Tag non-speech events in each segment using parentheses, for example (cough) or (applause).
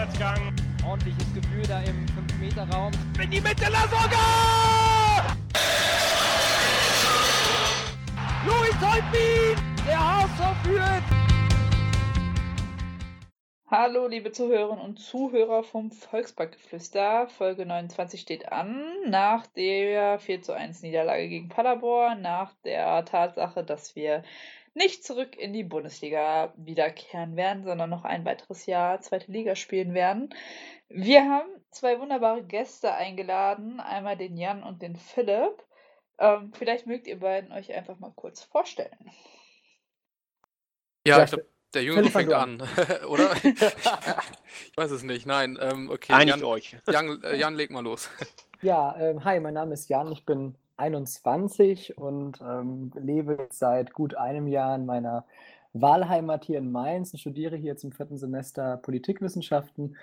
Vorwärtsgang. Ordentliches Gefühl da im 5-Meter-Raum. In die Mitte, Lasogga! Louis Holtbein! Der HSV führt! Hallo, liebe Zuhörerinnen und Zuhörer vom Volksparkgeflüster. Folge 29 steht an. Nach der 4 zu 1 Niederlage gegen Paderborn, nach der Tatsache, dass wir nicht zurück in die Bundesliga wiederkehren werden, sondern noch ein weiteres Jahr zweite Liga spielen werden. Wir haben zwei wunderbare Gäste eingeladen, einmal den Jan und den Philipp. Ähm, vielleicht mögt ihr beiden euch einfach mal kurz vorstellen. Ja, ich glaube, der Junge Philipp, fängt an, (laughs) oder? (laughs) ich weiß es nicht, nein. Ähm, okay, Einigt Jan, euch. Jan, äh, Jan, leg mal los. Ja, ähm, hi, mein Name ist Jan, ich bin 21 und ähm, lebe seit gut einem Jahr in meiner Wahlheimat hier in Mainz und studiere hier zum vierten Semester Politikwissenschaften.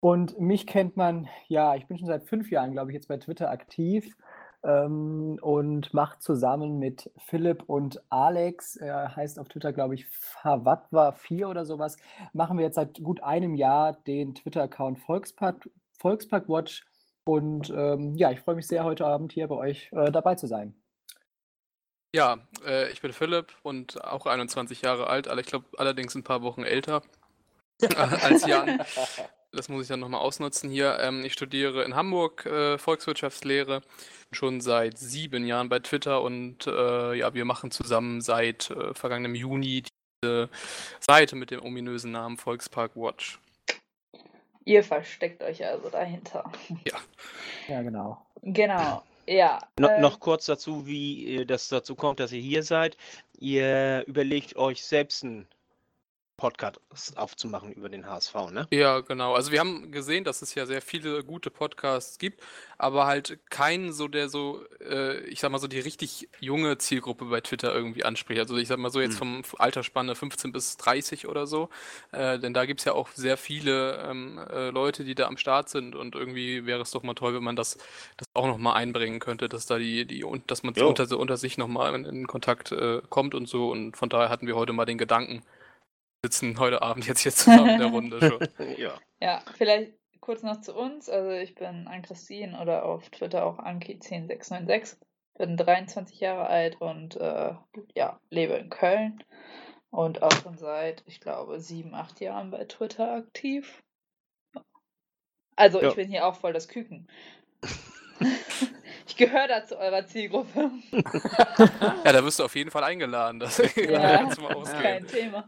Und mich kennt man, ja, ich bin schon seit fünf Jahren, glaube ich, jetzt bei Twitter aktiv ähm, und mache zusammen mit Philipp und Alex, er heißt auf Twitter, glaube ich, Favatwa4 oder sowas, machen wir jetzt seit gut einem Jahr den Twitter-Account Volkspark, Volkspark Watch. Und ähm, ja, ich freue mich sehr, heute Abend hier bei euch äh, dabei zu sein. Ja, äh, ich bin Philipp und auch 21 Jahre alt, aber ich glaube allerdings ein paar Wochen älter (laughs) als Jan. Das muss ich dann nochmal ausnutzen hier. Ähm, ich studiere in Hamburg äh, Volkswirtschaftslehre, schon seit sieben Jahren bei Twitter und äh, ja, wir machen zusammen seit äh, vergangenem Juni diese Seite mit dem ominösen Namen Volkspark Watch. Ihr versteckt euch also dahinter. Ja, genau. Genau. Ja. No, äh, noch kurz dazu, wie äh, das dazu kommt, dass ihr hier seid. Ihr überlegt euch selbst einen Podcast aufzumachen über den HSV, ne? Ja, genau. Also wir haben gesehen, dass es ja sehr viele gute Podcasts gibt, aber halt keinen so, der so, äh, ich sag mal so, die richtig junge Zielgruppe bei Twitter irgendwie anspricht. Also ich sag mal so jetzt vom Altersspanne 15 bis 30 oder so. Äh, denn da gibt's ja auch sehr viele ähm, äh, Leute, die da am Start sind und irgendwie wäre es doch mal toll, wenn man das, das auch nochmal einbringen könnte, dass da die, die und dass man unter, so unter sich nochmal in, in Kontakt äh, kommt und so. Und von daher hatten wir heute mal den Gedanken, sitzen heute Abend jetzt hier zusammen in der Runde schon. (laughs) Ja. Ja, vielleicht kurz noch zu uns. Also ich bin Ann-Christine oder auf Twitter auch Anki10696. Bin 23 Jahre alt und äh, ja, lebe in Köln. Und auch schon seit, ich glaube, sieben, acht Jahren bei Twitter aktiv. Also Ja. ich bin hier auch voll das Küken. ich gehöre da zu eurer Zielgruppe. (laughs) Ja, da wirst du auf jeden Fall eingeladen. Das Ja, mal ausgehen. kein Thema.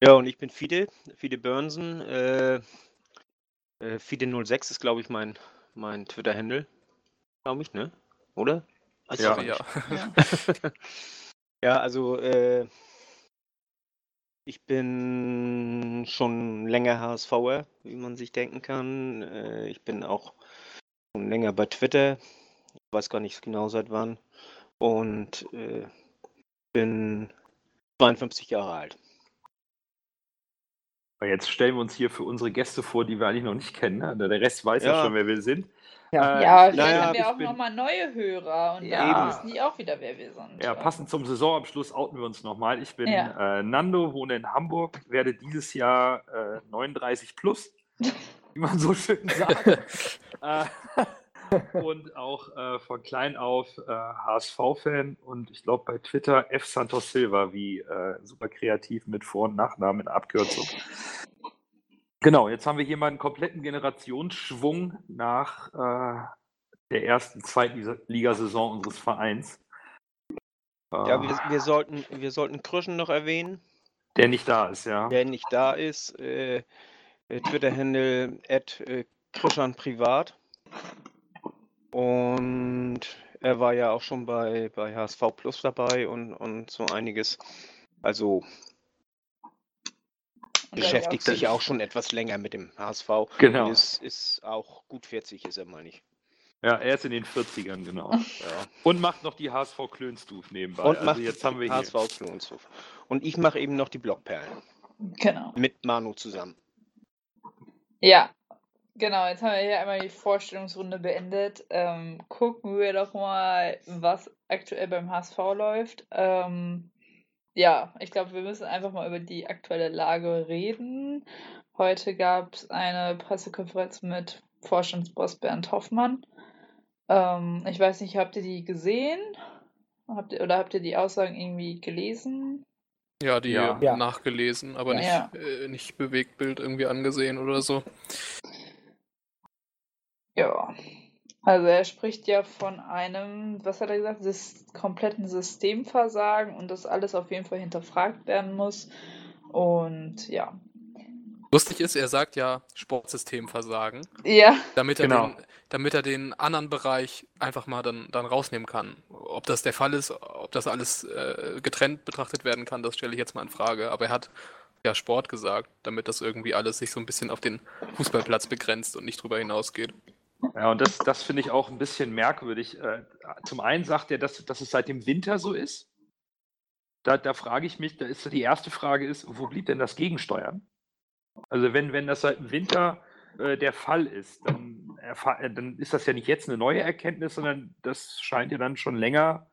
Ja, und ich bin Fide, Fide Börnsen. Äh, äh, Fide06 ist, glaube ich, mein, mein Twitter-Handle. Glaube ich, ne? Oder? Weiß Ja, ja. (laughs) Ja, also äh, ich bin schon länger HSVer, wie man sich denken kann. Äh, ich bin auch schon länger bei Twitter. Ich weiß gar nicht genau seit wann. Und äh, bin 52 Jahre alt. Jetzt stellen wir uns hier für unsere Gäste vor, die wir eigentlich noch nicht kennen. Ne? Der Rest weiß ja, Ja. schon, wer wir sind. Ja. Äh, Ja, ich- vielleicht naja, haben wir auch bin- nochmal neue Hörer und Ja. dann wissen die auch wieder, wer wir sind. Ja, passend zum Saisonabschluss outen wir uns nochmal. Ich bin Ja. äh, Nando, wohne in Hamburg, werde dieses Jahr äh, 39 plus, (laughs) wie man so schön sagt. (laughs) (laughs) (laughs) und auch äh, von klein auf äh, HSV-Fan und ich glaube bei Twitter F. Santos Silva, wie äh, super kreativ mit Vor- und Nachnamen in Abkürzung. Genau, jetzt haben wir hier mal einen kompletten Generationsschwung nach äh, der ersten Zweitligasaison unseres Vereins. Ja, wir, wir, sollten, wir sollten Krüschen noch erwähnen, der nicht da ist, ja. der nicht da ist. Äh, äh, Twitter-Handle at Krischan Privat. Und er war ja auch schon bei, bei HSV Plus dabei und, und so einiges. Also Und beschäftigt sich auch schon etwas länger mit dem HSV. Genau. Und ist, ist auch gut 40 ist er, meine ich. Ja, er ist in den 40ern, genau. (laughs) Ja. Und macht noch die HSV Klönstuf nebenbei. Und also macht jetzt haben wir. HSV Klonshof. Und ich mache eben noch die Blockperlen. Genau. Mit Manu zusammen. Ja, genau. Jetzt haben wir hier einmal die Vorstellungsrunde beendet. Ähm, gucken wir doch mal, was aktuell beim HSV läuft. Ähm, ja, ich glaube, wir müssen einfach mal über die aktuelle Lage reden. heute gab es eine Pressekonferenz mit Vorstandsboss Bernd Hoffmann. Ähm, ich weiß nicht, habt ihr die gesehen? Habt ihr, oder habt ihr die Aussagen irgendwie gelesen? Ja, die Ja. Ja. nachgelesen, aber nicht, Ja. äh, nicht Bewegtbild irgendwie angesehen oder so. Ja. Also er spricht ja von einem, was hat er gesagt, Sys kompletten Systemversagen und dass alles auf jeden Fall hinterfragt werden muss. Und ja. Lustig ist, er sagt ja Sportsystemversagen, Ja, damit er, Genau. den, damit er den anderen Bereich einfach mal dann, dann rausnehmen kann. Ob das der Fall ist, ob das alles äh, getrennt betrachtet werden kann, das stelle ich jetzt mal in Frage. Aber er hat ja Sport gesagt, damit das irgendwie alles sich so ein bisschen auf den Fußballplatz begrenzt und nicht drüber hinausgeht. Ja, und das, das finde ich auch ein bisschen merkwürdig. Äh, Zum einen sagt er, dass, dass es seit dem Winter so ist. Da, da frage ich mich, da ist die erste Frage ist, wo blieb denn das Gegensteuern? Also wenn, wenn das seit dem Winter äh, der Fall ist, dann, äh, dann ist das ja nicht jetzt eine neue Erkenntnis, sondern das scheint ja dann schon länger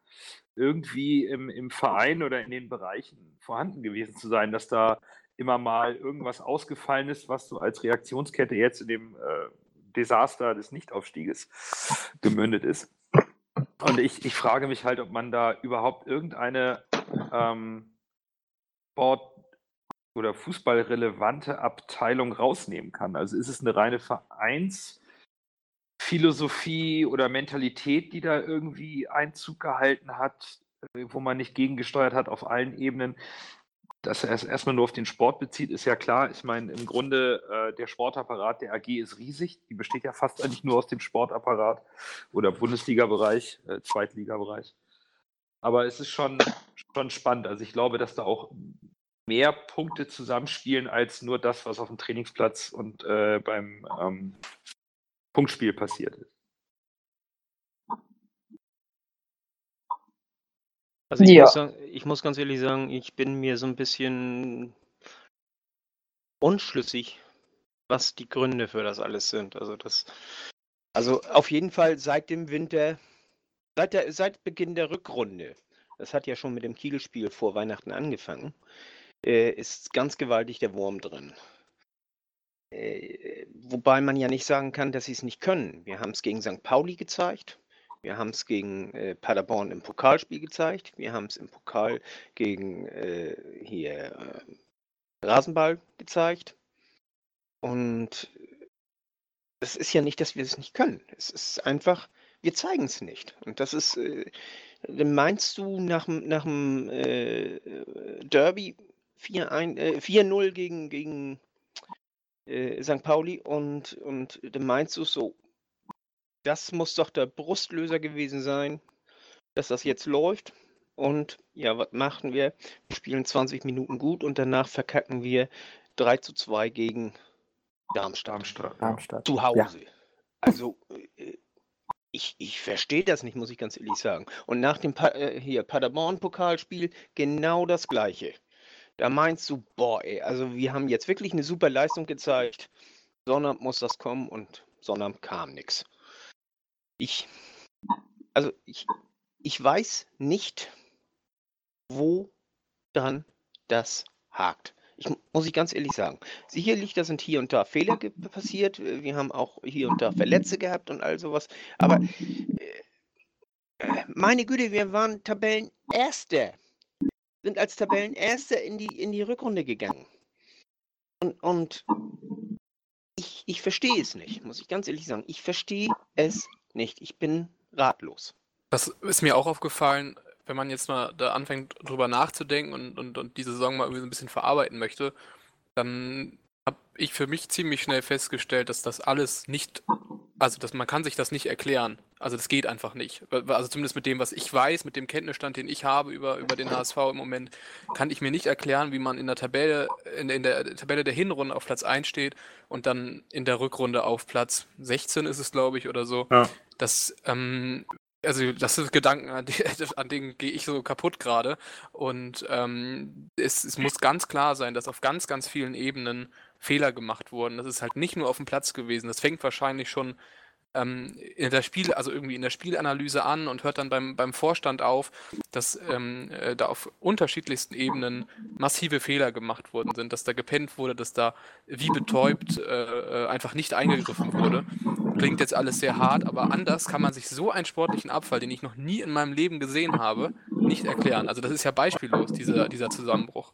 irgendwie im, im Verein oder in den Bereichen vorhanden gewesen zu sein, dass da immer mal irgendwas ausgefallen ist, was so als Reaktionskette jetzt in dem äh, Desaster des Nichtaufstieges gemündet ist. Und ich, ich frage mich halt, ob man da überhaupt irgendeine ähm, Sport- oder fußballrelevante Abteilung rausnehmen kann. Also ist es eine reine Vereinsphilosophie oder Mentalität, die da irgendwie Einzug gehalten hat, äh, wo man nicht gegengesteuert hat auf allen Ebenen. Dass er es erstmal nur auf den Sport bezieht, ist ja klar. Ich meine, im Grunde, äh, der Sportapparat der AG ist riesig. Die besteht ja fast eigentlich nur aus dem Sportapparat oder Bundesliga-Bereich, äh, Zweitliga-Bereich. Aber es ist schon, schon spannend. Also ich glaube, dass da auch mehr Punkte zusammenspielen als nur das, was auf dem Trainingsplatz und äh, beim ähm, Punktspiel passiert ist. Also ich, Ja. muss sagen, ich muss ganz ehrlich sagen, ich bin mir so ein bisschen unschlüssig, was die Gründe für das alles sind. Also das, also auf jeden Fall seit dem Winter, seit der, seit Beginn der Rückrunde, das hat ja schon mit dem Kielspiel vor Weihnachten angefangen, äh, ist ganz gewaltig der Wurm drin. Äh, wobei man ja nicht sagen kann, dass sie es nicht können. Wir haben es gegen St. Pauli gezeigt. Wir haben es gegen äh, Paderborn im Pokalspiel gezeigt. Wir haben es im Pokal gegen äh, hier äh, Rasenball gezeigt. Und es ist ja nicht, dass wir es nicht können. Es ist einfach, wir zeigen es nicht. Und das ist, äh, dann meinst du nach, dem- nach dem äh, Derby 4-1, äh, 4-0 gegen, gegen St. Pauli und, und dann meinst du so, das muss doch der Brustlöser gewesen sein, dass das jetzt läuft. Und ja, was machen wir? Wir spielen 20 Minuten gut und danach verkacken wir 3 zu 2 gegen Darmstadt. Darmstadt. Darmstadt. Zu Hause. Also, äh, ich, ich verstehe das nicht, muss ich ganz ehrlich sagen. Und nach dem pa äh, hier Paderborn-Pokalspiel genau das Gleiche. Da meinst du, boah, ey, also wir haben jetzt wirklich eine super Leistung gezeigt. Sonnabend muss das kommen und Sonnabend kam nichts. Ich, also ich, ich weiß nicht, wo dann das hakt. Ich mu- muss ich ganz ehrlich sagen. Sicherlich, da sind hier und da Fehler passiert. äh, Wir haben auch hier und da Verletzte gehabt und all sowas. Aber äh, äh, meine Güte, wir waren Tabellenerster. Sind als Tabellenerster in die, in die Rückrunde gegangen. Und, und ich, ich verstehe es nicht, muss ich ganz ehrlich sagen. Ich verstehe es nicht. Ich bin ratlos. Das ist mir auch aufgefallen, wenn man jetzt mal da anfängt, drüber nachzudenken und, und, und die Saison mal irgendwie so ein bisschen verarbeiten möchte, dann habe ich für mich ziemlich schnell festgestellt, dass das alles nicht, also dass man kann sich das nicht erklären. Also das geht einfach nicht. Also zumindest mit dem, was ich weiß, mit dem Kenntnisstand, den ich habe über, über den HSV im Moment, kann ich mir nicht erklären, wie man in der Tabelle, in, in der Tabelle der Hinrunde auf Platz 1 steht und dann in der Rückrunde auf Platz 16 ist es, glaube ich, oder so. Ja. Das, ähm, also das sind Gedanken, an, die, (laughs) an denen gehe ich so kaputt gerade. Und ähm, es, es muss ganz klar sein, dass auf ganz, ganz vielen Ebenen Fehler gemacht wurden. Das ist halt nicht nur auf dem Platz gewesen. Das fängt wahrscheinlich schon ähm, in der Spiel, also irgendwie in der Spielanalyse an und hört dann beim, beim Vorstand auf, dass ähm, äh, da auf unterschiedlichsten Ebenen massive Fehler gemacht worden sind, dass da gepennt wurde, dass da wie betäubt äh, äh einfach nicht eingegriffen wurde. Klingt jetzt alles sehr hart, aber anders kann man sich so einen sportlichen Abfall, den ich noch nie in meinem Leben gesehen habe, nicht erklären. Also das ist ja beispiellos, dieser, dieser Zusammenbruch.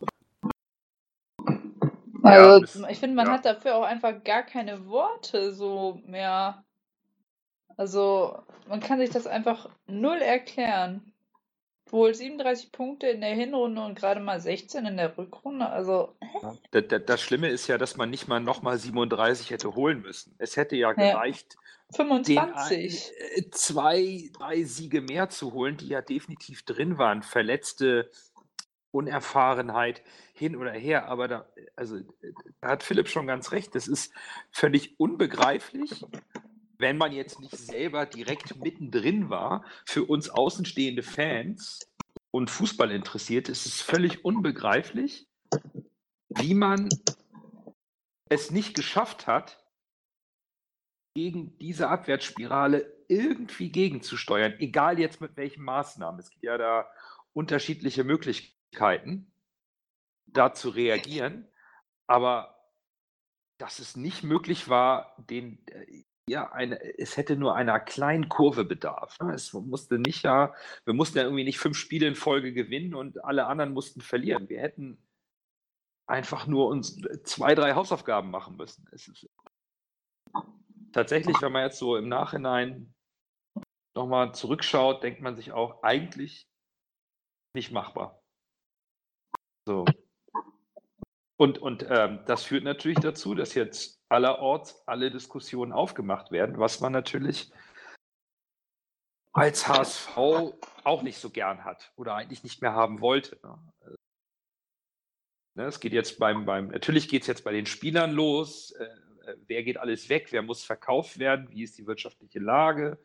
Also, ich finde, man ja. hat dafür auch einfach gar keine Worte so mehr. Also, man kann sich das einfach null erklären. Wohl 37 Punkte in der Hinrunde und gerade mal 16 in der Rückrunde. Also, Das, das, das Schlimme ist ja, dass man nicht mal nochmal 37 hätte holen müssen. Es hätte ja gereicht, den, 25. äh, zwei, drei Siege mehr zu holen, die ja definitiv drin waren. Verletzte Unerfahrenheit hin oder her. Aber da, also, da hat Philipp schon ganz recht. Das ist völlig unbegreiflich, wenn man jetzt nicht selber direkt mittendrin war. Für uns außenstehende Fans und Fußballinteressierte ist es völlig unbegreiflich, wie man es nicht geschafft hat, gegen diese Abwärtsspirale irgendwie gegenzusteuern, egal jetzt mit welchen Maßnahmen. Es gibt ja da unterschiedliche Möglichkeiten, da zu reagieren, aber dass es nicht möglich war, den, äh, ja, eine, es hätte nur einer kleinen Kurve bedarf. ne? Es musste nicht ja, wir mussten ja irgendwie nicht fünf Spiele in Folge gewinnen und alle anderen mussten verlieren. Wir hätten einfach nur uns zwei, drei Hausaufgaben machen müssen. Tatsächlich, wenn man jetzt so im Nachhinein nochmal zurückschaut, denkt man sich auch eigentlich nicht machbar. So. Und, und ähm, das führt natürlich dazu, dass jetzt allerorts alle Diskussionen aufgemacht werden, was man natürlich als HSV auch nicht so gern hat oder eigentlich nicht mehr haben wollte. Ne? Ne, es geht jetzt beim, beim natürlich geht es jetzt bei den Spielern los. Äh, äh, wer geht alles weg? Wer muss verkauft werden? Wie ist die wirtschaftliche Lage?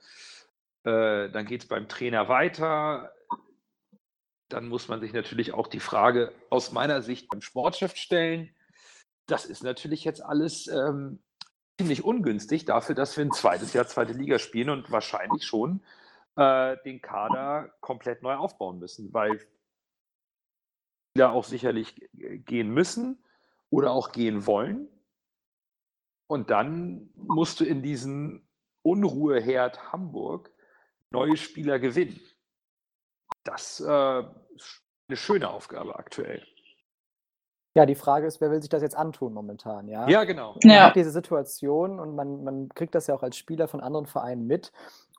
Äh, dann geht es beim Trainer weiter. Dann muss man sich natürlich auch die Frage aus meiner Sicht beim Sportchef stellen. Das ist natürlich jetzt alles ähm, ziemlich ungünstig dafür, dass wir ein zweites Jahr zweite Liga spielen und wahrscheinlich schon äh, den Kader komplett neu aufbauen müssen, weil Spieler auch sicherlich gehen müssen oder auch gehen wollen. Und dann musst du in diesen Unruheherd Hamburg neue Spieler gewinnen. Das äh, ist eine schöne Aufgabe aktuell. Ja, die Frage ist, wer will sich das jetzt antun momentan, ja? Ja, genau. Man Ja. hat diese Situation und man, man kriegt das ja auch als Spieler von anderen Vereinen mit.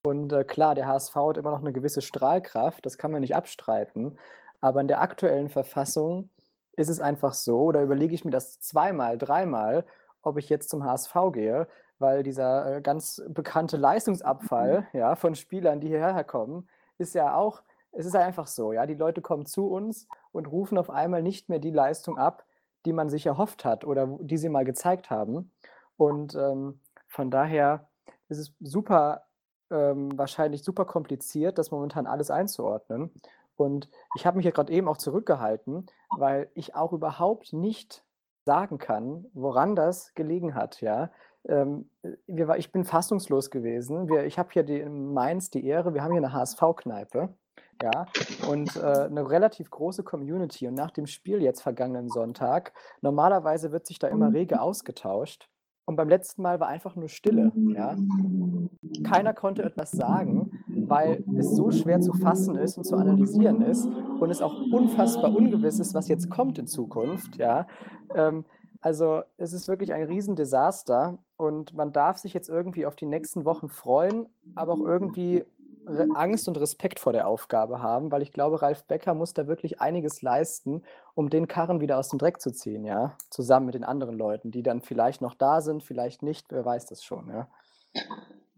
Und äh, klar, der HSV hat immer noch eine gewisse Strahlkraft, das kann man nicht abstreiten. Aber in der aktuellen Verfassung ist es einfach so, da überlege ich mir das zweimal, dreimal, ob ich jetzt zum HSV gehe, weil dieser äh, ganz bekannte Leistungsabfall ja, von Spielern, die hierher kommen, ist ja auch, es ist ja einfach so, ja, die Leute kommen zu uns und rufen auf einmal nicht mehr die Leistung ab, die man sich erhofft hat oder die sie mal gezeigt haben. Und ähm, von daher ist es super, ähm, wahrscheinlich super kompliziert, das momentan alles einzuordnen. Und ich habe mich ja gerade eben auch zurückgehalten, weil ich auch überhaupt nicht sagen kann, woran das gelegen hat. Ja, ähm, wir ich bin fassungslos gewesen. Wir, ich habe hier die, in Mainz die Ehre, wir haben hier eine HSV-Kneipe. Ja, und äh, eine relativ große Community. Und nach dem Spiel jetzt vergangenen Sonntag, normalerweise wird sich da immer rege ausgetauscht. Und beim letzten Mal war einfach nur Stille. Ja? Keiner konnte etwas sagen, weil es so schwer zu fassen ist und zu analysieren ist und es auch unfassbar ungewiss ist, was jetzt kommt in Zukunft. Ja? Ähm, also es ist wirklich ein Riesendesaster und man darf sich jetzt irgendwie auf die nächsten Wochen freuen, aber auch irgendwie Angst und Respekt vor der Aufgabe haben, weil ich glaube, Ralf Becker muss da wirklich einiges leisten, um den Karren wieder aus dem Dreck zu ziehen, ja, zusammen mit den anderen Leuten, die dann vielleicht noch da sind, vielleicht nicht, wer weiß das schon, ja.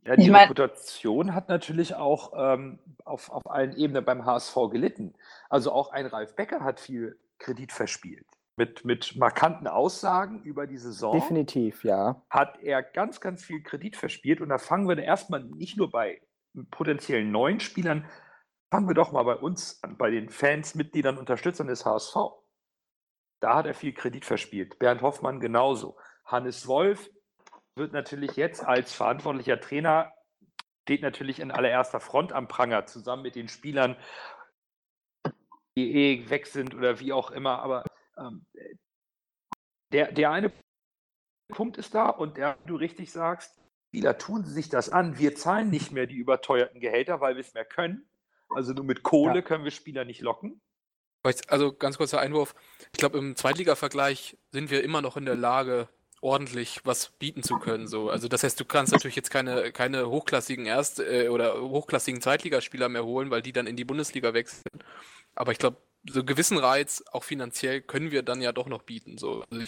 Ja, Ich die mein- Reputation hat natürlich auch ähm, auf, auf allen Ebenen beim HSV gelitten. Also auch ein Ralf Becker hat viel Kredit verspielt. Mit, mit markanten Aussagen über die Saison Definitiv, ja. hat er ganz, ganz viel Kredit verspielt. Und da fangen wir erstmal nicht nur bei potenziellen neuen Spielern, fangen wir doch mal bei uns an, bei den Fans, Mitgliedern, Unterstützern des HSV. Da hat er viel Kredit verspielt. Bernd Hoffmann genauso. Hannes Wolf wird natürlich jetzt als verantwortlicher Trainer steht natürlich in allererster Front am Pranger, zusammen mit den Spielern, die eh weg sind oder wie auch immer. Aber ähm, der, der eine Punkt ist da und der, du richtig sagst, Spieler tun sich das an. Wir zahlen nicht mehr die überteuerten Gehälter, weil wir es mehr können. Also nur mit Kohle ja. können wir Spieler nicht locken. Also ganz kurzer Einwurf. Ich glaube, im Zweitliga-Vergleich sind wir immer noch in der Lage, ordentlich was bieten zu können. So. Also das heißt, du kannst natürlich jetzt keine, keine hochklassigen Erst- äh, oder hochklassigen Zweitligaspieler mehr holen, weil die dann in die Bundesliga wechseln. Aber ich glaube, so einen gewissen Reiz, auch finanziell, können wir dann ja doch noch bieten. So. Also wir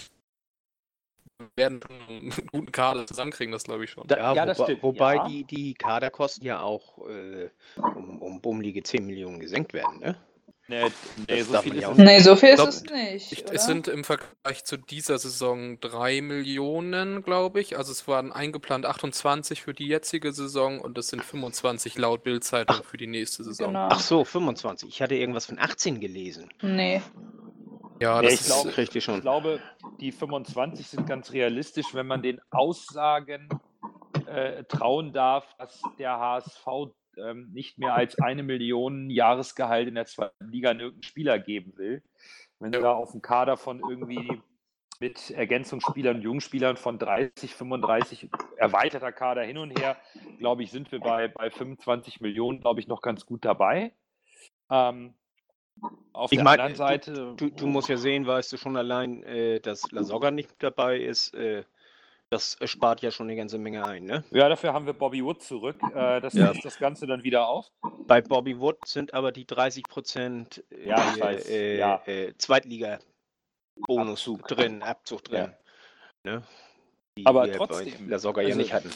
werden einen guten Kader zusammenkriegen, das glaube ich schon. Ja, ja wo, wobei ja. Die, die Kaderkosten ja auch äh, um, um bummelige 10 Millionen gesenkt werden, ne? Nee, nee, so viel, ist, nee so viel ist es nicht. Ich, es sind im Vergleich zu dieser Saison 3 Millionen, glaube ich. Also es waren eingeplant 28 für die jetzige Saison und es sind 25 laut Bildzeitung für die nächste Saison. Genau. Ach so, 25. Ich hatte irgendwas von 18 gelesen. Nee. Ja, das nee, ich, ist, glaube, richtig schon. ich glaube, die 25 sind ganz realistisch, wenn man den Aussagen äh, trauen darf, dass der HSV ähm, nicht mehr als eine Million Jahresgehalt in der zweiten Liga an irgendeinen Spieler geben will. Wenn du da auf dem Kader von irgendwie mit Ergänzungsspielern und Jungspielern von 30, 35 erweiterter Kader hin und her, glaube ich, sind wir bei, bei 25 Millionen, glaube ich, noch ganz gut dabei. Ähm, auf ich der mein, anderen Seite. Du, du, musst ja sehen, weißt du schon allein, äh, dass Lasogga nicht dabei ist. Äh, das spart ja schon eine ganze Menge ein, ne? Ja, dafür haben wir Bobby Wood zurück. Äh, das ja. das Ganze dann wieder auf. Bei Bobby Wood sind aber die 30 Prozent äh, ja, äh, ja. äh, Zweitliga-Bonus drin, Abzug drin. Ja. Ne? Die aber trotzdem. Sogar also, ja nicht hatten.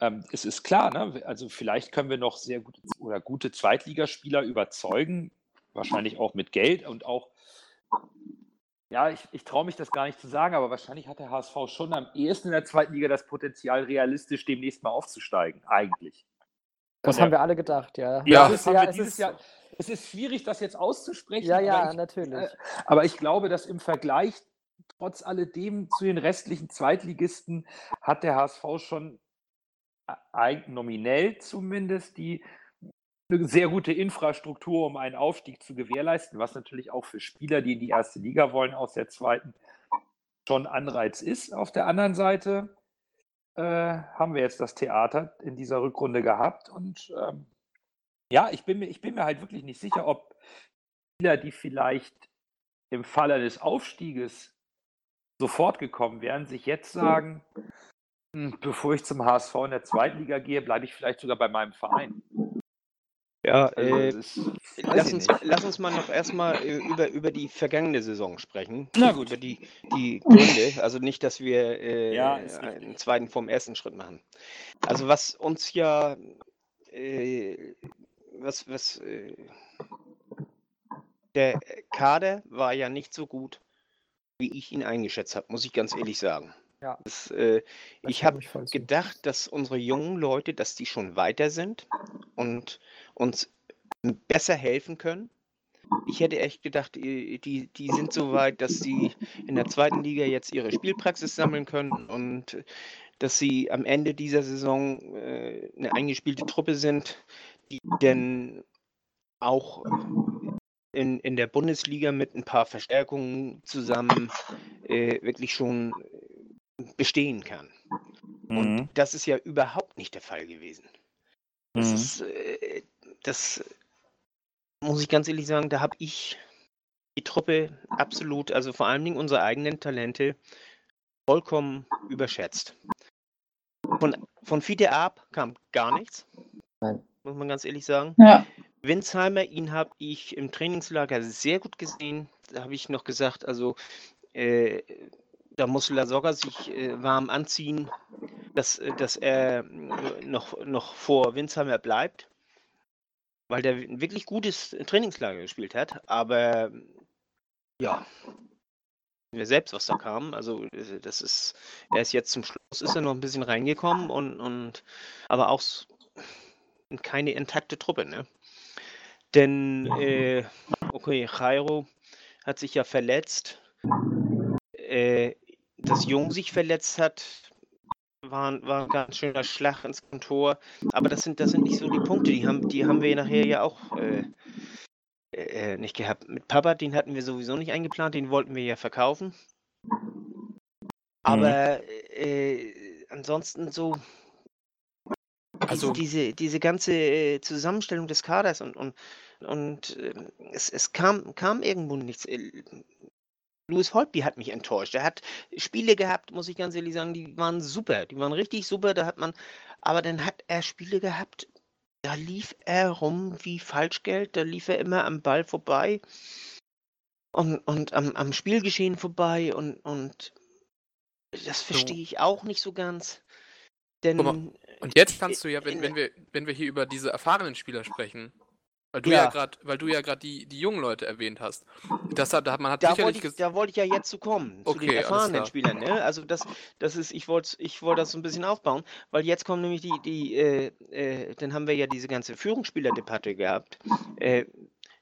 Ähm, es ist klar, ne? also vielleicht können wir noch sehr gute oder gute Zweitligaspieler überzeugen, wahrscheinlich auch mit Geld und auch ja, ich, ich traue mich das gar nicht zu sagen, aber wahrscheinlich hat der HSV schon am ehesten in der zweiten Liga das Potenzial, realistisch demnächst mal aufzusteigen, eigentlich. Das ja. haben wir alle gedacht, ja. Ja, es ist, ja, es ist, Jahr, es ist schwierig, das jetzt auszusprechen. Ja, ja, ich, natürlich. Äh, aber ich glaube, dass im Vergleich trotz alledem zu den restlichen Zweitligisten hat der HSV schon äh, nominell zumindest die eine sehr gute Infrastruktur, um einen Aufstieg zu gewährleisten, was natürlich auch für Spieler, die in die erste Liga wollen, aus der zweiten schon Anreiz ist. Auf der anderen Seite äh, haben wir jetzt das Theater in dieser Rückrunde gehabt und ähm, ja, ich bin, mir, ich bin mir halt wirklich nicht sicher, ob Spieler, die vielleicht im Falle des Aufstieges sofort gekommen wären, sich jetzt sagen, hm, bevor ich zum HSV in der zweiten Liga gehe, bleibe ich vielleicht sogar bei meinem Verein. Ja, also, äh, lass, uns, lass uns mal noch erstmal äh, über, über die vergangene Saison sprechen. Na gut. Über die, die Gründe. Also nicht, dass wir äh, ja, einen zweiten vom ersten Schritt machen. Also was uns ja, äh, was, was, äh, der Kader war ja nicht so gut, wie ich ihn eingeschätzt habe, muss ich ganz ehrlich sagen. Ja. Das, äh, ich habe gedacht, dass unsere jungen Leute, dass die schon weiter sind und uns besser helfen können. Ich hätte echt gedacht, die, die sind so weit, dass sie in der zweiten Liga jetzt ihre Spielpraxis sammeln können und dass sie am Ende dieser Saison äh, eine eingespielte Truppe sind, die denn auch in, in der Bundesliga mit ein paar Verstärkungen zusammen äh, wirklich schon bestehen kann. Mhm. Und das ist ja überhaupt nicht der Fall gewesen. Das mhm. ist, äh, das muss ich ganz ehrlich sagen, da habe ich die Truppe absolut, also vor allen Dingen unsere eigenen Talente, vollkommen überschätzt. Von, von Fiete Ab kam gar nichts. Nein. Muss man ganz ehrlich sagen. Ja. Winsheimer, ihn habe ich im Trainingslager sehr gut gesehen. Da habe ich noch gesagt, also äh, da muss Lasogga sich äh, warm anziehen, dass, äh, dass er äh, noch, noch vor Winsheimer bleibt, weil der ein wirklich gutes Trainingslager gespielt hat. Aber ja, wir selbst, was da kam. Also das ist, er ist jetzt zum Schluss ist er noch ein bisschen reingekommen und, und aber auch keine intakte Truppe, ne? Denn äh, okay, Jairo hat sich ja verletzt. Äh, dass Jung sich verletzt hat, war, war ein ganz schöner Schlag ins Kontor. Aber das sind, das sind nicht so die Punkte, die haben, die haben wir nachher ja auch äh, äh, nicht gehabt. Mit Papa, den hatten wir sowieso nicht eingeplant, den wollten wir ja verkaufen. Aber äh, ansonsten so Also, diese, diese ganze äh, Zusammenstellung des Kaders und, und, und ähm, es, es kam, kam irgendwo nichts. Louis Holtby hat mich enttäuscht. Er hat Spiele gehabt, muss ich ganz ehrlich sagen, die waren super. Die waren richtig super. Da hat man, aber dann hat er Spiele gehabt, da lief er rum wie Falschgeld. Da lief er immer am Ball vorbei und, und am, am Spielgeschehen vorbei und, und das verstehe ich auch nicht so ganz. Denn mal, und jetzt kannst du ja, wenn, wenn, wir, wenn wir hier über diese erfahrenen Spieler sprechen, weil du ja, Ja. gerade, weil du ja gerade die, die jungen Leute erwähnt hast. Das hat, da hat man hat Da sicherlich wollte, ich, da wollte ich ja jetzt zu kommen, zu Okay, den alles erfahrenen. Spielern. Ne? Also das, das ist, ich wollte ich wollte das so ein bisschen aufbauen, weil jetzt kommen nämlich die, die äh, äh, dann haben wir ja diese ganze Führungsspielerdebatte gehabt. Äh,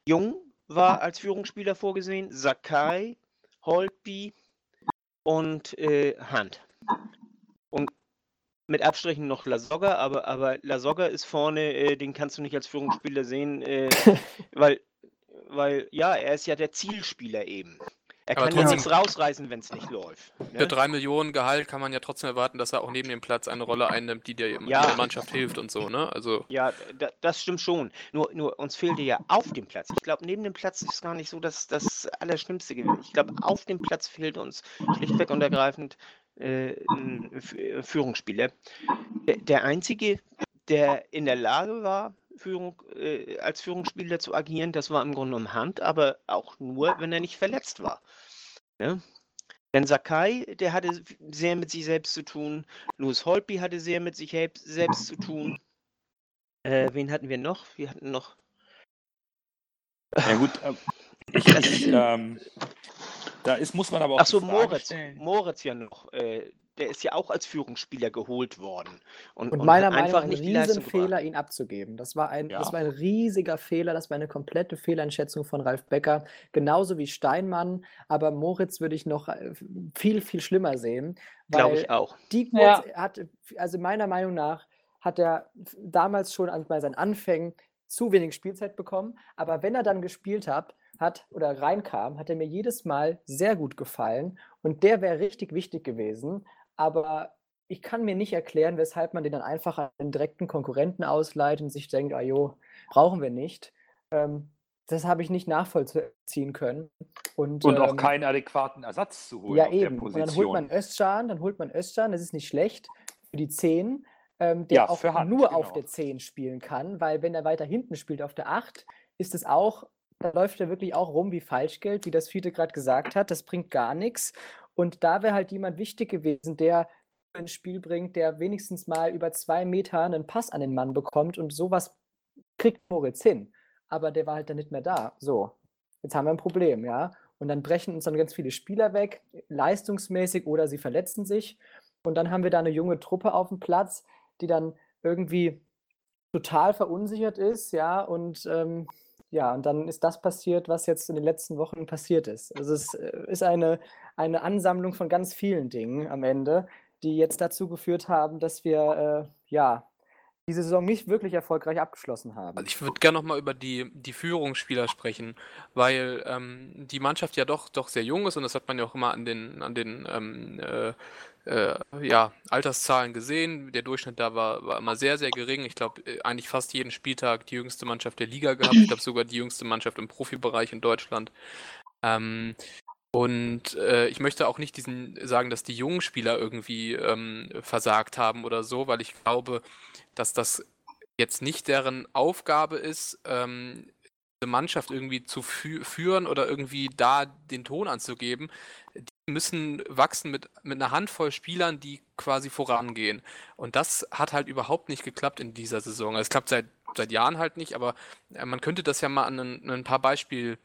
Jung war als Führungsspieler vorgesehen, Sakai, Holtby und äh, Hunt. Und mit Abstrichen noch Lasogga, aber, aber Lasogga ist vorne, äh, den kannst du nicht als Führungsspieler sehen, äh, (laughs) weil, weil, ja, er ist ja der Zielspieler eben. Er Aber kann ja nichts rausreißen, wenn es nicht läuft. Für Ne? drei Millionen Gehalt kann man ja trotzdem erwarten, dass er auch neben dem Platz eine Rolle einnimmt, die dir Ja. der Mannschaft hilft und so, ne? Also, Ja, da, das stimmt schon. Nur, nur uns fehlte ja auf dem Platz. Ich glaube, neben dem Platz ist gar nicht so das, das Allerschlimmste gewesen. Ich glaube, auf dem Platz fehlt uns schlichtweg und ergreifend äh, ein F- Führungsspieler. Der, einzige, der in der Lage war, Führung, äh, als Führungsspieler zu agieren, das war im Grunde genommen Hand, aber auch nur, wenn er nicht verletzt war. Ne? Denn Sakai, der hatte sehr mit sich selbst zu tun. Louis Holtby hatte sehr mit sich selbst zu tun. Äh, wen hatten wir noch? Wir hatten noch. Ja gut, ähm, ich, ich, ähm, da ist, muss man aber auch Ach so, die Frage Moritz. stellen. Moritz ja noch. Äh, der ist ja auch als Führungsspieler geholt worden. Und, Und und meiner hat Meinung einfach nach ein. Riesenfehler, ihn abzugeben. Das war, ein, das Ja. war ein riesiger Fehler, das war eine komplette Fehleinschätzung von Ralf Becker. Genauso wie Steinmann, aber Moritz würde ich noch äh, viel, viel schlimmer sehen. Glaube weil ich auch. Die Ja. hat, also meiner Meinung nach hat er damals schon bei seinen Anfängen zu wenig Spielzeit bekommen. Aber wenn er dann gespielt hat, hat oder reinkam, hat er mir jedes Mal sehr gut gefallen. Und der wäre richtig wichtig gewesen. Aber ich kann mir nicht erklären, weshalb man den dann einfach an den direkten Konkurrenten ausleiht und sich denkt, ah jo, brauchen wir nicht. Ähm, das habe ich nicht nachvollziehen können. Und, Und auch ähm, keinen adäquaten Ersatz zu holen ja, auf eben. der Und dann holt man Özcan, dann holt man Özcan, das ist nicht schlecht für die 10, ähm, der Ja, auch Hand, nur auf genau. der 10 spielen kann, weil wenn er weiter hinten spielt auf der 8, ist es auch, da läuft er wirklich auch rum wie Falschgeld, wie das Fiete gerade gesagt hat, das bringt gar nichts. Und da wäre halt jemand wichtig gewesen, der ins Spiel bringt, der wenigstens mal über zwei Meter einen Pass an den Mann bekommt und sowas kriegt Moritz hin. Aber der war halt dann nicht mehr da. So, jetzt haben wir ein Problem, ja. Und dann brechen uns dann ganz viele Spieler weg, leistungsmäßig oder sie verletzen sich. Und dann haben wir da eine junge Truppe auf dem Platz, die dann irgendwie total verunsichert ist, ja. Und ähm, ja, und dann ist das passiert, was jetzt in den letzten Wochen passiert ist. Also es äh, ist eine, eine Ansammlung von ganz vielen Dingen am Ende, die jetzt dazu geführt haben, dass wir äh, ja diese Saison nicht wirklich erfolgreich abgeschlossen haben. Also ich würde gerne nochmal über die, die Führungsspieler sprechen, weil ähm, die Mannschaft ja doch, doch sehr jung ist und das hat man ja auch immer an den, an den ähm, äh, äh, ja, Alterszahlen gesehen. Der Durchschnitt da war, war immer sehr, sehr gering. Ich glaube, äh, eigentlich fast jeden Spieltag die jüngste Mannschaft der Liga gehabt. Ich glaube sogar die jüngste Mannschaft im Profibereich in Deutschland. Ähm, und äh, ich möchte auch nicht diesen sagen, dass die jungen Spieler irgendwie ähm, versagt haben oder so, weil ich glaube, dass das jetzt nicht deren Aufgabe ist, ähm, diese Mannschaft irgendwie zu fü führen oder irgendwie da den Ton anzugeben. Die müssen wachsen mit, mit einer Handvoll Spielern, die quasi vorangehen. Und das hat halt überhaupt nicht geklappt in dieser Saison. Es klappt seit, seit Jahren halt nicht, aber äh, man könnte das ja mal an ein, ein paar Beispielen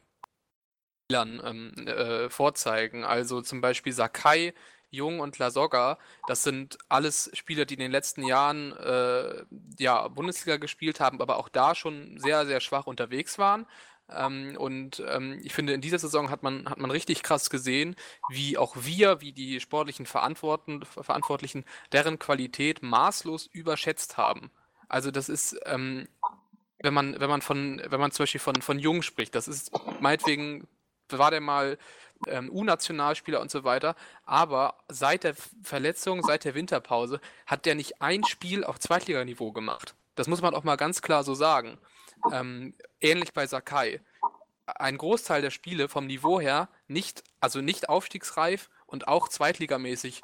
ähm, äh, vorzeigen. Also zum Beispiel Sakai, Jung und Lasogga, das sind alles Spieler, die in den letzten Jahren äh, ja, Bundesliga gespielt haben, aber auch da schon sehr, sehr schwach unterwegs waren. Ähm, und ähm, ich finde, in dieser Saison hat man, hat man richtig krass gesehen, wie auch wir, wie die sportlichen Verantworten, Verantwortlichen deren Qualität maßlos überschätzt haben. Also das ist, ähm, wenn man, wenn man von, wenn man zum Beispiel von, von Jung spricht, das ist meinetwegen, war der mal ähm, U-Nationalspieler und so weiter, aber seit der Verletzung, seit der Winterpause hat der nicht ein Spiel auf Zweitliganiveau gemacht. Das muss man auch mal ganz klar so sagen. Ähm, ähnlich bei Sakai. Ein Großteil der Spiele vom Niveau her nicht, also nicht aufstiegsreif und auch zweitligamäßig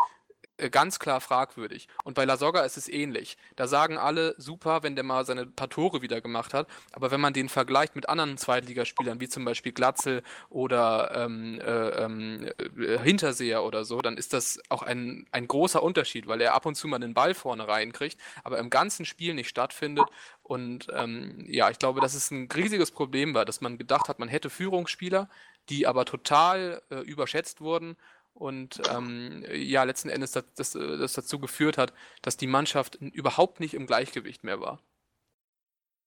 ganz klar fragwürdig. Und bei Lasogga ist es ähnlich. Da sagen alle, super, wenn der mal seine paar Tore wieder gemacht hat. Aber wenn man den vergleicht mit anderen Zweitligaspielern, wie zum Beispiel Glatzel oder ähm, äh, äh, Hinterseher oder so, dann ist das auch ein, ein großer Unterschied, weil er ab und zu mal den Ball vorne reinkriegt, aber im ganzen Spiel nicht stattfindet. Und ähm, ja, ich glaube, dass es ein riesiges Problem war, dass man gedacht hat, man hätte Führungsspieler, die aber total äh, überschätzt wurden und ähm, ja, letzten Endes das, das, das, dazu geführt hat, dass die Mannschaft überhaupt nicht im Gleichgewicht mehr war.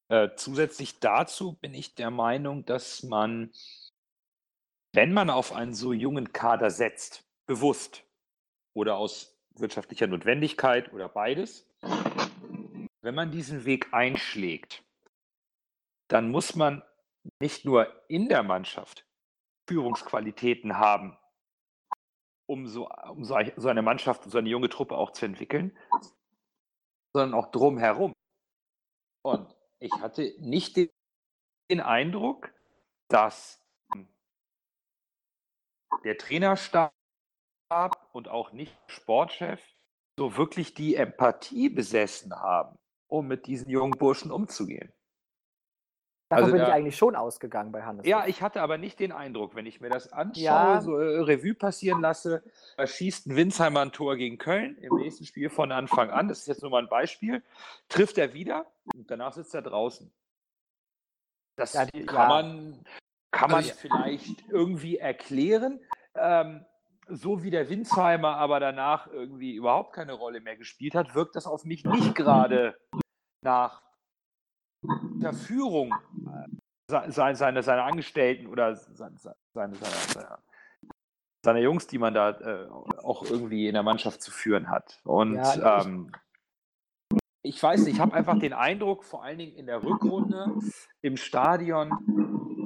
Äh, zusätzlich dazu bin ich der Meinung, dass man, wenn man auf einen so jungen Kader setzt, bewusst oder aus wirtschaftlicher Notwendigkeit oder beides, wenn man diesen Weg einschlägt, dann muss man nicht nur in der Mannschaft Führungsqualitäten haben, um so, um so, eine Mannschaft, so eine junge Truppe auch zu entwickeln, sondern auch drumherum. Und ich hatte nicht den, den Eindruck, dass der Trainerstab und auch nicht Sportchef so wirklich die Empathie besessen haben, um mit diesen jungen Burschen umzugehen. Davon also bin ich eigentlich schon ausgegangen bei Hannes. Ja, ich hatte aber nicht den Eindruck, wenn ich mir das anschaue, ja. so äh, Revue passieren lasse, da schießt ein Winsheimer ein Tor gegen Köln im nächsten Spiel von Anfang an. Das ist jetzt nur mal ein Beispiel. Trifft er wieder und danach sitzt er draußen. Das ja, die, kann ja. man, kann also man vielleicht irgendwie erklären. Ähm, so wie der Winsheimer aber danach irgendwie überhaupt keine Rolle mehr gespielt hat, wirkt das auf mich nicht gerade nach der Führung äh, seine, seine, seine Angestellten oder seine, seine, seine, seine Jungs, die man da äh, auch irgendwie in der Mannschaft zu führen hat. Und ja, ähm, ich weiß nicht, ich habe einfach den Eindruck, vor allen Dingen in der Rückrunde im Stadion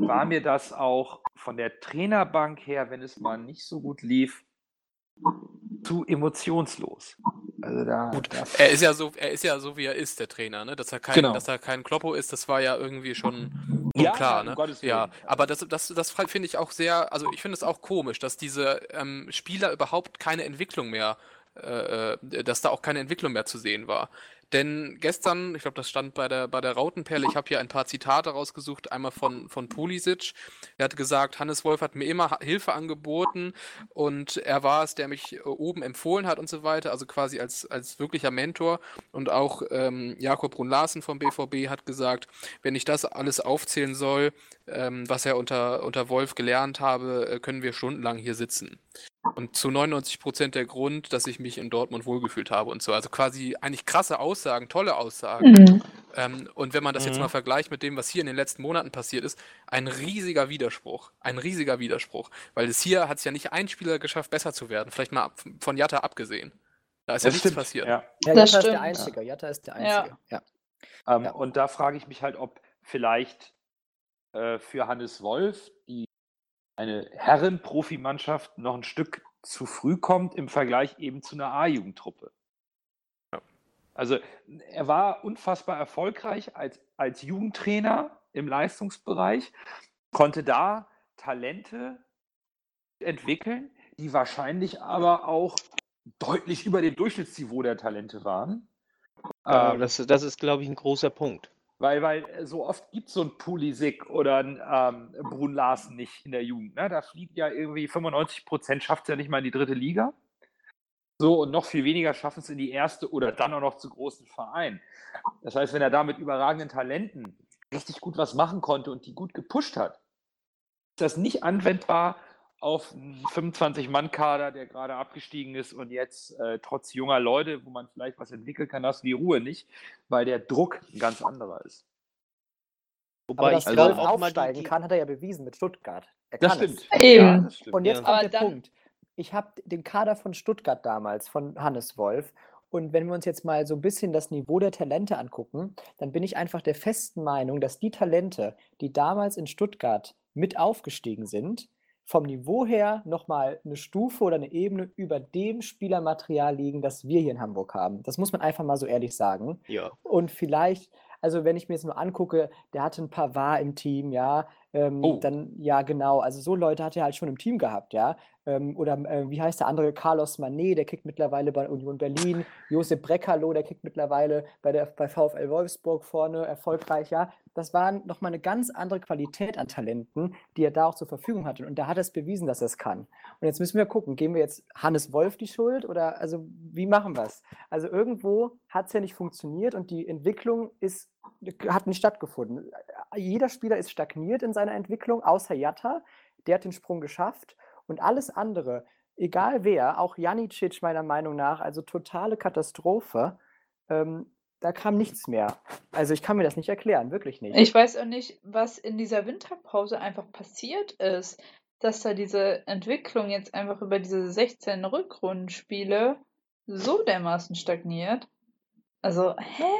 war mir das auch von der Trainerbank her, wenn es mal nicht so gut lief, zu emotionslos. Also da, Gut, er ist ja so, er ist ja so wie er ist, der Trainer, ne? Dass er kein, genau. dass er kein Kloppo ist, das war ja irgendwie schon, schon ja, klar, ne? Um ja, aber das, das, das finde ich auch sehr, also ich finde es auch komisch, dass diese ähm, Spieler überhaupt keine Entwicklung mehr, äh, äh dass da auch keine Entwicklung mehr zu sehen war. Denn gestern, ich glaube, das stand bei der, bei der Rautenperle, ich habe hier ein paar Zitate rausgesucht, einmal von, von Pulisic. Er hat gesagt, Hannes Wolf hat mir immer Hilfe angeboten und er war es, der mich äh, oben empfohlen hat und so weiter, also quasi als, als wirklicher Mentor. Und auch ähm, Jakob Brun-Larsen vom BVB hat gesagt, wenn ich das alles aufzählen soll, ähm, was er unter, unter Wolf gelernt habe, äh, können wir stundenlang hier sitzen. Und zu 99 Prozent der Grund, dass ich mich in Dortmund wohlgefühlt habe und so. Also quasi eigentlich krasse Aussagen, tolle Aussagen. Mhm. Ähm, und wenn man das mhm. jetzt mal vergleicht mit dem, was hier in den letzten Monaten passiert ist, ein riesiger Widerspruch. Ein riesiger Widerspruch. Weil es hier hat es ja nicht ein Spieler geschafft, besser zu werden. Vielleicht mal von Jatta abgesehen. Da ist das ja nichts stimmt. passiert. Ja, ja Jatta ist der Einzige. Jatta ist der Einzige. Ja. Ähm, ja. Und da frage ich mich halt, ob vielleicht äh, für Hannes Wolf die eine Herren-Profimannschaft noch ein Stück zu früh kommt im Vergleich eben zu einer A-Jugendtruppe. Also er war unfassbar erfolgreich als, als Jugendtrainer im Leistungsbereich, konnte da Talente entwickeln, die wahrscheinlich aber auch deutlich über dem Durchschnittsniveau der Talente waren. Ja, ähm, das, das ist, glaube ich, ein großer Punkt. Weil, weil äh, so oft gibt es so einen Pulisic oder einen ähm, Brun Larsen nicht in der Jugend. Ne? Da fliegt ja irgendwie 95 Prozent, schafft es ja nicht mal in die dritte Liga. So, und noch viel weniger schaffen es in die erste oder dann auch noch zu großen Vereinen. Das heißt, wenn er da mit überragenden Talenten richtig gut was machen konnte und die gut gepusht hat, ist das nicht anwendbar auf einen 25-Mann-Kader, der gerade abgestiegen ist und jetzt äh, trotz junger Leute, wo man vielleicht was entwickeln kann, hast du die Ruhe nicht, weil der Druck ein ganz anderer ist. Aber Wobei dass ich glaube Wolf auch mal die, aufsteigen kann, hat er ja bewiesen mit Stuttgart. Er Das stimmt. Eben. Ja, das stimmt. Und jetzt Ja. kommt Aber der Punkt. Ich habe den Kader von Stuttgart damals, von Hannes Wolf. Und wenn wir uns jetzt mal so ein bisschen das Niveau der Talente angucken, dann bin ich einfach der festen Meinung, dass die Talente, die damals in Stuttgart mit aufgestiegen sind, vom Niveau her nochmal eine Stufe oder eine Ebene über dem Spielermaterial liegen, das wir hier in Hamburg haben. Das muss man einfach mal so ehrlich sagen. ja, Und vielleicht, also wenn ich mir jetzt nur angucke, der hatte ein paar War im Team, ja, ähm, Oh. dann, ja, genau, also so Leute hat er halt schon im Team gehabt, ja. Ähm, oder äh, wie heißt der andere? Carlos Manet, der kickt mittlerweile bei Union Berlin. Josep Breckerloh, der kickt mittlerweile bei, der, bei VfL Wolfsburg vorne erfolgreich, ja. Das waren nochmal eine ganz andere Qualität an Talenten, die er da auch zur Verfügung hatte. Und da hat er es bewiesen, dass er es kann. Und jetzt müssen wir gucken, geben wir jetzt Hannes Wolf die Schuld oder also wie machen wir es? Also irgendwo hat es ja nicht funktioniert und die Entwicklung ist, hat nicht stattgefunden. Jeder Spieler ist stagniert in seiner Entwicklung, außer Jatta, der hat den Sprung geschafft und alles andere, egal wer, auch Janicic meiner Meinung nach, also totale Katastrophe, ähm, da kam nichts mehr. Also ich kann mir das nicht erklären, wirklich nicht. Ich weiß auch nicht, was in dieser Winterpause einfach passiert ist, dass da diese Entwicklung jetzt einfach über diese 16 Rückrundenspiele so dermaßen stagniert. Also, hä?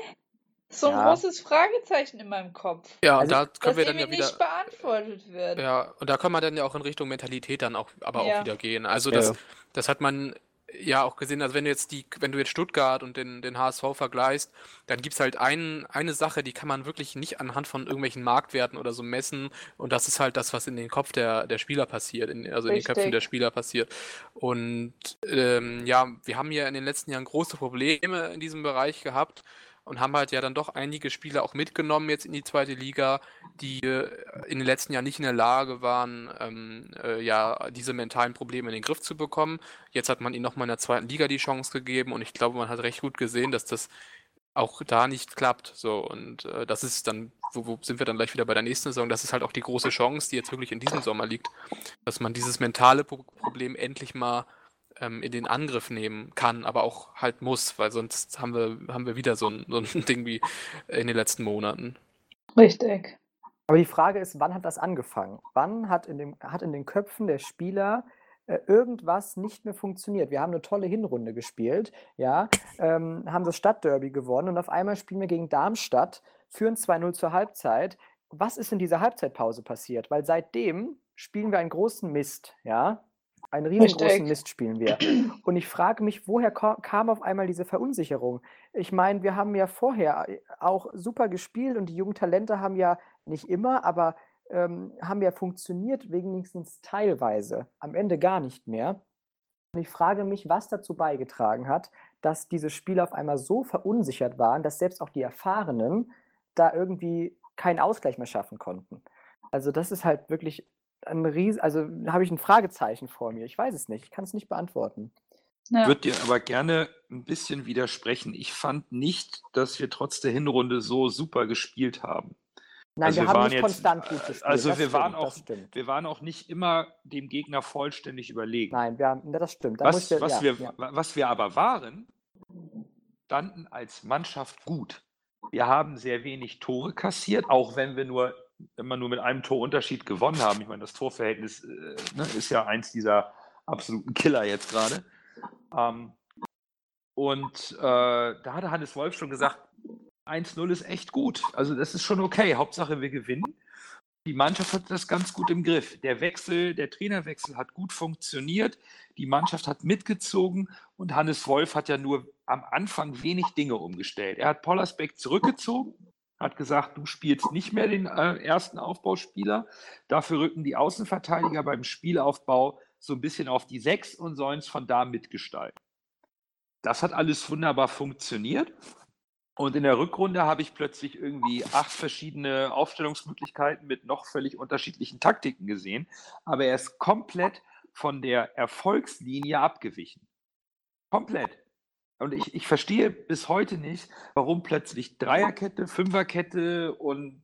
So ein Ja. großes Fragezeichen in meinem Kopf. Ja, Also, und da können Das wir dann ja wieder. nicht beantwortet wird. Ja, und da kann man dann ja auch in Richtung Mentalität dann auch, aber auch Ja. wieder gehen. Also Ja. das, das hat man ja auch gesehen. Also wenn du jetzt die, wenn du jetzt Stuttgart und den, den HSV vergleichst, dann gibt es halt ein, eine Sache, die kann man wirklich nicht anhand von irgendwelchen Marktwerten oder so messen. Und das ist halt das, was in den Kopf der, der Spieler passiert, in, also in den Köpfen Richtig. der Spieler passiert. Und ähm, ja, wir haben ja in den letzten Jahren große Probleme in diesem Bereich gehabt und haben halt ja dann doch einige Spieler auch mitgenommen jetzt in die zweite Liga, die äh, in den letzten Jahren nicht in der Lage waren, ähm, äh, ja, diese mentalen Probleme in den Griff zu bekommen. Jetzt hat man ihnen nochmal in der zweiten Liga die Chance gegeben und ich glaube, man hat recht gut gesehen, dass das auch da nicht klappt. So, und äh, das ist dann, wo, wo sind wir dann gleich wieder bei der nächsten Saison? Das ist halt auch die große Chance, die jetzt wirklich in diesem Sommer liegt, dass man dieses mentale Pro Problem endlich mal ähm, in den Angriff nehmen kann, aber auch halt muss, weil sonst haben wir, haben wir wieder so ein, so ein (laughs) Ding wie in den letzten Monaten. Richtig. Aber die Frage ist, wann hat das angefangen? Wann hat in, dem, hat in den Köpfen der Spieler äh, irgendwas nicht mehr funktioniert? Wir haben eine tolle Hinrunde gespielt, ja, ähm, haben das Stadtderby gewonnen und auf einmal spielen wir gegen Darmstadt, führen 2-0 zur Halbzeit. Was ist in dieser Halbzeitpause passiert? Weil seitdem spielen wir einen großen Mist, ja. Einen riesengroßen Richtig. Mist spielen wir. (clears throat) Und ich frage mich, woher kam auf einmal diese Verunsicherung? Ich meine, wir haben ja vorher äh, auch super gespielt und die jungen Talente haben ja nicht immer, aber ähm, haben ja funktioniert, wenigstens teilweise. Am Ende gar nicht mehr. Und ich frage mich, was dazu beigetragen hat, dass diese Spiele auf einmal so verunsichert waren, dass selbst auch die Erfahrenen da irgendwie keinen Ausgleich mehr schaffen konnten. Also das ist halt wirklich ein Ries, also habe ich ein Fragezeichen vor mir. Ich weiß es nicht, ich kann es nicht beantworten. Ja. Ich würde dir aber gerne ein bisschen widersprechen. Ich fand nicht, dass wir trotz der Hinrunde so super gespielt haben. Nein, Also wir wir haben waren nicht jetzt- konstant gut gespielt. also das wir waren stimmt, auch- Das stimmt. Wir waren auch nicht immer dem Gegner vollständig überlegen. Nein, wir haben, das stimmt. Da Was, ich, was, ja, wir, ja. wa- was wir aber waren, standen als Mannschaft gut. Wir haben sehr wenig Tore kassiert, auch wenn wir nur immer nur mit einem Torunterschied gewonnen haben. Ich meine, das Torverhältnis äh, ne, ist ja eins dieser absoluten Killer jetzt gerade. Ähm, und äh, da hatte Hannes Wolf schon gesagt, 1-0 ist echt gut. Also das ist schon okay. Hauptsache wir gewinnen. Die Mannschaft hat das ganz gut im Griff. Der Wechsel, der Trainerwechsel hat gut funktioniert. Die Mannschaft hat mitgezogen und Hannes Wolf hat ja nur am Anfang wenig Dinge umgestellt. Er hat Pollersbeck zurückgezogen, hat gesagt, du spielst nicht mehr den äh, ersten Aufbauspieler. Dafür rücken die Außenverteidiger beim Spielaufbau so ein bisschen auf die Sechs und sollen es von da mitgestalten. Das hat alles wunderbar funktioniert. Und in der Rückrunde habe ich plötzlich irgendwie acht verschiedene Aufstellungsmöglichkeiten mit noch völlig unterschiedlichen Taktiken gesehen. Aber er ist komplett von der Erfolgslinie abgewichen. Komplett. Und ich, ich verstehe bis heute nicht, warum plötzlich Dreierkette, Fünferkette und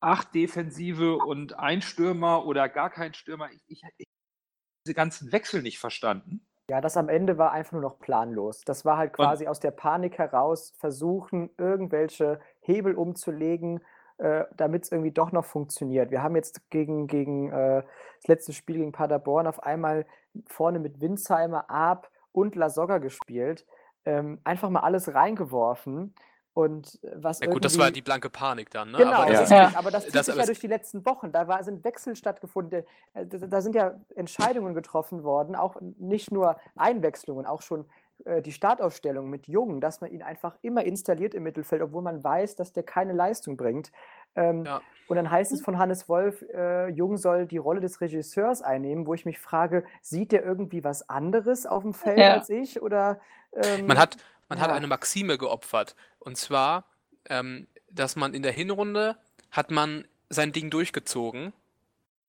acht Defensive und ein Stürmer oder gar kein Stürmer. Ich, ich, ich habe diese ganzen Wechsel nicht verstanden. Ja, das am Ende war einfach nur noch planlos. Das war halt quasi aus der Panik heraus versuchen, irgendwelche Hebel umzulegen, äh, damit es irgendwie doch noch funktioniert. Wir haben jetzt gegen, gegen äh, das letzte Spiel gegen Paderborn auf einmal vorne mit Winsheimer, Ab und Lasogga gespielt. Ähm, einfach mal alles reingeworfen. Und äh, was Ja, gut, das war die blanke Panik dann, ne? Genau, Aber das ist ist, Ja. richtig, aber das zieht das- sich ja durch die letzten Wochen. Da war, sind Wechsel stattgefunden. äh, Da, da sind ja Entscheidungen getroffen worden, auch nicht nur Einwechslungen, auch schon äh, die Startaufstellung mit Jungen, dass man ihn einfach immer installiert im Mittelfeld, obwohl man weiß, dass der keine Leistung bringt. Ähm, Ja. Und dann heißt es von Hannes Wolf, äh, Jung soll die Rolle des Regisseurs einnehmen, wo ich mich frage, sieht der irgendwie was anderes auf dem Feld Ja. als ich? Oder, ähm, Man hat, man hat ja. eine Maxime geopfert. Und zwar, ähm, dass man in der Hinrunde hat man sein Ding durchgezogen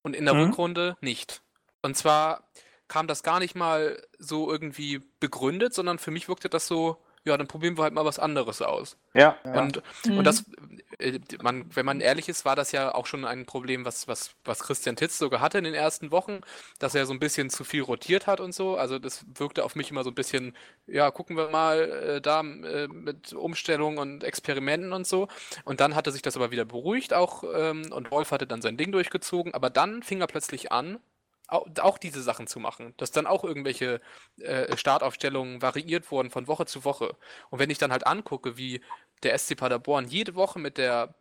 und in der Mhm. Rückrunde nicht. Und zwar kam das gar nicht mal so irgendwie begründet, sondern für mich wirkte das so, ja, dann probieren wir halt mal was anderes aus. Ja. Ja. Und, Mhm. und das, äh, man, wenn man ehrlich ist, war das ja auch schon ein Problem, was, was, was Christian Titz sogar hatte in den ersten Wochen, dass er so ein bisschen zu viel rotiert hat und so. Also das wirkte auf mich immer so ein bisschen, ja, gucken wir mal äh, da äh, mit Umstellung und Experimenten und so. Und dann hatte sich das aber wieder beruhigt auch ähm, und Wolf hatte dann sein Ding durchgezogen, aber dann fing er plötzlich an, auch, diese Sachen zu machen, dass dann auch irgendwelche äh, Startaufstellungen variiert wurden von Woche zu Woche. Und wenn ich dann halt angucke, wie der SC Paderborn jede Woche mit der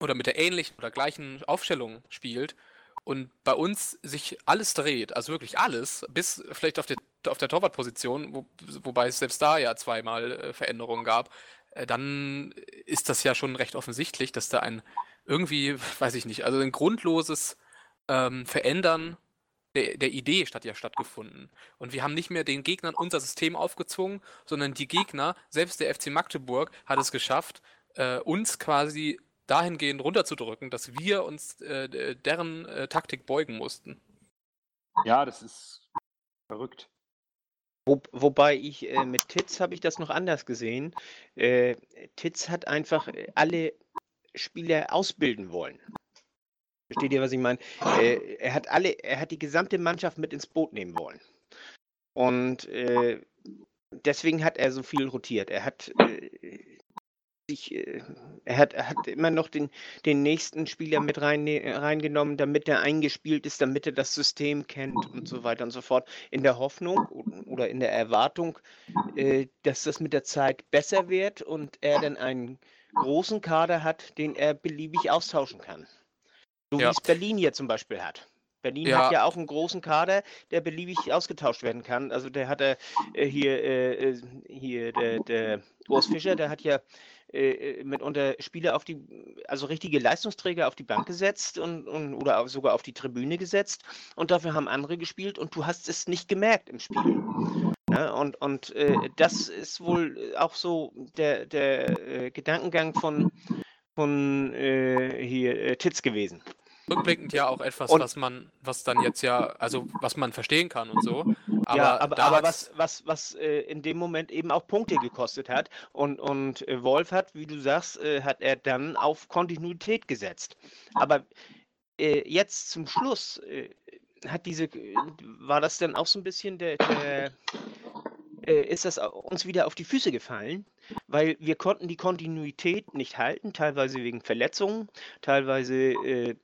oder mit der ähnlichen oder gleichen Aufstellung spielt und bei uns sich alles dreht, also wirklich alles, bis vielleicht auf der, auf der Torwartposition, wo, wobei es selbst da ja zweimal äh, Veränderungen gab, äh, dann ist das ja schon recht offensichtlich, dass da ein irgendwie, weiß ich nicht, also ein grundloses ähm, Verändern der, der Idee statt ja stattgefunden. Und wir haben nicht mehr den Gegnern unser System aufgezwungen, sondern die Gegner, selbst der FC Magdeburg, hat es geschafft, äh, uns quasi dahingehend runterzudrücken, dass wir uns äh, deren äh, Taktik beugen mussten. Ja, das ist verrückt. Wo, wobei ich äh, mit Titz habe ich das noch anders gesehen. Äh, Titz hat einfach äh, alle Spieler ausbilden wollen. Versteht ihr, was ich meine? Äh, er hat alle, er hat die gesamte Mannschaft mit ins Boot nehmen wollen. Und äh, deswegen hat er so viel rotiert. Er hat äh, sich, äh, er hat, er hat immer noch den, den nächsten Spieler mit rein, reingenommen, damit er eingespielt ist, damit er das System kennt und so weiter und so fort. In der Hoffnung oder in der Erwartung, äh, dass das mit der Zeit besser wird und er dann einen großen Kader hat, den er beliebig austauschen kann. So wie Ja. es Berlin hier zum Beispiel hat. Berlin Ja. hat ja auch einen großen Kader, der beliebig ausgetauscht werden kann. Also der hat er äh, hier, äh, äh, hier der, der Urs Fischer, der hat ja äh, äh, mitunter Spieler auf die, also richtige Leistungsträger auf die Bank gesetzt und, und oder sogar auf die Tribüne gesetzt und dafür haben andere gespielt und du hast es nicht gemerkt im Spiel. Ja, und und äh, das ist wohl auch so der, der äh, Gedankengang von, von äh, hier äh, Titz gewesen. Rückblickend ja auch etwas, Und- was man, was dann jetzt ja, also was man verstehen kann und so. Aber, ja, aber, aber was, was, was äh, in dem Moment eben auch Punkte gekostet hat. Und, und äh, Wolf hat, wie du sagst, äh, hat er dann auf Kontinuität gesetzt. Aber äh, jetzt zum Schluss äh, hat diese, war das dann auch so ein bisschen der, der äh, ist das uns wieder auf die Füße gefallen, weil wir konnten die Kontinuität nicht halten, teilweise wegen Verletzungen, teilweise äh,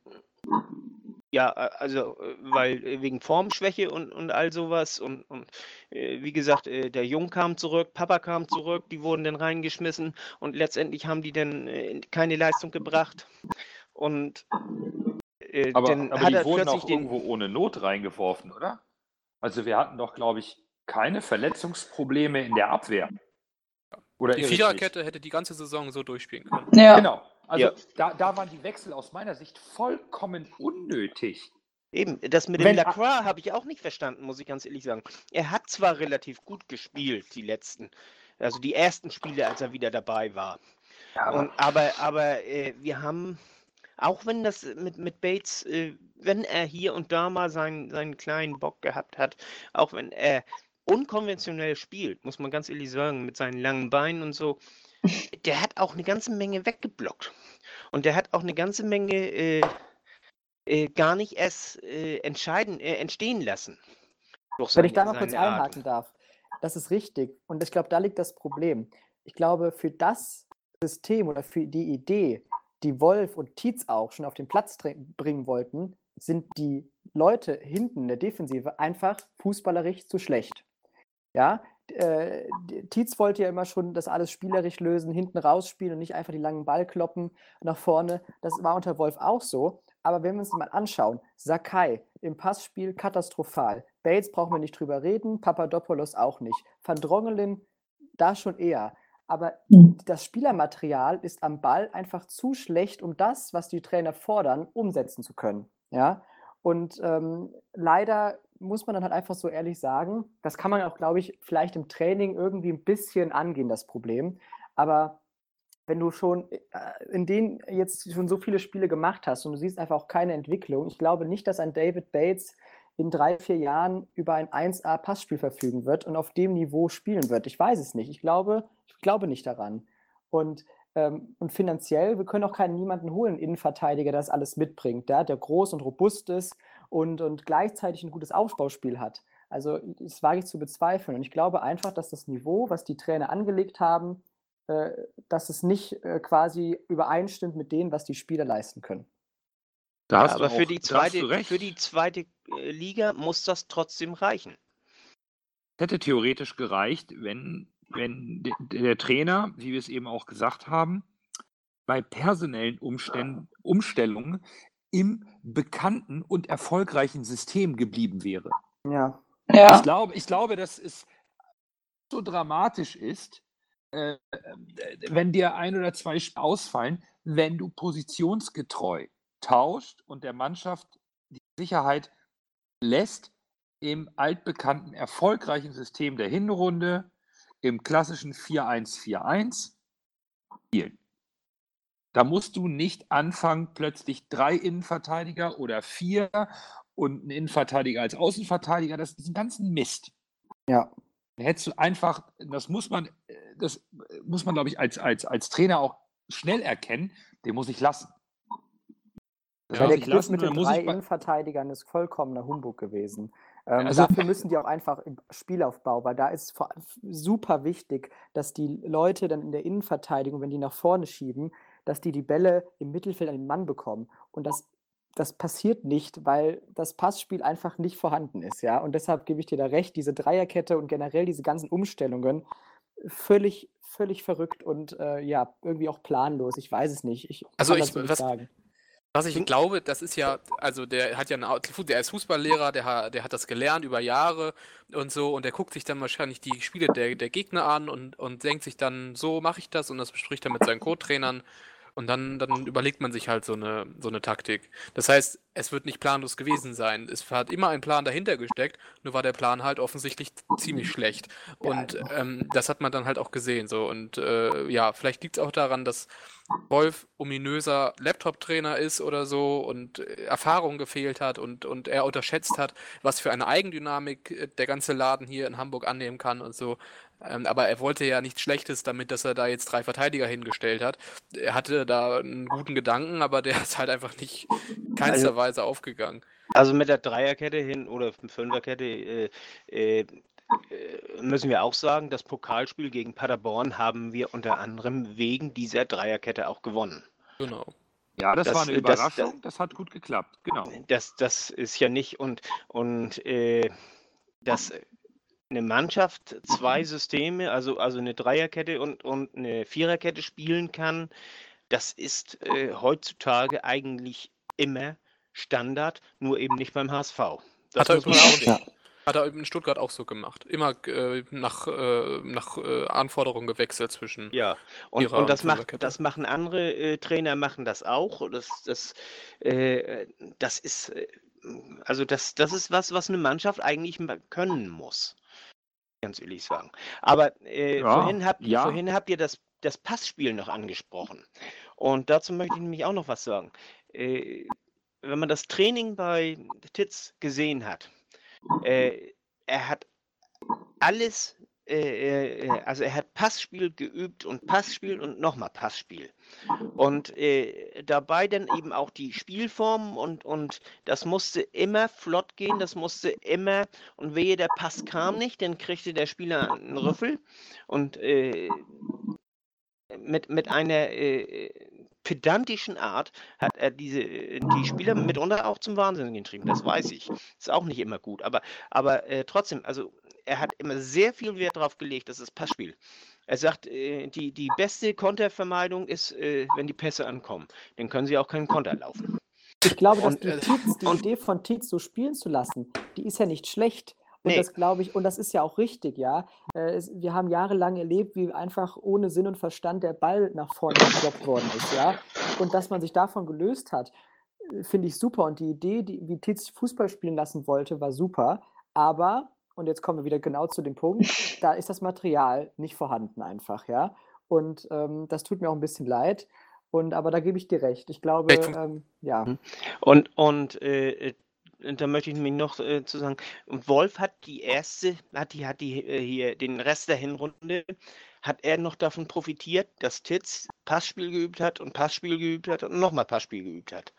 ja, also äh, weil äh, wegen Formschwäche und, und all sowas und, und äh, wie gesagt, äh, der Jung kam zurück, Papa kam zurück, die wurden dann reingeschmissen und letztendlich haben die dann äh, keine Leistung gebracht und äh, Aber, dann aber hat die er wurden auch den, irgendwo ohne Not reingeworfen, oder? Also wir hatten doch, glaube ich, keine Verletzungsprobleme in der Abwehr. Oder die? Viererkette hätte die ganze Saison so durchspielen können. Ja. Genau. Also Ja. da, da waren die Wechsel aus meiner Sicht vollkommen unnötig. Eben, das mit dem Wenn- Lacroix habe ich auch nicht verstanden, muss ich ganz ehrlich sagen. Er hat zwar relativ gut gespielt, die letzten, also die ersten Spiele, als er wieder dabei war. Ja, Und, aber aber äh, wir haben, auch wenn das mit, mit Bates, äh, wenn er hier und da mal seinen, seinen kleinen Bock gehabt hat, auch wenn er unkonventionell spielt, muss man ganz ehrlich sagen, mit seinen langen Beinen und so, der hat auch eine ganze Menge weggeblockt. Und der hat auch eine ganze Menge äh, äh, gar nicht erst äh, entscheiden, äh, entstehen lassen. Durch Wenn ich da noch kurz Art. einhaken darf, das ist richtig. Und ich glaube, da liegt das Problem. Ich glaube, für das System oder für die Idee die Wolf und Tietz auch schon auf den Platz bringen wollten, sind die Leute hinten in der Defensive einfach fußballerisch zu schlecht. Ja, äh, Tietz wollte ja immer schon das alles spielerisch lösen, hinten rausspielen und nicht einfach die langen Ball kloppen nach vorne. Das war unter Wolf auch so. Aber wenn wir uns mal anschauen, Sakai im Passspiel katastrophal. Bates brauchen wir nicht drüber reden, Papadopoulos auch nicht. Van Drongelen da schon eher. Aber mhm. das Spielermaterial ist am Ball einfach zu schlecht, um das, was die Trainer fordern, umsetzen zu können. Ja? Und ähm, leider muss man dann halt einfach so ehrlich sagen, das kann man auch, glaube ich, vielleicht im Training irgendwie ein bisschen angehen, das Problem. Aber wenn du schon äh, in denen jetzt schon so viele Spiele gemacht hast und du siehst einfach auch keine Entwicklung, ich glaube nicht, dass ein David Bates in drei, vier Jahren über ein 1A-Passspiel verfügen wird und auf dem Niveau spielen wird. Ich weiß es nicht. Ich glaube, ich glaube nicht daran. Und, ähm, und finanziell, wir können auch keinen niemanden holen, Innenverteidiger, der das alles mitbringt, der, der groß und robust ist und, und gleichzeitig ein gutes Aufbauspiel hat. Also das wage ich zu bezweifeln. Und ich glaube einfach, dass das Niveau, was die Trainer angelegt haben, äh, dass es nicht äh, quasi übereinstimmt mit dem, was die Spieler leisten können. Da ja, aber auch, für, die zweite, für die zweite Liga muss das trotzdem reichen. Hätte theoretisch gereicht, wenn, wenn der Trainer, wie wir es eben auch gesagt haben, bei personellen Umständen, Umstellungen im bekannten und erfolgreichen System geblieben wäre. Ja. ja. Ich, glaube, ich glaube, dass es so dramatisch ist, äh, wenn dir ein oder zwei ausfallen, wenn du positionsgetreu tauscht und der Mannschaft die Sicherheit lässt, im altbekannten erfolgreichen System der Hinrunde, im klassischen 4-1-4-1 spielen. Da musst du nicht anfangen, plötzlich drei Innenverteidiger oder vier und einen Innenverteidiger als Außenverteidiger, das ist ein ganzen Mist. Ja. Da hättest du einfach, das muss man, das muss man, glaube ich, als, als, als Trainer auch schnell erkennen, den muss ich lassen. Ja, der Kniff mit den drei Innenverteidigern ist vollkommener Humbug gewesen. Ähm, also, dafür müssen die auch einfach im Spielaufbau, weil da ist super wichtig, dass die Leute dann in der Innenverteidigung, wenn die nach vorne schieben, dass die die Bälle im Mittelfeld an den Mann bekommen. Und das, das passiert nicht, weil das Passspiel einfach nicht vorhanden ist. Ja? Und deshalb gebe ich dir da recht, diese Dreierkette und generell diese ganzen Umstellungen, völlig, völlig verrückt und äh, ja, irgendwie auch planlos. Ich weiß es nicht. Ich also ich, was, sagen. Was ich glaube, das ist ja, also der hat ja eine, der ist Fußballlehrer, der hat, der hat das gelernt über Jahre und so und der guckt sich dann wahrscheinlich die Spiele der, der Gegner an und, und denkt sich dann, so mache ich das und das bespricht er mit seinen Co-Trainern und dann, dann überlegt man sich halt so eine, so eine Taktik. Das heißt, es wird nicht planlos gewesen sein. Es hat immer ein Plan dahinter gesteckt, nur war der Plan halt offensichtlich ziemlich schlecht. Und genau. ähm, das hat man dann halt auch gesehen. So. Und äh, ja, vielleicht liegt es auch daran, dass Wolf ominöser Laptop-Trainer ist oder so und äh, Erfahrung gefehlt hat und, und er unterschätzt hat, was für eine Eigendynamik äh, der ganze Laden hier in Hamburg annehmen kann und so. Ähm, aber er wollte ja nichts Schlechtes damit, dass er da jetzt drei Verteidiger hingestellt hat. Er hatte da einen guten Gedanken, aber der ist halt einfach nicht keinster also, Weise aufgegangen. Also mit der Dreierkette hin oder Fünferkette äh, äh, müssen wir auch sagen, das Pokalspiel gegen Paderborn haben wir unter anderem wegen dieser Dreierkette auch gewonnen. Genau. Ja, das, das war eine Überraschung. Das, das, das, hat gut geklappt, genau. Das, das ist ja nicht und, und äh, das eine Mannschaft zwei Systeme, also, also eine Dreierkette und, und eine Viererkette spielen kann, das ist äh, heutzutage eigentlich immer Standard, nur eben nicht beim HSV. Das hat, er auch, hat er in Stuttgart auch so gemacht. Immer äh, nach, äh, nach äh, Anforderungen gewechselt zwischen. Ja, und, und das, macht, das machen andere äh, Trainer, machen das auch. Das, das, äh, das ist. Also das, das ist was, was eine Mannschaft eigentlich können muss ganz ehrlich sagen. Aber äh, ja, vorhin, habt, ja. vorhin habt ihr das, das Passspiel noch angesprochen. Und dazu möchte ich nämlich auch noch was sagen. Äh, wenn man das Training bei Titz gesehen hat, äh, er hat alles äh, äh, also er hat Passspiel geübt und Passspiel und nochmal Passspiel. Und äh, dabei dann eben auch die Spielformen und, und das musste immer flott gehen, das musste immer, und wehe, der Pass kam nicht, dann kriegte der Spieler einen Rüffel und äh, mit, mit einer äh, pedantischen Art hat er diese, äh, die Spieler mitunter auch zum Wahnsinn getrieben. Das weiß ich. Ist auch nicht immer gut. Aber, aber äh, trotzdem, also er hat immer sehr viel Wert darauf gelegt, das ist Passspiel. Er sagt, äh, die, die beste Kontervermeidung ist, äh, wenn die Pässe ankommen. Dann können sie auch keinen Konter laufen. Ich glaube, dass Und, die, äh, Tietz, die Idee von Tietz so spielen zu lassen, die ist ja nicht schlecht. Und Nee. das glaube ich, und das ist ja auch richtig, ja. Äh, wir haben jahrelang erlebt, wie einfach ohne Sinn und Verstand der Ball nach vorne gekloppt worden ist, ja. Und dass man sich davon gelöst hat, äh, finde ich super. Und die Idee, die, wie Tietz Fußball spielen lassen wollte, war super. Aber, und jetzt kommen wir wieder genau zu dem Punkt, da ist das Material nicht vorhanden einfach, ja. Und ähm, das tut mir auch ein bisschen leid. Und aber da gebe ich dir recht. Ich glaube, ähm, ja. Mhm. Und, und äh, äh, da möchte ich mich noch äh, zu sagen, Wolf hat die erste, hat die, hat die äh, hier den Rest der Hinrunde, hat er noch davon profitiert, dass Titz Passspiel geübt hat und Passspiel geübt hat und nochmal Passspiel geübt hat.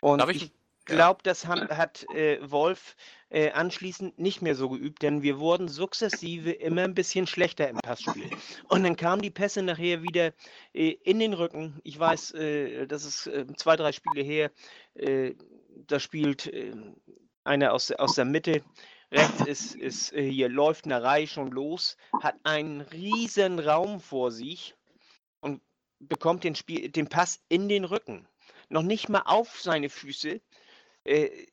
Und Darf ich- ich. Glaube, das hat, hat äh, Wolf äh, anschließend nicht mehr so geübt, denn wir wurden sukzessive immer ein bisschen schlechter im Passspiel. Und dann kamen die Pässe nachher wieder äh, in den Rücken. Ich weiß, äh, das ist äh, zwei, drei Spiele her. Äh, da spielt einer aus, aus der Mitte. Rechts ist, ist hier läuft eine Reihe schon los, hat einen riesen Raum vor sich und bekommt den, Spiel, den Pass in den Rücken. Noch nicht mal auf seine Füße, äh,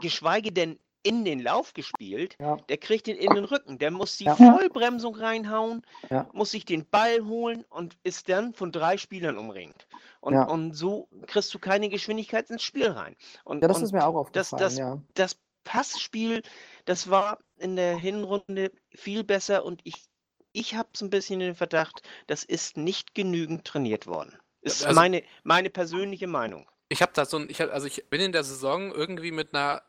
geschweige denn in den Lauf gespielt. Ja. Der kriegt den in den Rücken. Der muss die Ja. Vollbremsung reinhauen, Ja. muss sich den Ball holen und ist dann von drei Spielern umringt. Und, Ja. und so kriegst du keine Geschwindigkeit ins Spiel rein. Und, Ja, das und ist mir auch das, aufgefallen, das, ja. das Passspiel, das war in der Hinrunde viel besser und ich, ich habe so ein bisschen den Verdacht, das ist nicht genügend trainiert worden. Ist also- meine, meine persönliche Meinung. Ich habe da so ein, ich hab, also ich bin in der Saison irgendwie mit einer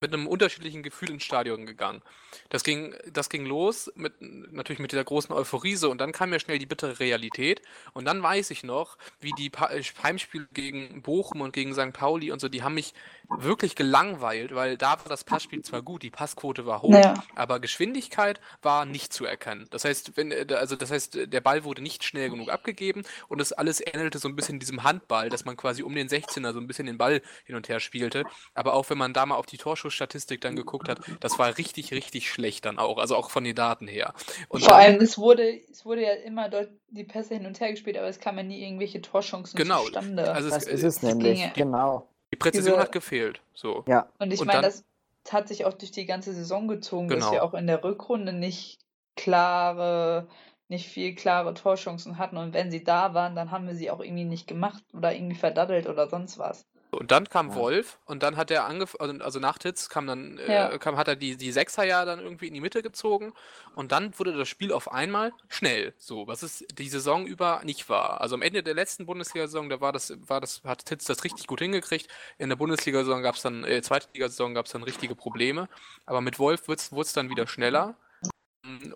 mit einem unterschiedlichen Gefühl ins Stadion gegangen. Das ging, das ging los mit natürlich mit dieser großen Euphorie so und dann kam ja schnell die bittere Realität und dann weiß ich noch, wie die Pa- äh, Heimspiele gegen Bochum und gegen St. Pauli und so, die haben mich wirklich gelangweilt, weil da war das Passspiel zwar gut, die Passquote war hoch, Ja. aber Geschwindigkeit war nicht zu erkennen. Das heißt, wenn, äh, also das heißt, der Ball wurde nicht schnell genug abgegeben und das alles ähnelte so ein bisschen diesem Handball, dass man quasi um den 16er so ein bisschen den Ball hin und her spielte. Aber auch wenn man da mal auf die Torschussstatistik dann geguckt hat, das war richtig, richtig schlecht dann auch, also auch von den Daten her. Und Vor allem, es wurde, es wurde ja immer dort die Pässe hin und her gespielt, aber es kamen ja nie irgendwelche Torchancen Genau, zustande. also Das es, ist es nämlich, ginge- genau. die Präzision diese- hat gefehlt. So. Ja. und ich meine, das hat sich auch durch die ganze Saison gezogen, dass Genau. wir auch in der Rückrunde nicht klare, nicht viel klare Torchancen hatten. Und wenn sie da waren, dann haben wir sie auch irgendwie nicht gemacht oder irgendwie verdaddelt oder sonst was. Und dann kam Ja. Wolf und dann hat er angefangen, also nach Titz kam dann, Ja. äh, kam, hat er die, die Sechser ja dann irgendwie in die Mitte gezogen und dann wurde das Spiel auf einmal schnell, so, was es die Saison über nicht war. Also am Ende der letzten Bundesliga-Saison, da war das, war das, hat Titz das richtig gut hingekriegt. In der Bundesliga-Saison gab es dann, äh, Zweitliga-Saison gab es dann richtige Probleme. Aber mit Wolf wurde es dann wieder schneller.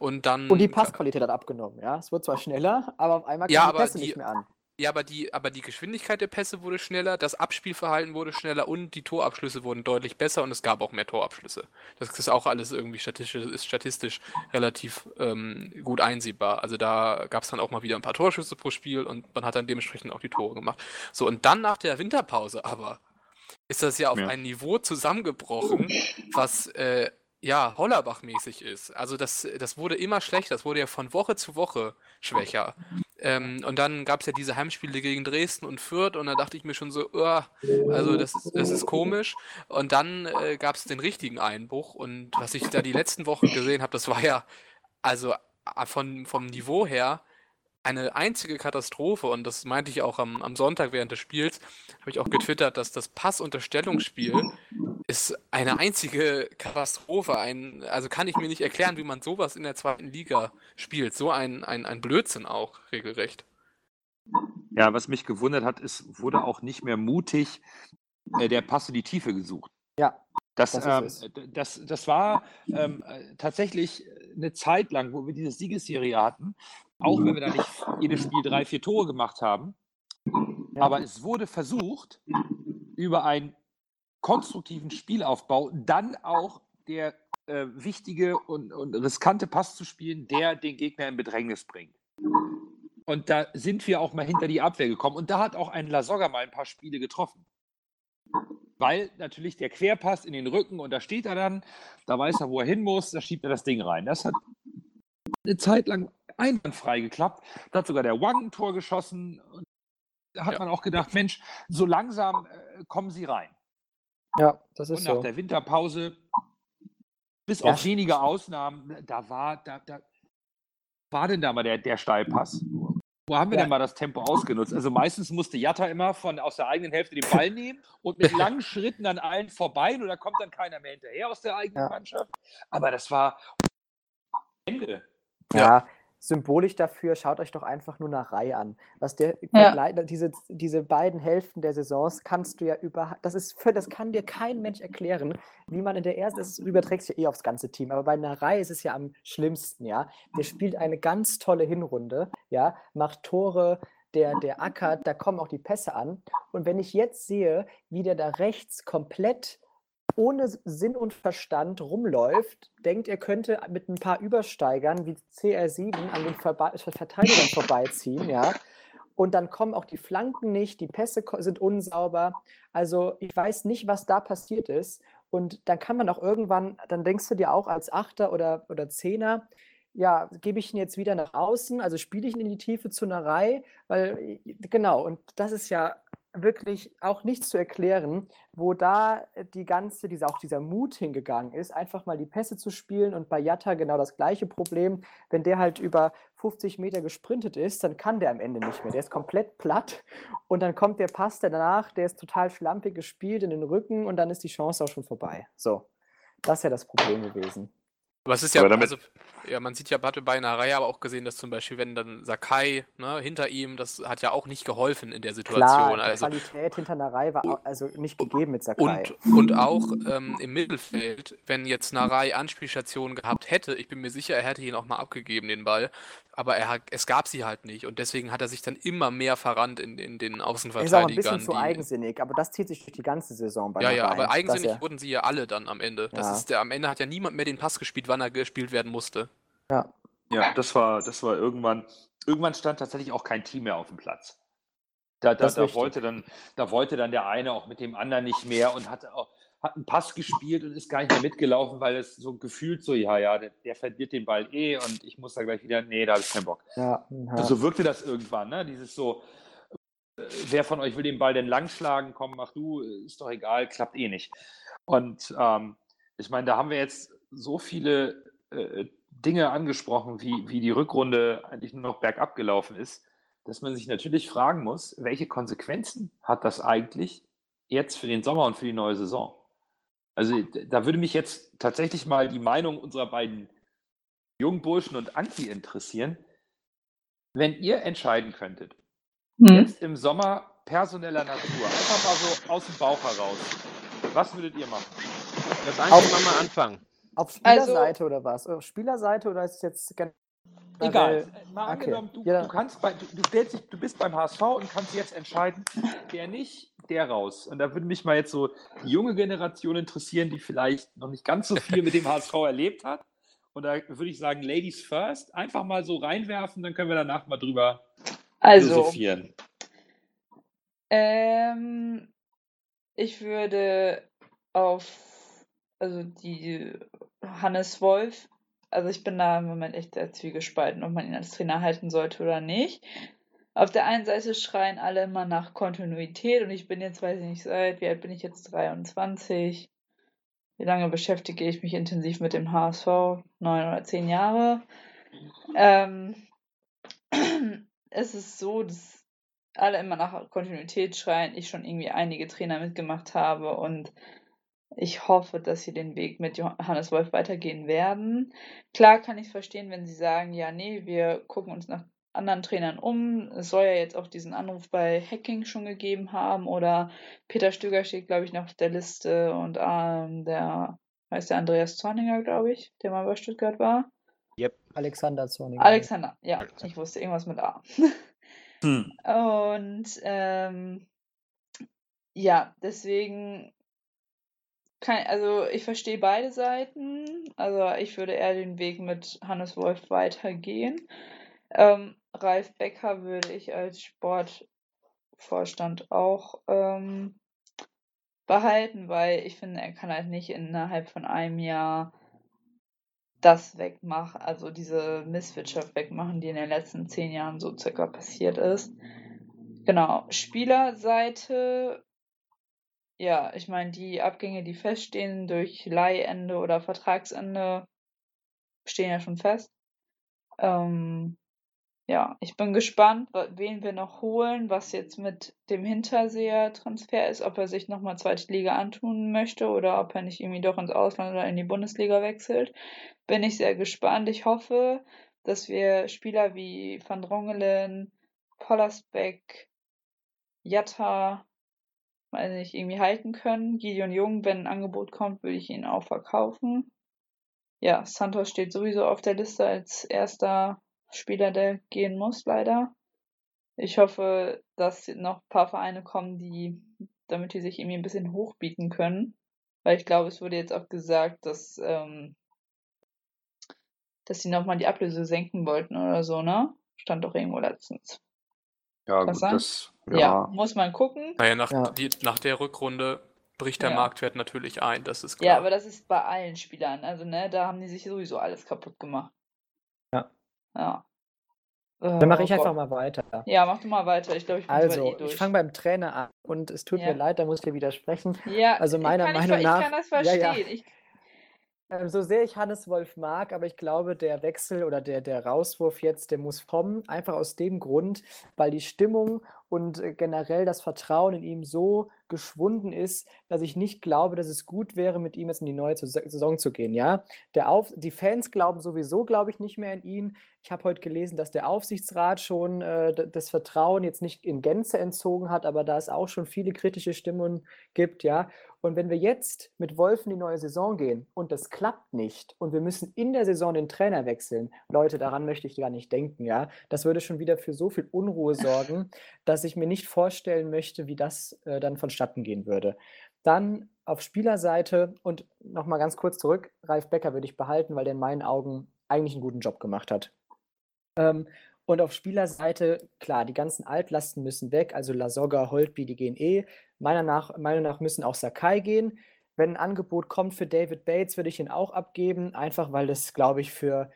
Und dann. Und die Passqualität hat abgenommen, ja. Es wird zwar schneller, aber auf einmal Ja, kamen die Pässe die- nicht mehr an. Ja, aber die, aber die Geschwindigkeit der Pässe wurde schneller, das Abspielverhalten wurde schneller und die Torabschlüsse wurden deutlich besser und es gab auch mehr Torabschlüsse. Das ist auch alles irgendwie statistisch, ist statistisch relativ ähm, gut einsehbar. Also da gab es dann auch mal wieder ein paar Torschüsse pro Spiel und man hat dann dementsprechend auch die Tore gemacht. So, und dann nach der Winterpause aber ist das ja auf Ja. ein Niveau zusammengebrochen, was äh, ja Hollerbach-mäßig ist. Also das, das wurde immer schlechter, das wurde ja von Woche zu Woche schwächer. Ähm, und dann gab es ja diese Heimspiele gegen Dresden und Fürth und da dachte ich mir schon so, "Uah, also das ist, das ist komisch. Und dann äh, gab es den richtigen Einbruch und was ich da die letzten Wochen gesehen habe, das war ja also von, vom Niveau her eine einzige Katastrophe und das meinte ich auch am, am Sonntag während des Spiels, habe ich auch getwittert, dass das Passunterstellungsspiel ist eine einzige Katastrophe. Ein, also kann ich mir nicht erklären, wie man sowas in der zweiten Liga spielt. So ein, ein, ein Blödsinn auch, regelrecht. Ja, was mich gewundert hat, ist, wurde auch nicht mehr mutig äh, der Pass in die Tiefe gesucht. Ja, Das, Das ähm, das, das war ähm, äh, tatsächlich eine Zeit lang, wo wir diese Siegesserie hatten, auch wenn wir da nicht jedes Spiel drei, vier Tore gemacht haben. Aber es wurde versucht, über einen konstruktiven Spielaufbau dann auch der äh, wichtige und, und riskante Pass zu spielen, der den Gegner in Bedrängnis bringt. Und da sind wir auch mal hinter die Abwehr gekommen. Und da hat auch ein Lasogga mal ein paar Spiele getroffen. Weil natürlich der Querpass in den Rücken und da steht er dann, da weiß er, wo er hin muss, da schiebt er das Ding rein. Das hat eine Zeit lang einwandfrei geklappt. Da hat sogar der Wang ein Tor geschossen. Und da hat Ja. man auch gedacht, Mensch, so langsam äh, kommen sie rein. Ja, das Und ist nach so. der Winterpause, bis Ja, auf wenige Ausnahmen, da war, da, da war denn da mal der, der Steilpass? Wo haben wir Ja. denn mal das Tempo ausgenutzt? Also meistens musste Jatta immer von aus der eigenen Hälfte den Ball nehmen und mit (laughs) langen Schritten an allen vorbei und da kommt dann keiner mehr hinterher aus der eigenen Ja. Mannschaft. Aber das war Ende. Ja, symbolisch dafür, schaut euch doch einfach nur nach Reihe an. Was der Ja. Diese, diese beiden Hälften der Saisons kannst du ja über, das ist für, das kann dir kein Mensch erklären, wie man in der ersten, das überträgt sich ja eh aufs ganze Team, aber bei einer Reihe ist es ja am schlimmsten, ja. Der spielt eine ganz tolle Hinrunde, ja, macht Tore, der, der ackert, da kommen auch die Pässe an. Und wenn ich jetzt sehe, wie der da rechts komplett ohne Sinn und Verstand rumläuft, denkt, er könnte mit ein paar Übersteigern wie CR7 an den Verba Verteidigern (laughs) vorbeiziehen, ja. Und dann kommen auch die Flanken nicht, die Pässe sind unsauber. Also ich weiß nicht, was da passiert ist. Und dann kann man auch irgendwann, dann denkst du dir auch als Achter oder, oder Zehner, ja, gebe ich ihn jetzt wieder nach außen, also spiele ich ihn in die Tiefe zu einer Reihe, weil, genau, und das ist ja wirklich auch nicht zu erklären, wo da die ganze, dieser, auch dieser Mut hingegangen ist, einfach mal die Pässe zu spielen und bei Jatta genau das gleiche Problem. Wenn der halt über 50 Meter gesprintet ist, dann kann der am Ende nicht mehr. Der ist komplett platt und dann kommt der Pass danach, der ist total schlampig gespielt in den Rücken und dann ist die Chance auch schon vorbei. So, das ist ja das Problem gewesen. Aber es ist ja, also, ja, man sieht ja Batte bei einer Reihe aber auch gesehen, dass zum Beispiel, wenn dann Sakai ne, hinter ihm, das hat ja auch nicht geholfen in der Situation. Klar, die also, Qualität hinter einer Reihe war also nicht gegeben mit Sakai. und, und auch ähm, im Mittelfeld, wenn jetzt Narei Anspielstationen gehabt hätte, ich bin mir sicher, er hätte ihn auch mal abgegeben, den Ball. Aber er hat, es gab sie halt nicht. Und deswegen hat er sich dann immer mehr verrannt in, in den Er ist auch ein Außenverteidigern. bisschen zu die- eigensinnig, aber das zieht sich durch die ganze Saison bei Ja, den ja, aber eigensinnig wurden sie ja alle dann am Ende. Das Ja. ist der, am Ende hat ja niemand mehr den Pass gespielt, wann er gespielt werden musste. Ja, Ja, das war, das war irgendwann, irgendwann stand tatsächlich auch kein Team mehr auf dem Platz. Da, da, da, wollte dann, da wollte dann der eine auch mit dem anderen nicht mehr und hat, auch, hat einen Pass gespielt und ist gar nicht mehr mitgelaufen, weil es so gefühlt so, ja, ja, der, der verliert den Ball eh und ich muss da gleich wieder, nee, da habe ich keinen Bock. ja, ja. So wirkte das irgendwann, ne? Dieses so, äh, wer von euch will den Ball denn langschlagen? Komm, mach du, ist doch egal, klappt eh nicht. Und ähm, ich meine, da haben wir jetzt so viele äh, Dinge angesprochen, wie, wie die Rückrunde eigentlich nur noch bergab gelaufen ist, dass man sich natürlich fragen muss, welche Konsequenzen hat das eigentlich jetzt für den Sommer und für die neue Saison? Also da würde mich jetzt tatsächlich mal die Meinung unserer beiden Jungburschen und Anki interessieren. Wenn ihr entscheiden könntet, Hm. jetzt im Sommer personeller Natur, einfach mal so aus dem Bauch heraus, was würdet ihr machen? Das Einzige mal anfangen. Auf Also- Spielerseite oder was? Auf Spielerseite oder ist es jetzt generell? Egal. Mal okay. angenommen, du, Ja. du kannst bei, du, du, stellst dich, du bist beim HSV und kannst jetzt entscheiden, der nicht, der raus. Und da würde mich mal jetzt so die junge Generation interessieren, die vielleicht noch nicht ganz so viel mit dem (laughs) HSV erlebt hat. Und da würde ich sagen, Ladies first, einfach mal so reinwerfen, dann können wir danach mal drüber Also, philosophieren. ähm, ich würde auf, also die Hannes Wolf, also ich bin da im Moment echt sehr zwiegespalten, ob man ihn als Trainer halten sollte oder nicht. Auf der einen Seite schreien alle immer nach Kontinuität und ich bin jetzt, weiß ich nicht, seit, wie alt bin ich jetzt? 23. Wie lange beschäftige ich mich intensiv mit dem HSV? Neun oder zehn Jahre. Ähm, es ist so, dass alle immer nach Kontinuität schreien, ich schon irgendwie einige Trainer mitgemacht habe und ich hoffe, dass sie den Weg mit Johannes Wolf weitergehen werden. Klar kann ich es verstehen, wenn sie sagen, ja, nee, wir gucken uns nach anderen Trainern um. Es soll ja jetzt auch diesen Anruf bei Hacking schon gegeben haben oder Peter Stöger steht, glaube ich, noch auf der Liste und ähm, der heißt der Andreas Zorninger, glaube ich, der mal bei Stuttgart war. Alexander Zorniger. Alexander, ja, Alexander. ich wusste irgendwas mit A. Hm. (laughs) Und ähm, ja, deswegen kann, also ich verstehe beide Seiten. Also ich würde eher den Weg mit Hannes Wolf weitergehen. Ähm, Ralf Becker würde ich als Sportvorstand auch ähm, behalten, weil ich finde, er kann halt nicht innerhalb von einem Jahr das wegmachen, also diese Misswirtschaft wegmachen, die in den letzten zehn Jahren so circa passiert ist. Genau, Spielerseite, ja, ich meine, die Abgänge, die feststehen durch Leihende oder Vertragsende, stehen ja schon fest. Ähm, ja, ich bin gespannt, wen wir noch holen, was jetzt mit dem Hinterseher-Transfer ist, ob er sich nochmal zweite Liga antun möchte oder ob er nicht irgendwie doch ins Ausland oder in die Bundesliga wechselt. Bin ich sehr gespannt. Ich hoffe, dass wir Spieler wie Van Drongelen, Pollersbeck, Jatta, weiß nicht, irgendwie halten können. Gideon Jung, wenn ein Angebot kommt, würde ich ihn auch verkaufen. Ja, Santos steht sowieso auf der Liste als erster Spieler, der gehen muss, leider. Ich hoffe, dass noch ein paar Vereine kommen, die, damit die sich irgendwie ein bisschen hochbieten können. Weil ich glaube, es wurde jetzt auch gesagt, dass, ähm, dass sie nochmal die Ablöse senken wollten oder so, ne? Stand doch irgendwo letztens. Ja, Kann gut, sein? das, Ja, ja, muss man gucken. Naja, nach, Ja. die, nach der Rückrunde bricht der Ja. Marktwert natürlich ein, das ist Ja, klar. aber das ist bei allen Spielern. Also, ne, da haben die sich sowieso alles kaputt gemacht. Ja. Ja. Dann mache Oh ich einfach Gott. mal weiter. Ja, mach du mal weiter. Ich glaube, ich bin Also, eh ich fange beim Trainer an und es tut Ja. mir leid, da muss ich dir widersprechen. Ja, also ich meiner kann, ich, Meinung ver- nach- Ich kann das Ja, ja. verstehen. Ich, Ähm, So sehr ich Hannes Wolf mag, aber ich glaube, der Wechsel oder der, der Rauswurf jetzt, der muss kommen. Einfach aus dem Grund, weil die Stimmung und äh, generell das Vertrauen in ihm so geschwunden ist, dass ich nicht glaube, dass es gut wäre, mit ihm jetzt in die neue Saison zu gehen. Ja, der Auf die Fans glauben sowieso, glaube ich, nicht mehr in ihn. Ich habe heute gelesen, dass der Aufsichtsrat schon äh, das Vertrauen jetzt nicht in Gänze entzogen hat, aber da es auch schon viele kritische Stimmen gibt, ja. Und wenn wir jetzt mit Wolf in die neue Saison gehen und das klappt nicht und wir müssen in der Saison den Trainer wechseln, Leute, daran möchte ich gar nicht denken, ja. Das würde schon wieder für so viel Unruhe sorgen, dass ich mir nicht vorstellen möchte, wie das äh, dann vonstatten gehen würde. Dann auf Spielerseite und nochmal ganz kurz zurück, Ralf Becker würde ich behalten, weil der in meinen Augen eigentlich einen guten Job gemacht hat. Ähm, und auf Spielerseite, klar, die ganzen Altlasten müssen weg, also Lasogga, Holtby, die gehen eh. Meiner nach, Meinung nach müssen auch Sakai gehen. Wenn ein Angebot kommt für David Bates, würde ich ihn auch abgeben, einfach weil das, glaube ich, für,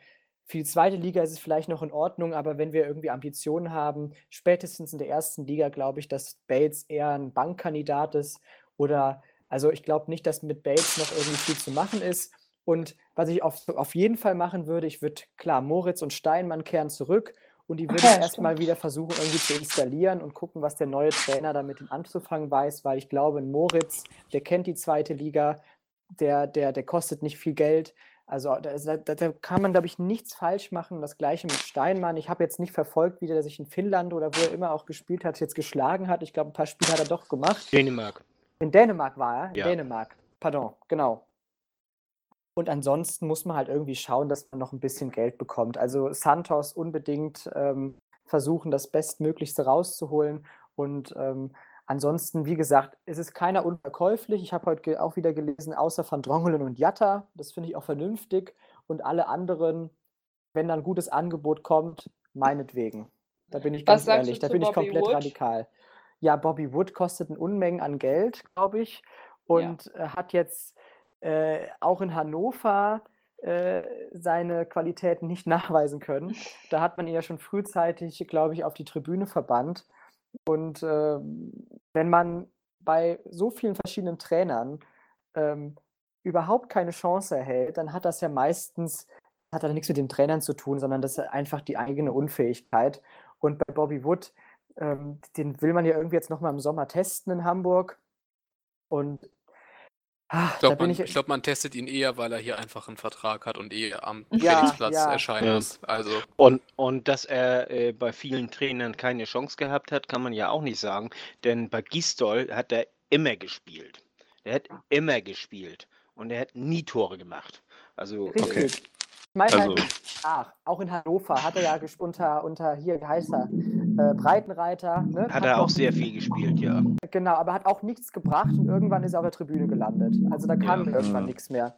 für die zweite Liga ist es vielleicht noch in Ordnung, aber wenn wir irgendwie Ambitionen haben, spätestens in der ersten Liga, glaube ich, dass Bates eher ein Bankkandidat ist oder, also ich glaube nicht, dass mit Bates noch irgendwie viel zu machen ist. Und was ich auf, auf jeden Fall machen würde, ich würde, klar, Moritz und Steinmann kehren zurück und die würde ich (laughs) erstmal wieder versuchen, irgendwie zu installieren und gucken, was der neue Trainer da mit ihm anzufangen weiß, weil ich glaube, Moritz, der kennt die zweite Liga, der, der, der kostet nicht viel Geld. Also da, da, da kann man, glaube ich, nichts falsch machen. Das gleiche mit Steinmann. Ich habe jetzt nicht verfolgt, wie der sich in Finnland oder wo er immer auch gespielt hat, jetzt geschlagen hat. Ich glaube, ein paar Spiele hat er doch gemacht. Dänemark. In Dänemark war er. In Ja. Dänemark. Pardon, genau. Und ansonsten muss man halt irgendwie schauen, dass man noch ein bisschen Geld bekommt. Also Santos unbedingt ähm, versuchen, das Bestmöglichste rauszuholen. Und ähm, ansonsten, wie gesagt, es ist keiner unverkäuflich. Ich habe heute auch wieder gelesen, außer Van Drongelen und Jatta. Das finde ich auch vernünftig. Und alle anderen, wenn dann ein gutes Angebot kommt, meinetwegen. Da bin ich Was ganz ehrlich, da bin ich Bobby komplett Wood? radikal. Ja, Bobby Wood kostet ein Unmengen an Geld, glaube ich. Und äh, hat jetzt äh, auch in Hannover äh, seine Qualitäten nicht (laughs) nachweisen können. Da hat man ihn ja schon frühzeitig, glaube ich, auf die Tribüne verbannt. Und ähm, wenn man bei so vielen verschiedenen Trainern ähm, überhaupt keine Chance erhält, dann hat das ja meistens, hat das nichts mit den Trainern zu tun, sondern das ist einfach die eigene Unfähigkeit. Und bei Bobby Wood, ähm, den will man ja irgendwie jetzt nochmal im Sommer testen in Hamburg. Und ah, Ich glaube, man, ich, glaub, man testet ihn eher, weil er hier einfach einen Vertrag hat und eh am Ja, Trainingsplatz ja. erscheinen Ja. muss. Also, Und, und dass er äh, bei vielen Trainern keine Chance gehabt hat, kann man ja auch nicht sagen. Denn bei Gistol hat er immer gespielt. Er hat immer gespielt. Und er hat nie Tore gemacht. Also, Richtig. Ich meine Also- halt, ach, auch in Hannover hat er ja unter, unter hier, wie heißt er, äh, Breitenreiter. Ne? hat er auch sehr viel gespielt, ja. Genau, aber hat auch nichts gebracht und irgendwann ist er auf der Tribüne gelandet. Also da kam Ja. irgendwann Mhm. nichts mehr.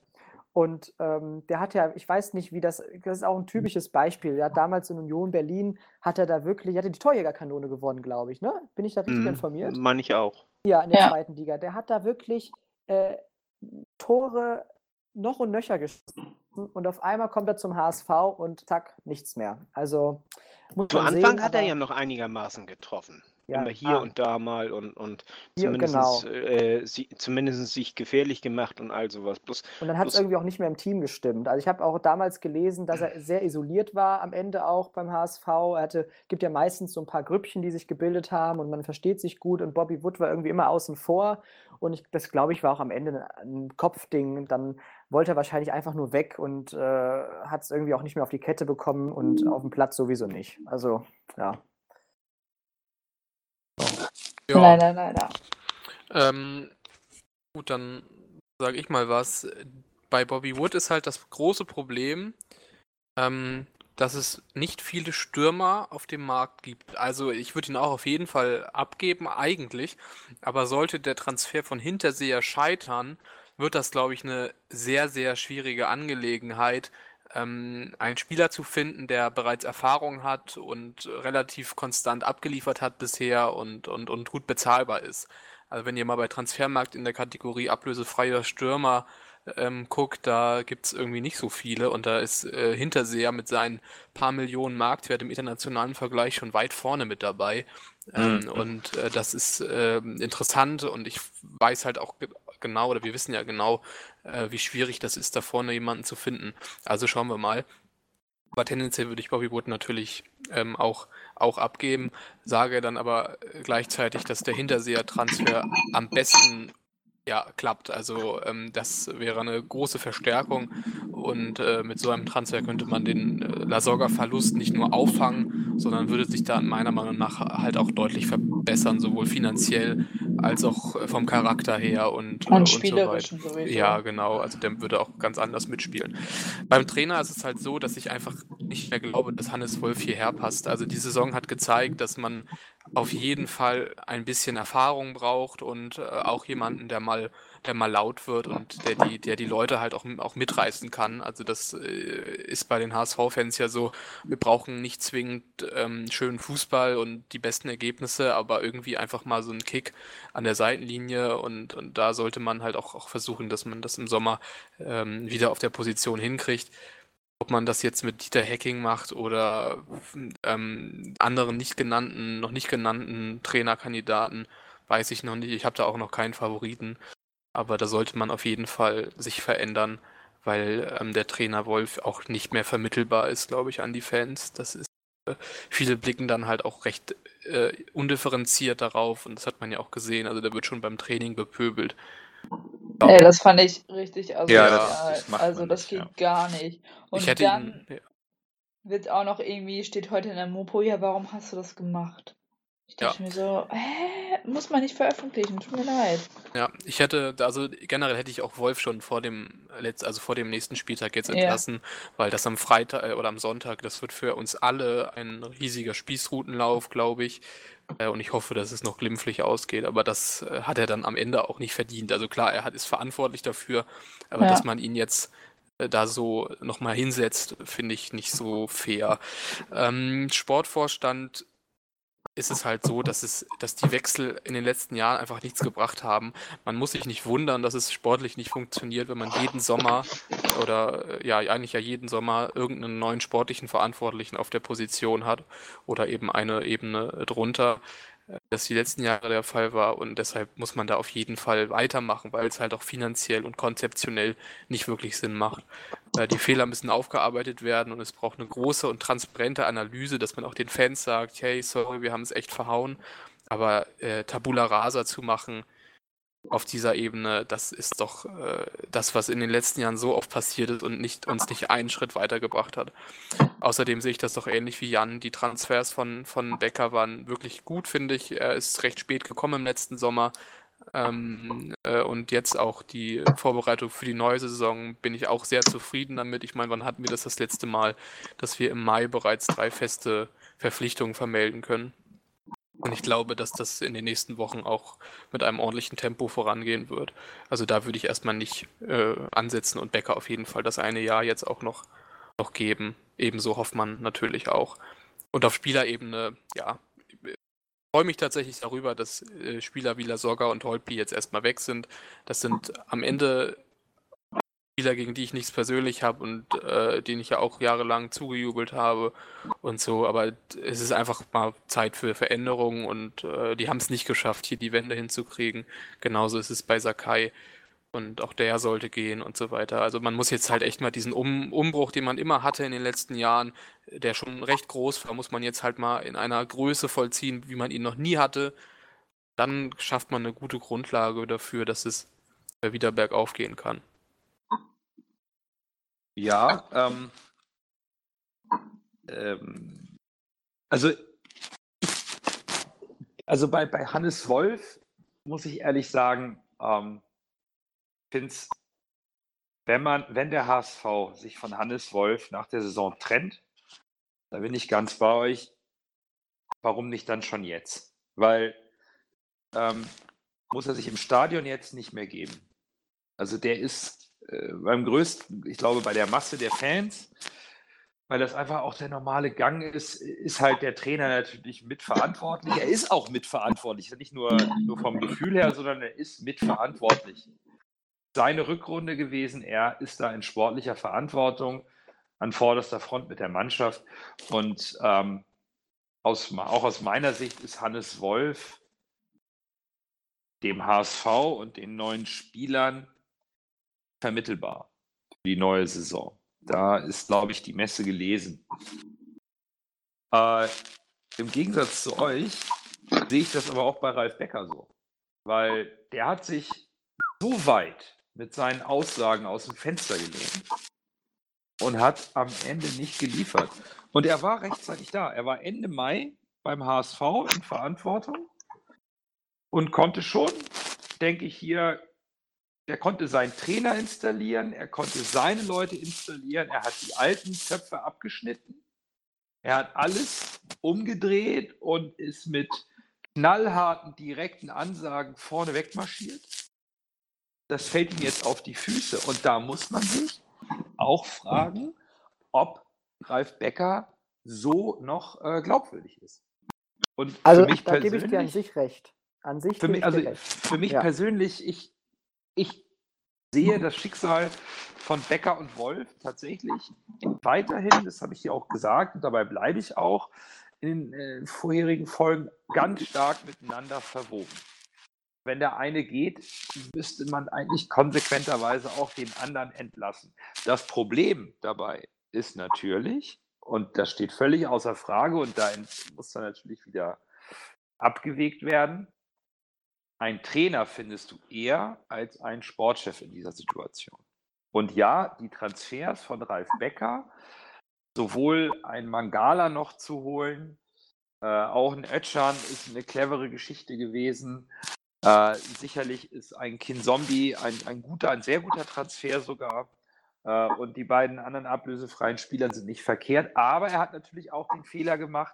Und ähm, der hat ja, ich weiß nicht, wie das, das ist auch ein typisches Beispiel. Ja, damals in Union Berlin hat er da wirklich, hatte die Torjägerkanone gewonnen, glaube ich, ne? Bin ich da richtig Mhm, informiert? Meine ich auch. Ja, in der Ja. zweiten Liga. Der hat da wirklich äh, Tore noch und nöcher geschossen und auf einmal kommt er zum HSV und zack, nichts mehr. Also muss Zu Anfang sehen, hat er ja noch einigermaßen getroffen. ja, Immer hier ah, und da mal und, und hier, zumindest, genau. äh, sie, zumindest sich gefährlich gemacht und all sowas. Bloß, Und dann hat es irgendwie auch nicht mehr im Team gestimmt. Also ich habe auch damals gelesen, dass er sehr isoliert war am Ende auch beim HSV. Er hatte, gibt ja meistens so ein paar Grüppchen, die sich gebildet haben und man versteht sich gut und Bobby Wood war irgendwie immer außen vor. Und ich, das glaube ich war auch am Ende ein, Kopfding. Dann wollte er wahrscheinlich einfach nur weg und äh, hat es irgendwie auch nicht mehr auf die Kette bekommen und auf dem Platz sowieso nicht. Also ja. Ja, Leider, leider. ähm, gut, dann sage ich mal was. Bei Bobby Wood ist halt das große Problem, ähm, dass es nicht viele Stürmer auf dem Markt gibt. Also ich würde ihn auch auf jeden Fall abgeben, eigentlich. Aber sollte der Transfer von Hinterseher scheitern, wird das, glaube ich, eine sehr, sehr schwierige Angelegenheit, ähm, einen Spieler zu finden, der bereits Erfahrung hat und relativ konstant abgeliefert hat bisher und, und, und gut bezahlbar ist. Also wenn ihr mal bei Transfermarkt in der Kategorie ablösefreier Stürmer ähm, guckt, da gibt es irgendwie nicht so viele und da ist äh, Hinterseher mit seinen paar Millionen Marktwert im internationalen Vergleich schon weit vorne mit dabei. Ähm, Mhm. Und äh, das ist ähm, interessant und ich weiß halt auch ge genau, oder wir wissen ja genau, äh, wie schwierig das ist, da vorne jemanden zu finden. Also schauen wir mal. Aber tendenziell würde ich Bobby Wood natürlich ähm, auch, auch abgeben, sage dann aber äh, gleichzeitig, dass der Hinterseher-Transfer am besten ja, klappt. Also ähm, das wäre eine große Verstärkung und äh, mit so einem Transfer könnte man den äh, Lasogga-Verlust nicht nur auffangen, sondern würde sich dann meiner Meinung nach halt auch deutlich verbessern, sowohl finanziell als auch äh, vom Charakter her und, äh, Und und so sowieso. Ja, genau. Also der würde auch ganz anders mitspielen. Beim Trainer ist es halt so, dass ich einfach nicht mehr glaube, dass Hannes Wolf hierher passt. Also die Saison hat gezeigt, dass man auf jeden Fall ein bisschen Erfahrung braucht und äh, auch jemanden, der mal, der mal laut wird und der die, der die Leute halt auch, auch mitreißen kann. Also das äh, ist bei den HSV-Fans ja so, wir brauchen nicht zwingend ähm, schönen Fußball und die besten Ergebnisse, aber irgendwie einfach mal so einen Kick an der Seitenlinie und, und da sollte man halt auch, auch versuchen, dass man das im Sommer ähm, wieder auf der Position hinkriegt. Ob man das jetzt mit Dieter Hacking macht oder ähm, anderen nicht genannten, noch nicht genannten Trainerkandidaten, weiß ich noch nicht. Ich habe da auch noch keinen Favoriten. Aber da sollte man auf jeden Fall sich verändern, weil ähm, der Trainer Wolf auch nicht mehr vermittelbar ist, glaube ich, an die Fans. Das ist, äh, viele blicken dann halt auch recht äh, undifferenziert darauf und das hat man ja auch gesehen. Also der wird schon beim Training bepöbelt. Ja. Ey, das fand ich richtig asozial. das- das macht also das nicht, geht ja. gar nicht. Und ich hätte dann ihn, ja. wird auch noch irgendwie, steht heute in der Mopo, ja, warum hast du das gemacht? Ich Ja. dachte mir so, hä, muss man nicht veröffentlichen, tut mir leid. Ja, ich hätte, also generell hätte ich auch Wolf schon vor dem letzt, also vor dem nächsten Spieltag jetzt Ja. entlassen, weil das am Freitag äh, oder am Sonntag, das wird für uns alle ein riesiger Spießrutenlauf, glaube ich. Äh, und ich hoffe, dass es noch glimpflich ausgeht, aber das äh, hat er dann am Ende auch nicht verdient. Also klar, er hat, ist verantwortlich dafür, aber Ja. dass man ihn jetzt da so nochmal hinsetzt, finde ich nicht so fair. Ähm, Sportvorstand ist es halt so, dass es, dass die Wechsel in den letzten Jahren einfach nichts gebracht haben. Man muss sich nicht wundern, dass es sportlich nicht funktioniert, wenn man jeden Sommer oder äh, ja eigentlich ja jeden Sommer irgendeinen neuen sportlichen Verantwortlichen auf der Position hat oder eben eine Ebene drunter. Das die letzten Jahre der Fall war und deshalb muss man da auf jeden Fall weitermachen, weil es halt auch finanziell und konzeptionell nicht wirklich Sinn macht. Äh, Die Fehler müssen aufgearbeitet werden und es braucht eine große und transparente Analyse, dass man auch den Fans sagt, hey, sorry, wir haben es echt verhauen, aber äh, Tabula Rasa zu machen auf dieser Ebene, das ist doch äh, das, was in den letzten Jahren so oft passiert ist und nicht, uns nicht einen Schritt weitergebracht hat. Außerdem sehe ich das doch ähnlich wie Jan. Die Transfers von, von Becker waren wirklich gut, finde ich. Er ist recht spät gekommen im letzten Sommer. Ähm, äh, und jetzt auch die Vorbereitung für die neue Saison bin ich auch sehr zufrieden damit. Ich meine, wann hatten wir das das letzte Mal, dass wir im Mai bereits drei feste Verpflichtungen vermelden können? Und ich glaube, dass das in den nächsten Wochen auch mit einem ordentlichen Tempo vorangehen wird. Also da würde ich erstmal nicht äh, ansetzen und Becker auf jeden Fall das eine Jahr jetzt auch noch, noch geben. Ebenso Hoffmann natürlich auch. Und auf Spielerebene, ja, freue mich tatsächlich darüber, dass äh, Spieler wie Lasogga und Holtby jetzt erstmal weg sind. Das sind am Ende Spieler, gegen die ich nichts persönlich habe und äh, denen ich ja auch jahrelang zugejubelt habe und so. Aber es ist einfach mal Zeit für Veränderungen und äh, die haben es nicht geschafft, hier die Wende hinzukriegen. Genauso ist es bei Sakai und auch der sollte gehen und so weiter. Also man muss jetzt halt echt mal diesen um Umbruch, den man immer hatte in den letzten Jahren, der schon recht groß war, muss man jetzt halt mal in einer Größe vollziehen, wie man ihn noch nie hatte. Dann schafft man eine gute Grundlage dafür, dass es wieder bergauf gehen kann. Ja, ähm, ähm, also, also bei, bei Hannes Wolf muss ich ehrlich sagen, ähm, finde wenn man, wenn der HSV sich von Hannes Wolf nach der Saison trennt, da bin ich ganz bei euch. Warum nicht dann schon jetzt? Weil ähm, muss er sich im Stadion jetzt nicht mehr geben. Also der ist äh, beim größten, ich glaube, bei der Masse der Fans, weil das einfach auch der normale Gang ist, ist halt der Trainer natürlich mitverantwortlich. Er ist auch mitverantwortlich, nicht nur, nur vom Gefühl her, sondern er ist mitverantwortlich. Seine Rückrunde gewesen, er ist da in sportlicher Verantwortung an vorderster Front mit der Mannschaft. Und ähm, aus, auch aus meiner Sicht ist Hannes Wolf dem HSV und den neuen Spielern vermittelbar für die neue Saison. Da ist, glaube ich, die Messe gelesen. Äh, Im Gegensatz zu euch sehe ich das aber auch bei Ralf Becker so. Weil der hat sich so weit mit seinen Aussagen aus dem Fenster gelehnt und hat am Ende nicht geliefert. Und er war rechtzeitig da. Er war Ende Mai beim HSV in Verantwortung und konnte schon, denke ich, hier der konnte seinen Trainer installieren, er konnte seine Leute installieren, er hat die alten Töpfe abgeschnitten, er hat alles umgedreht und ist mit knallharten, direkten Ansagen vorne wegmarschiert. Das fällt ihm jetzt auf die Füße und da muss man sich auch fragen, ob Ralf Becker so noch äh, glaubwürdig ist. Und also da gebe ich dir an sich recht. An sich für mich, also für mich ja. persönlich, ich, ich sehe das Schicksal von Becker und Wolf tatsächlich weiterhin, das habe ich hier auch gesagt und dabei bleibe ich auch, in den äh, vorherigen Folgen ganz stark miteinander verwoben. Wenn der eine geht, müsste man eigentlich konsequenterweise auch den anderen entlassen. Das Problem dabei ist natürlich, und das steht völlig außer Frage und da muss dann natürlich wieder abgewegt werden, ein Trainer findest du eher als ein Sportchef in dieser Situation. Und ja, die Transfers von Ralf Becker, sowohl ein Mangala noch zu holen, äh, auch ein Ötchan ist eine clevere Geschichte gewesen. Äh, sicherlich ist ein Kinzombie ein, ein guter, ein sehr guter Transfer sogar. Äh, und die beiden anderen ablösefreien Spielern sind nicht verkehrt. Aber er hat natürlich auch den Fehler gemacht,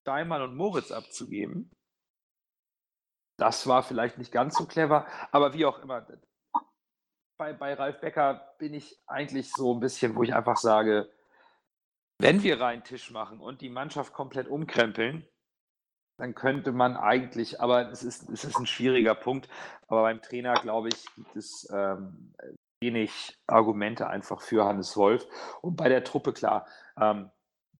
Steinmann und Moritz abzugeben. Das war vielleicht nicht ganz so clever, aber wie auch immer. Bei, bei Ralf Becker bin ich eigentlich so ein bisschen, wo ich einfach sage, wenn wir rein Tisch machen und die Mannschaft komplett umkrempeln, dann könnte man eigentlich, aber es ist, es ist ein schwieriger Punkt, aber beim Trainer, glaube ich, gibt es ähm, wenig Argumente einfach für Hannes Wolf. Und bei der Truppe, klar, ähm,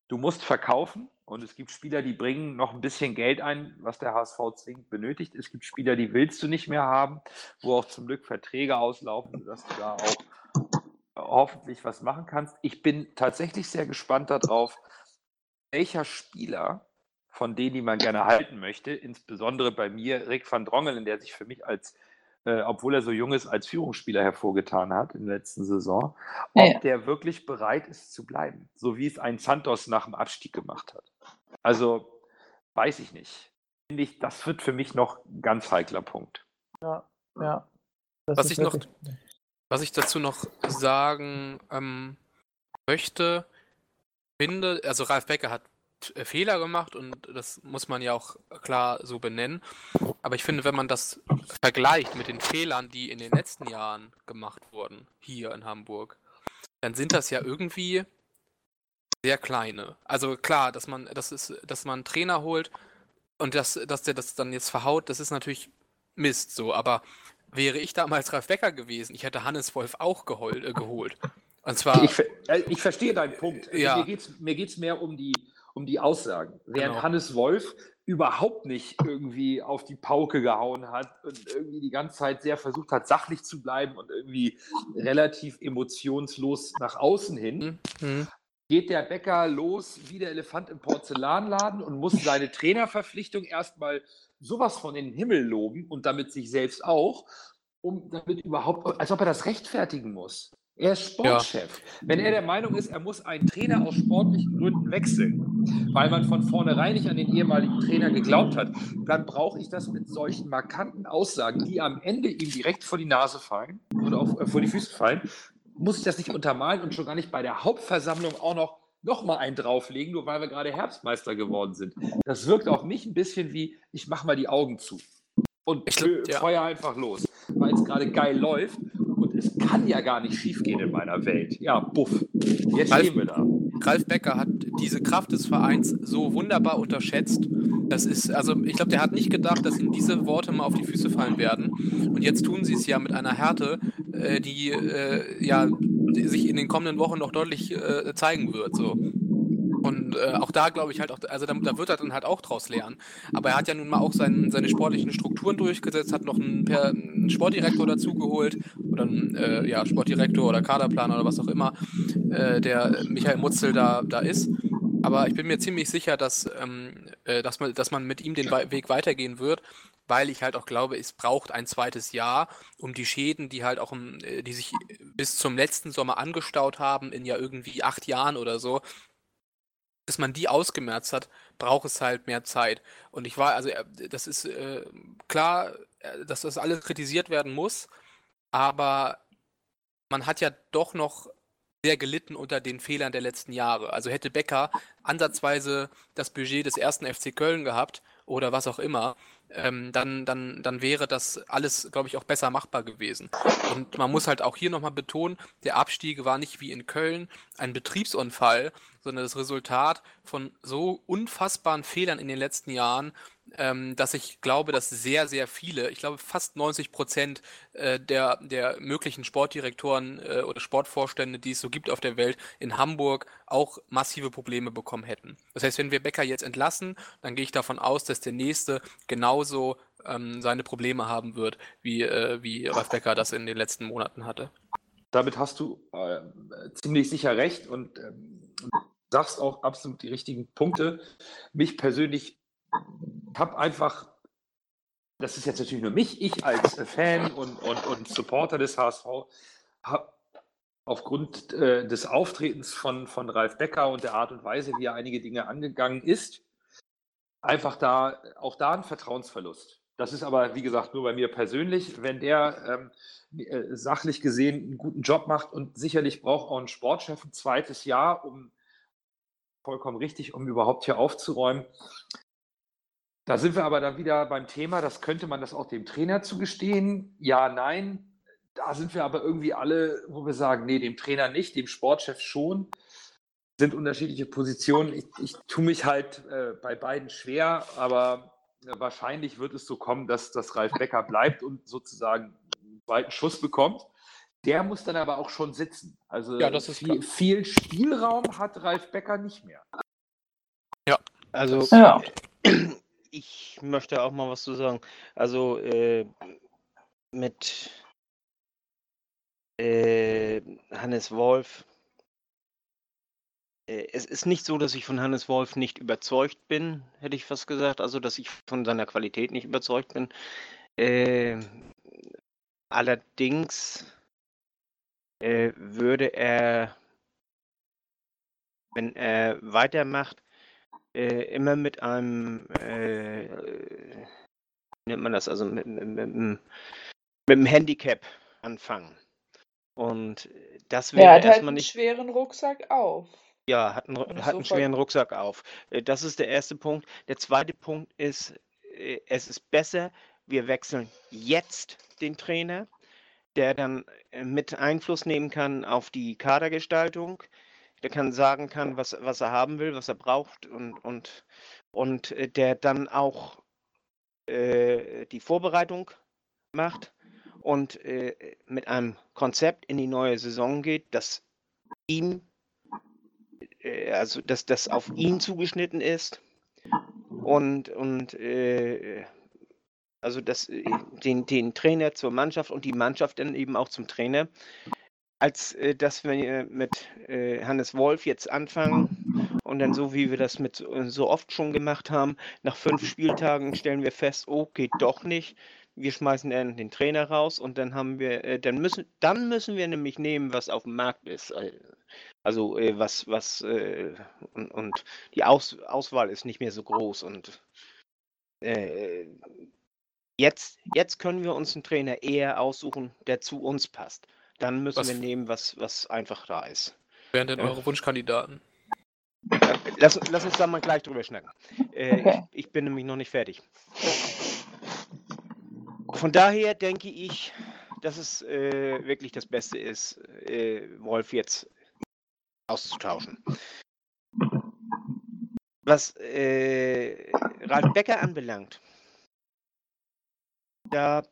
du musst verkaufen, und es gibt Spieler, die bringen noch ein bisschen Geld ein, was der HSV zwingend benötigt. Es gibt Spieler, die willst du nicht mehr haben, wo auch zum Glück Verträge auslaufen, sodass du da auch hoffentlich was machen kannst. Ich bin tatsächlich sehr gespannt darauf, welcher Spieler von denen, die man gerne halten möchte, insbesondere bei mir Rick van Drongelen, der sich für mich als äh, obwohl er so jung ist, als Führungsspieler hervorgetan hat in der letzten Saison, ob ja. der wirklich bereit ist zu bleiben, so wie es ein Santos nach dem Abstieg gemacht hat. Also weiß ich nicht. Finde ich, das wird für mich noch ein ganz heikler Punkt. Ja, ja. was ich noch, was ich dazu noch sagen ähm, möchte, finde, also Ralf Becker hat äh, Fehler gemacht und das muss man ja auch klar so benennen. Aber ich finde, wenn man das vergleicht mit den Fehlern, die in den letzten Jahren gemacht wurden, hier in Hamburg, dann sind das ja irgendwie sehr kleine. Also klar, dass man, das ist, dass man einen Trainer holt und dass, dass der das dann jetzt verhaut, das ist natürlich Mist so, aber wäre ich damals Ralf Becker gewesen, ich hätte Hannes Wolf auch geholt, äh, geholt. Und zwar. Ich, äh, ich verstehe deinen Punkt. Also Ja. Mir geht es mir geht's mehr um die, um die Aussagen. Während Genau. Hannes Wolf überhaupt nicht irgendwie auf die Pauke gehauen hat und irgendwie die ganze Zeit sehr versucht hat, sachlich zu bleiben und irgendwie relativ emotionslos nach außen hin, Mhm. Geht der Bäcker los wie der Elefant im Porzellanladen und muss seine Trainerverpflichtung erstmal sowas von in den Himmel loben und damit sich selbst auch, um damit überhaupt, als ob er das rechtfertigen muss. Er ist Sportchef. Wenn er der Meinung ist, er muss einen Trainer aus sportlichen Gründen wechseln, weil man von vornherein nicht an den ehemaligen Trainer geglaubt hat, dann brauche ich das mit solchen markanten Aussagen, die am Ende ihm direkt vor die Nase fallen oder auf, äh, vor die Füße fallen, muss ich das nicht untermalen und schon gar nicht bei der Hauptversammlung auch noch, noch mal einen drauflegen, nur weil wir gerade Herbstmeister geworden sind. Das wirkt auf mich ein bisschen wie, ich mache mal die Augen zu und feu- ja. feuer einfach los, weil es gerade geil läuft und es kann ja gar nicht schiefgehen in meiner Welt. Ja, buff. Jetzt Ralf- stehen wir da. Ralf Becker hat diese Kraft des Vereins so wunderbar unterschätzt. Das ist, also ich glaube, der hat nicht gedacht, dass ihm diese Worte mal auf die Füße fallen werden. Und jetzt tun sie es ja mit einer Härte, äh, die äh, ja die sich in den kommenden Wochen noch deutlich äh, zeigen wird. So. Und äh, auch da glaube ich halt auch, also da, da wird er dann halt auch draus lernen. Aber er hat ja nun mal auch sein, seine sportlichen Strukturen durchgesetzt, hat noch einen, per, einen Sportdirektor dazugeholt oder einen äh, ja, Sportdirektor oder Kaderplaner oder was auch immer, äh, der Michael Mutzel da, da ist. Aber ich bin mir ziemlich sicher, dass, ähm, äh, dass, man, dass man mit ihm den Weg weitergehen wird, weil ich halt auch glaube, es braucht ein zweites Jahr, um die Schäden, die halt auch, im, äh, die sich bis zum letzten Sommer angestaut haben, in ja irgendwie acht Jahren oder so, bis man die ausgemerzt hat, braucht es halt mehr Zeit. Und ich war, also äh, das ist äh, klar, äh, dass das alles kritisiert werden muss, aber man hat ja doch noch sehr gelitten unter den Fehlern der letzten Jahre. Also hätte Becker ansatzweise das Budget des ersten FC Köln gehabt oder was auch immer, ähm, dann, dann, dann wäre das alles, glaube ich, auch besser machbar gewesen. Und man muss halt auch hier nochmal betonen, der Abstieg war nicht wie in Köln ein Betriebsunfall, sondern das Resultat von so unfassbaren Fehlern in den letzten Jahren, ähm, dass ich glaube, dass sehr, sehr viele, ich glaube fast 90 Prozent äh, der, der möglichen Sportdirektoren äh, oder Sportvorstände, die es so gibt auf der Welt, in Hamburg auch massive Probleme bekommen hätten. Das heißt, wenn wir Becker jetzt entlassen, dann gehe ich davon aus, dass der nächste genauso ähm, seine Probleme haben wird, wie, äh, wie Ralf Becker das in den letzten Monaten hatte. Damit hast du äh, ziemlich sicher recht und ähm, sagst auch absolut die richtigen Punkte. Mich persönlich habe einfach, das ist jetzt natürlich nur mich, ich als (laughs) Fan und, und, und Supporter des HSV, habe aufgrund äh, des Auftretens von, von Ralf Becker und der Art und Weise, wie er einige Dinge angegangen ist, einfach da auch da ein Vertrauensverlust. Das ist aber, wie gesagt, nur bei mir persönlich. Wenn der ähm, äh, sachlich gesehen einen guten Job macht und sicherlich braucht auch ein Sportchef ein zweites Jahr, um vollkommen richtig, um überhaupt hier aufzuräumen. Da sind wir aber dann wieder beim Thema, das könnte man das auch dem Trainer zugestehen? Ja, nein. Da sind wir aber irgendwie alle, wo wir sagen, nee, dem Trainer nicht, dem Sportchef schon. Sind unterschiedliche Positionen. Ich, ich tue mich halt äh, bei beiden schwer, aber äh, wahrscheinlich wird es so kommen, dass, dass Ralf Becker bleibt und sozusagen einen zweiten Schuss bekommt. Der muss dann aber auch schon sitzen. Also Ja, das ist viel, viel Spielraum hat Ralf Becker nicht mehr. Also Ja. Ich möchte auch mal was zu sagen. Also äh, mit äh, Hannes Wolf. Äh, es ist nicht so, dass ich von Hannes Wolf nicht überzeugt bin, hätte ich fast gesagt. Also, dass ich von seiner Qualität nicht überzeugt bin. Äh, allerdings äh, würde er, wenn er weitermacht, äh, immer mit einem, äh, nennt man das, also mit, mit, mit, mit einem Handicap anfangen. Und das wäre hat halt erstmal einen nicht. schweren Rucksack auf. Ja, hat einen, hat einen schweren Rucksack auf. Äh, Das ist der erste Punkt. Der zweite Punkt ist, äh, es ist besser, wir wechseln jetzt den Trainer, der dann äh, mit Einfluss nehmen kann auf die Kadergestaltung. Der kann sagen kann, was, was er haben will, was er braucht und, und, und äh, der dann auch äh, die Vorbereitung macht und äh, mit einem Konzept in die neue Saison geht, das ihm äh, also dass das auf ihn zugeschnitten ist und, und äh, also das, äh, den, den Trainer zur Mannschaft und die Mannschaft dann eben auch zum Trainer, als äh, dass wir mit äh, Hannes Wolf jetzt anfangen und dann so wie wir das mit so- so oft schon gemacht haben, nach fünf Spieltagen stellen wir fest, oh, geht doch nicht. Wir schmeißen den Trainer raus und dann haben wir, äh, dann müssen, dann müssen wir nämlich nehmen, was auf dem Markt ist. Äh, Also äh, was, was, äh, und, und die Aus, Auswahl ist nicht mehr so groß und äh, jetzt, jetzt können wir uns einen Trainer eher aussuchen, der zu uns passt. Dann müssen Was- wir nehmen, was, was einfach da ist. Wären denn Ja. eure Wunschkandidaten? Äh, Lass, lass uns da mal gleich drüber schnacken. Äh, Okay. ich, ich bin nämlich noch nicht fertig. Von daher denke ich, dass es äh, wirklich das Beste ist, äh, Wolf jetzt auszutauschen. Was äh, Ralf Becker anbelangt, da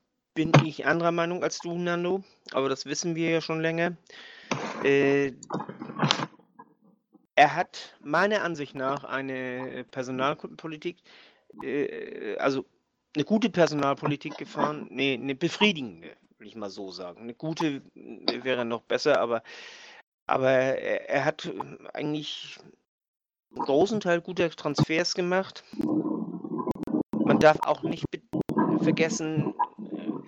bin ich anderer Meinung als du, Nando, aber das wissen wir ja schon länger. Äh, er hat meiner Ansicht nach eine Personalpolitik, äh, also eine gute Personalpolitik gefahren, nee, eine befriedigende, will ich mal so sagen. Eine gute äh, wäre noch besser, aber, aber er, er hat eigentlich einen großen Teil guter Transfers gemacht. Man darf auch nicht vergessen,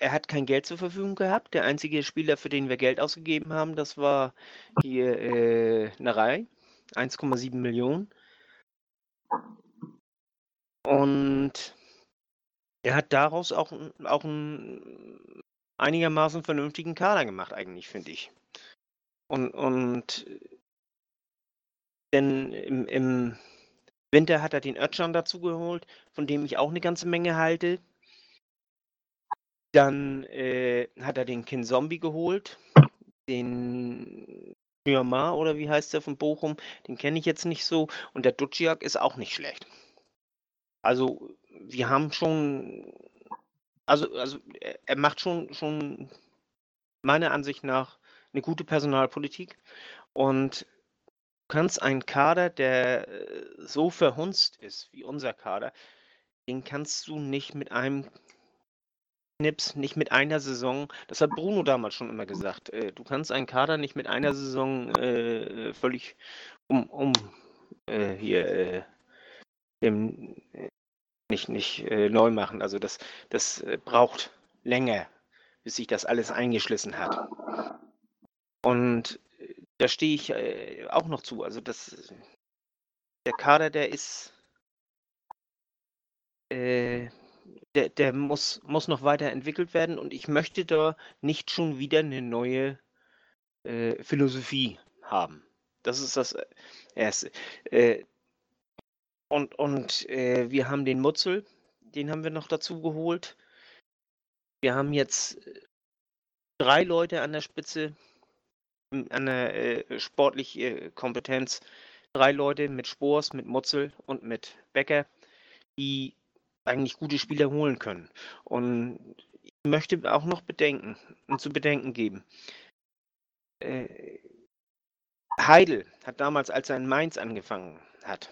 er hat kein Geld zur Verfügung gehabt. Der einzige Spieler, für den wir Geld ausgegeben haben, das war hier äh, Narei. 1,7 Millionen. Und er hat daraus auch, auch einen einigermaßen vernünftigen Kader gemacht, eigentlich, finde ich. Und, und denn im, im Winter hat er den Özcan dazu geholt, von dem ich auch eine ganze Menge halte. Dann äh, hat er den Kin Zombie geholt, den Myanmar oder wie heißt der von Bochum, den kenne ich jetzt nicht so. Und der Duciak ist auch nicht schlecht. Also wir haben schon, also, also er, er macht schon, schon meiner Ansicht nach eine gute Personalpolitik. Und du kannst einen Kader, der äh, so verhunzt ist wie unser Kader, den kannst du nicht mit einem Knips, nicht mit einer Saison, das hat Bruno damals schon immer gesagt, äh, du kannst einen Kader nicht mit einer Saison äh, völlig um, um äh, hier äh, dem, äh, nicht, nicht äh, neu machen. Also das, das äh, braucht länger, bis sich das alles eingeschlissen hat. Und äh, da stehe ich äh, auch noch zu. Also das, der Kader, der ist, äh, der, der muss, muss noch weiterentwickelt werden und ich möchte da nicht schon wieder eine neue äh, Philosophie haben. Das ist das äh, Erste. Äh, und und äh, wir haben den Mutzel, den haben wir noch dazu geholt. Wir haben jetzt äh, drei Leute an der Spitze, an der äh, sportlich äh, Kompetenz. Drei Leute mit Spors, mit Mutzel und mit Becker, die eigentlich gute Spieler holen können. Und ich möchte auch noch bedenken und zu bedenken geben. Äh, Heidel hat damals, als er in Mainz angefangen hat,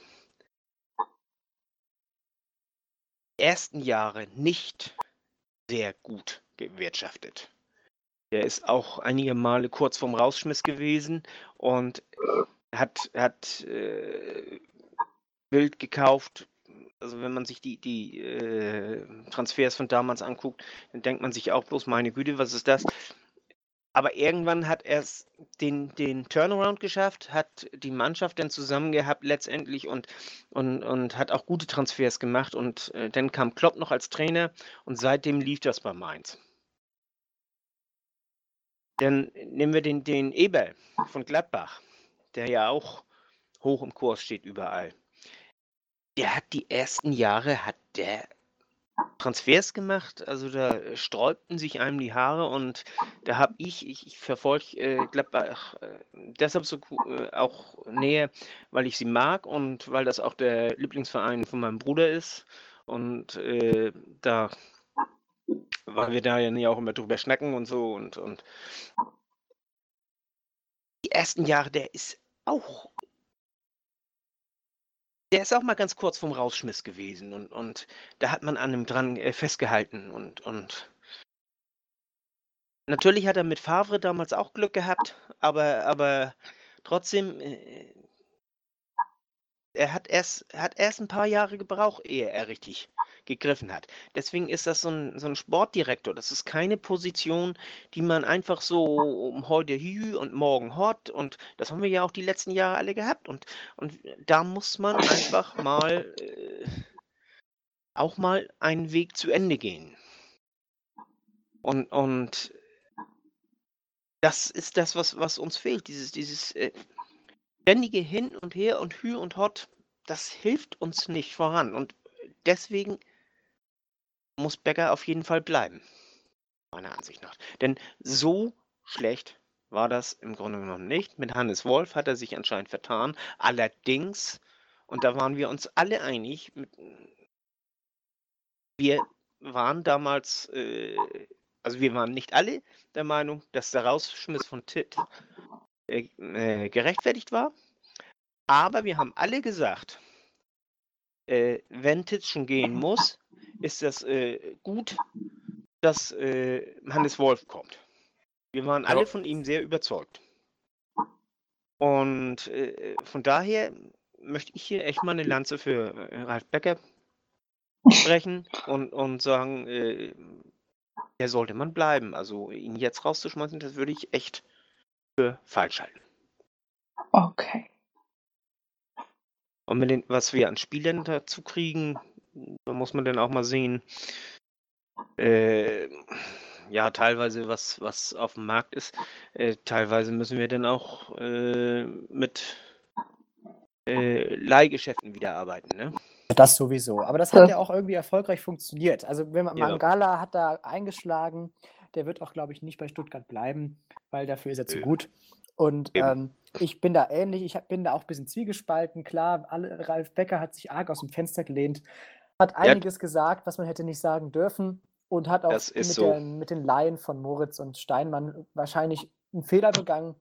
ersten Jahre nicht sehr gut gewirtschaftet. Er ist auch einige Male kurz vorm Rausschmiss gewesen und hat, hat äh, wild gekauft. Also wenn man sich die, die äh, Transfers von damals anguckt, dann denkt man sich auch bloß, meine Güte, was ist das? Aber irgendwann hat er es den, den Turnaround geschafft, hat die Mannschaft dann zusammen gehabt letztendlich und, und, und hat auch gute Transfers gemacht. Und äh, dann kam Klopp noch als Trainer und seitdem lief das bei Mainz. Dann nehmen wir den, den Eberl von Gladbach, der ja auch hoch im Kurs steht überall. Der hat die ersten Jahre, hat der Transfers gemacht, also da sträubten sich einem die Haare und da habe ich, ich, ich verfolge äh, Gladbach äh, deshalb so äh, auch näher, weil ich sie mag und weil das auch der Lieblingsverein von meinem Bruder ist. Und äh, da, weil wir da ja auch immer drüber schnacken und so und, und. Die ersten Jahre, der ist auch der ist auch mal ganz kurz vorm Rausschmiss gewesen und, und da hat man an ihm dran äh, festgehalten und, und natürlich hat er mit Favre damals auch Glück gehabt, aber, aber trotzdem, äh, er hat erst, hat erst ein paar Jahre gebraucht, ehe er richtig gegriffen hat. Deswegen ist das so ein, so ein Sportdirektor. Das ist keine Position, die man einfach so heute hü und morgen hot. Und das haben wir ja auch die letzten Jahre alle gehabt. Und, und da muss man einfach mal äh, auch mal einen Weg zu Ende gehen. Und, und das ist das, was, was uns fehlt. Dieses, dieses äh, ständige Hin und Her und Hü und Hot, das hilft uns nicht voran. Und deswegen muss Becker auf jeden Fall bleiben. Meiner Ansicht nach. Denn so schlecht war das im Grunde genommen nicht. Mit Hannes Wolf hat er sich anscheinend vertan. Allerdings, und da waren wir uns alle einig, wir waren damals, äh, also wir waren nicht alle der Meinung, dass der Rausschmiss von Tit äh, äh, gerechtfertigt war. Aber wir haben alle gesagt, äh, wenn Tit schon gehen (laughs) muss, ist das äh, gut, dass äh, Hannes Wolf kommt. Wir waren alle von ihm sehr überzeugt. Und äh, von daher möchte ich hier echt mal eine Lanze für äh, Ralf Becker sprechen und, und sagen, äh, der sollte man bleiben. Also ihn jetzt rauszuschmeißen, das würde ich echt für falsch halten. Okay. Und mit den, was wir an Spielern dazu kriegen, da muss man dann auch mal sehen, äh, ja, teilweise was, was auf dem Markt ist. Äh, teilweise müssen wir dann auch äh, mit äh, Leihgeschäften wieder arbeiten, ne? Das sowieso. Aber das hat ja auch irgendwie erfolgreich funktioniert. Also wenn man, Ja. Mangala hat da eingeschlagen, der wird auch, glaube ich, nicht bei Stuttgart bleiben, weil dafür ist er zu Nö. gut. Und ähm, ich bin da ähnlich, ich bin da auch ein bisschen zwiegespalten. Klar, alle, Ralf Becker hat sich arg aus dem Fenster gelehnt, hat einiges gesagt, was man hätte nicht sagen dürfen und hat auch mit, so. den, mit den Laien von Moritz und Steinmann wahrscheinlich einen Fehler begangen.